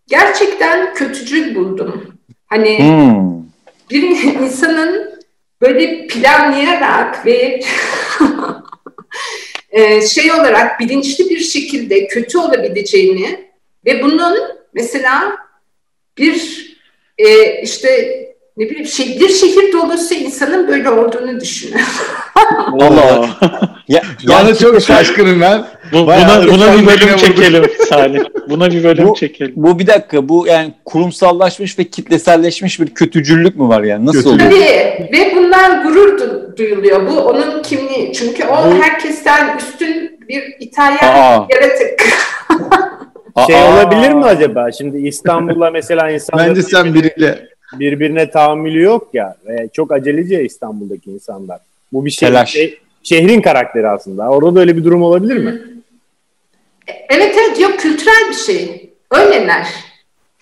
gerçekten kötücül buldum. Hani hmm. bir insanın böyle planlayarak ve e, şey olarak bilinçli bir şekilde kötü olabileceğini ve bunun mesela bir e, işte ne bileyim şey, bir şehir dolusu insanın böyle olduğunu düşünüyorum.
Allah.
ya, yani çok şaşkınım ben.
Bu, buna buna bir bölüm çekelim Salih. Buna bir bölüm
bu,
çekelim.
Bu bir dakika bu yani kurumsallaşmış ve kitleselleşmiş bir kötücüllük mü var yani? Nasıl Kötü. oluyor?
Tabii ve bundan gurur duyuluyor. Bu onun kimliği. Çünkü o bu... herkesten üstün bir İtalyan Aa. yaratık.
şey Aa. olabilir mi acaba? Şimdi İstanbul'da mesela insanlar
Bence sen biriyle
birbirine tahammülü yok ya. Ve çok aceleci İstanbul'daki insanlar. Bu bir şey, şey şehrin karakteri aslında. Orada da öyle bir durum olabilir mi?
Evet evet yok kültürel bir şey. Öyleler.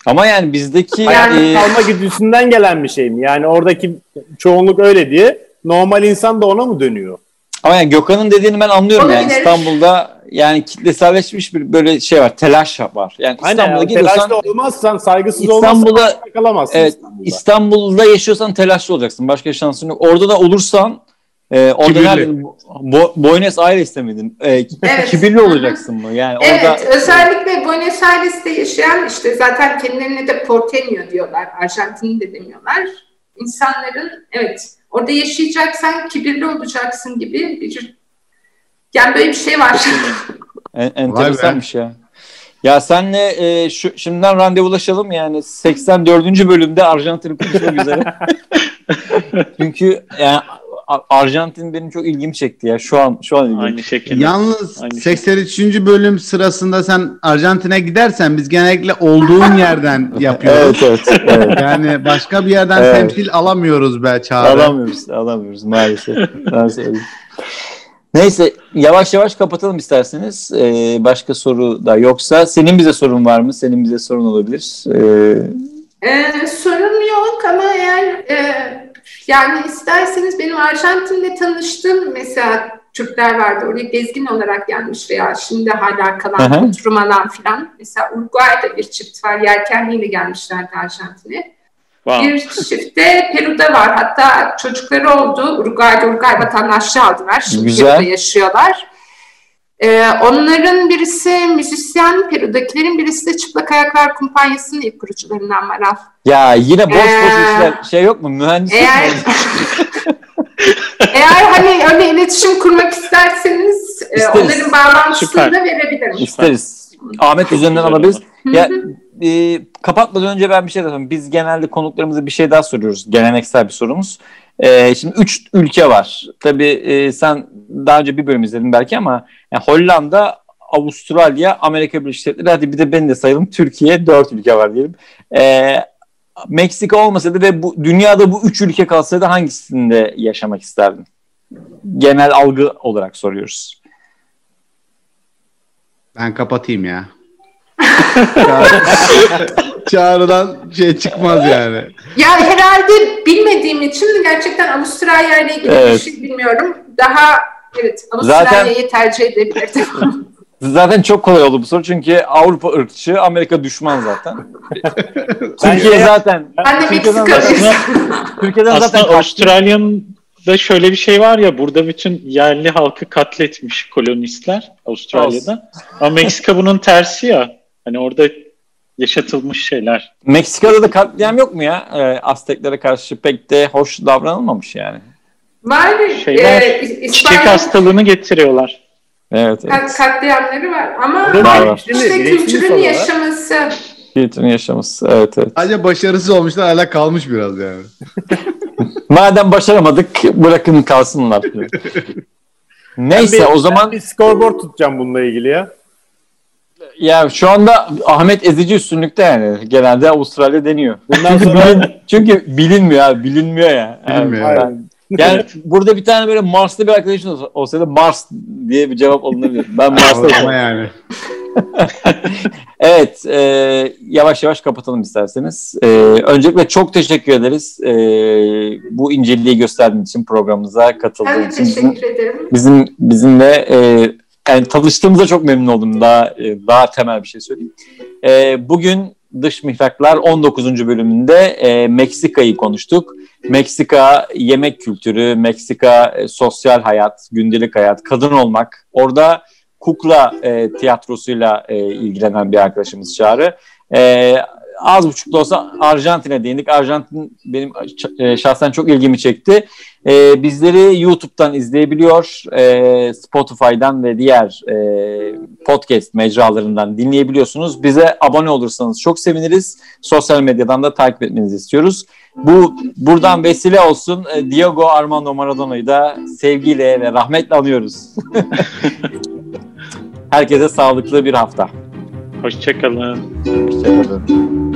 Ama yani bizdeki
yani e... kalma güdüsünden gelen bir şey mi? Yani oradaki çoğunluk öyle diye normal insan da ona mı dönüyor?
Ama yani Gökhan'ın dediğini ben anlıyorum Olabilir. yani İstanbul'da yani kitleselleşmiş bir böyle şey var, telaş var. Yani İstanbul'da
Aynen,
gidiyorsan
telaşlı olmazsan, saygısız
İstanbul'da,
olmazsan kalamazsın
evet, İstanbul'da. İstanbul'da yaşıyorsan telaşlı olacaksın. Başka şansın yok. Orada da olursan e, orada nerede Bo Buenos Aires'te miydin? E, evet. Kibirli olacaksın mı? Yani
evet, orada özellikle Buenos Aires'te yaşayan işte zaten kendilerine de porteño diyorlar. Arjantin de demiyorlar. İnsanların evet orada yaşayacaksan kibirli olacaksın gibi bir yani böyle bir şey var.
en, enteresanmış ya. Ya senle e, şu şimdiden randevulaşalım yani 84. bölümde Arjantin'i konuşmak üzere. Çünkü yani Arjantin benim çok ilgimi çekti ya şu an şu an ilgimi.
Aynı şekilde.
Yalnız Aynı 83. Şekilde. bölüm sırasında sen Arjantin'e gidersen biz genellikle olduğun yerden yapıyoruz.
evet, evet, evet.
Yani başka bir yerden evet. temsil alamıyoruz be Çağrı.
Alamıyoruz, alamıyoruz maalesef. Neyse yavaş yavaş kapatalım isterseniz. Ee, başka soru da yoksa senin bize sorun var mı? Senin bize sorun olabilir.
Ee... Ee, sorun yok ama eğer e, yani isterseniz benim Arjantin'de tanıştığım mesela Türkler vardı. Oraya gezgin olarak gelmiş veya şimdi hala kalan oturum alan filan. Mesela Uruguay'da bir çift var. Yelkenliyle gelmişlerdi Arjantin'e. Wow. Bir çift de Peru'da var. Hatta çocukları oldu. Uruguay'da Uruguay vatandaşlığı aldılar. Şimdi Güzel. Peru'da yaşıyorlar. Ee, onların birisi müzisyen, Peru'dakilerin birisi de Çıplak Ayaklar Kumpanyası'nın ilk kurucularından Maral.
Ya yine boş ee, boş işler şey yok mu? Mühendislik
eğer, eğer hani öyle iletişim kurmak isterseniz e, onların bağlantısını da verebilirim.
İsteriz. Ahmet üzerinden alabiliriz. Ya e, kapatmadan önce ben bir şey daha Biz genelde konuklarımıza bir şey daha soruyoruz. Geleneksel bir sorumuz. E, şimdi üç ülke var. Tabii e, sen daha önce bir bölüm izledin belki ama yani Hollanda, Avustralya, Amerika Birleşik Devletleri hadi bir de ben de sayalım. Türkiye dört ülke var diyelim. E, Meksika olmasaydı ve bu dünyada bu üç ülke kalsaydı hangisinde yaşamak isterdin? Genel algı olarak soruyoruz.
Ben kapatayım ya. Çağrı'dan şey çıkmaz yani.
Ya herhalde bilmediğim için gerçekten Avustralya ile ilgili evet. bir şey bilmiyorum. Daha evet Avustralya'yı Zaten... tercih edebilirdim.
Zaten çok kolay oldu bu soru çünkü Avrupa ırkçı, Amerika düşman zaten. Türkiye zaten.
Ben de Türkiye'den
zaten, Türkiye'den zaten Avustralya'da şöyle bir şey var ya burada bütün yerli halkı katletmiş kolonistler Avustralya'da. Ama Meksika bunun tersi ya. Hani orada yaşatılmış şeyler.
Meksika'da da katliam yok mu ya? E, Azteklere karşı pek de hoş davranılmamış yani.
Var.
Şeyler, e, çiçek hastalığını getiriyorlar.
Evet, evet.
Kat, katliamları var ama var, var. işte kültürün yaşaması.
Kültürün yaşaması, evet evet.
Acaba başarısız olmuşlar hala kalmış biraz yani.
Madem başaramadık bırakın kalsınlar. Neyse bir, o zaman...
bir scoreboard tutacağım bununla ilgili ya.
Ya şu anda Ahmet ezici üstünlükte yani. Genelde Avustralya deniyor. Bundan sonra çünkü bilinmiyor abi, bilinmiyor ya.
Bilmiyor. Yani,
yani burada bir tane böyle Mars'ta bir arkadaşın olsaydı Mars diye bir cevap alınabilir. Ben Mars'ta
Ama yani.
evet, e, yavaş yavaş kapatalım isterseniz. E, öncelikle çok teşekkür ederiz. E, bu inceliği gösterdiğin için programımıza katıldığın için.
Teşekkür ederim.
Bizim bizimle e, yani tanıştığımıza çok memnun oldum. Daha e, daha temel bir şey söyleyeyim. E, bugün Dış Mihraklar 19. bölümünde e, Meksika'yı konuştuk. Meksika yemek kültürü, Meksika e, sosyal hayat, gündelik hayat, kadın olmak. Orada kukla e, tiyatrosuyla e, ilgilenen bir arkadaşımız Çağrı. E, az buçuk da olsa Arjantin'e değindik. Arjantin benim e, şahsen çok ilgimi çekti. E, bizleri YouTube'dan izleyebiliyor, e, Spotify'dan ve diğer e, podcast mecralarından dinleyebiliyorsunuz. Bize abone olursanız çok seviniriz. Sosyal medyadan da takip etmenizi istiyoruz. Bu buradan vesile olsun e, Diego Armando Maradona'yı da sevgiyle ve rahmetle anıyoruz. Herkese sağlıklı bir hafta.
Hoşçakalın.
Hoşçakalın.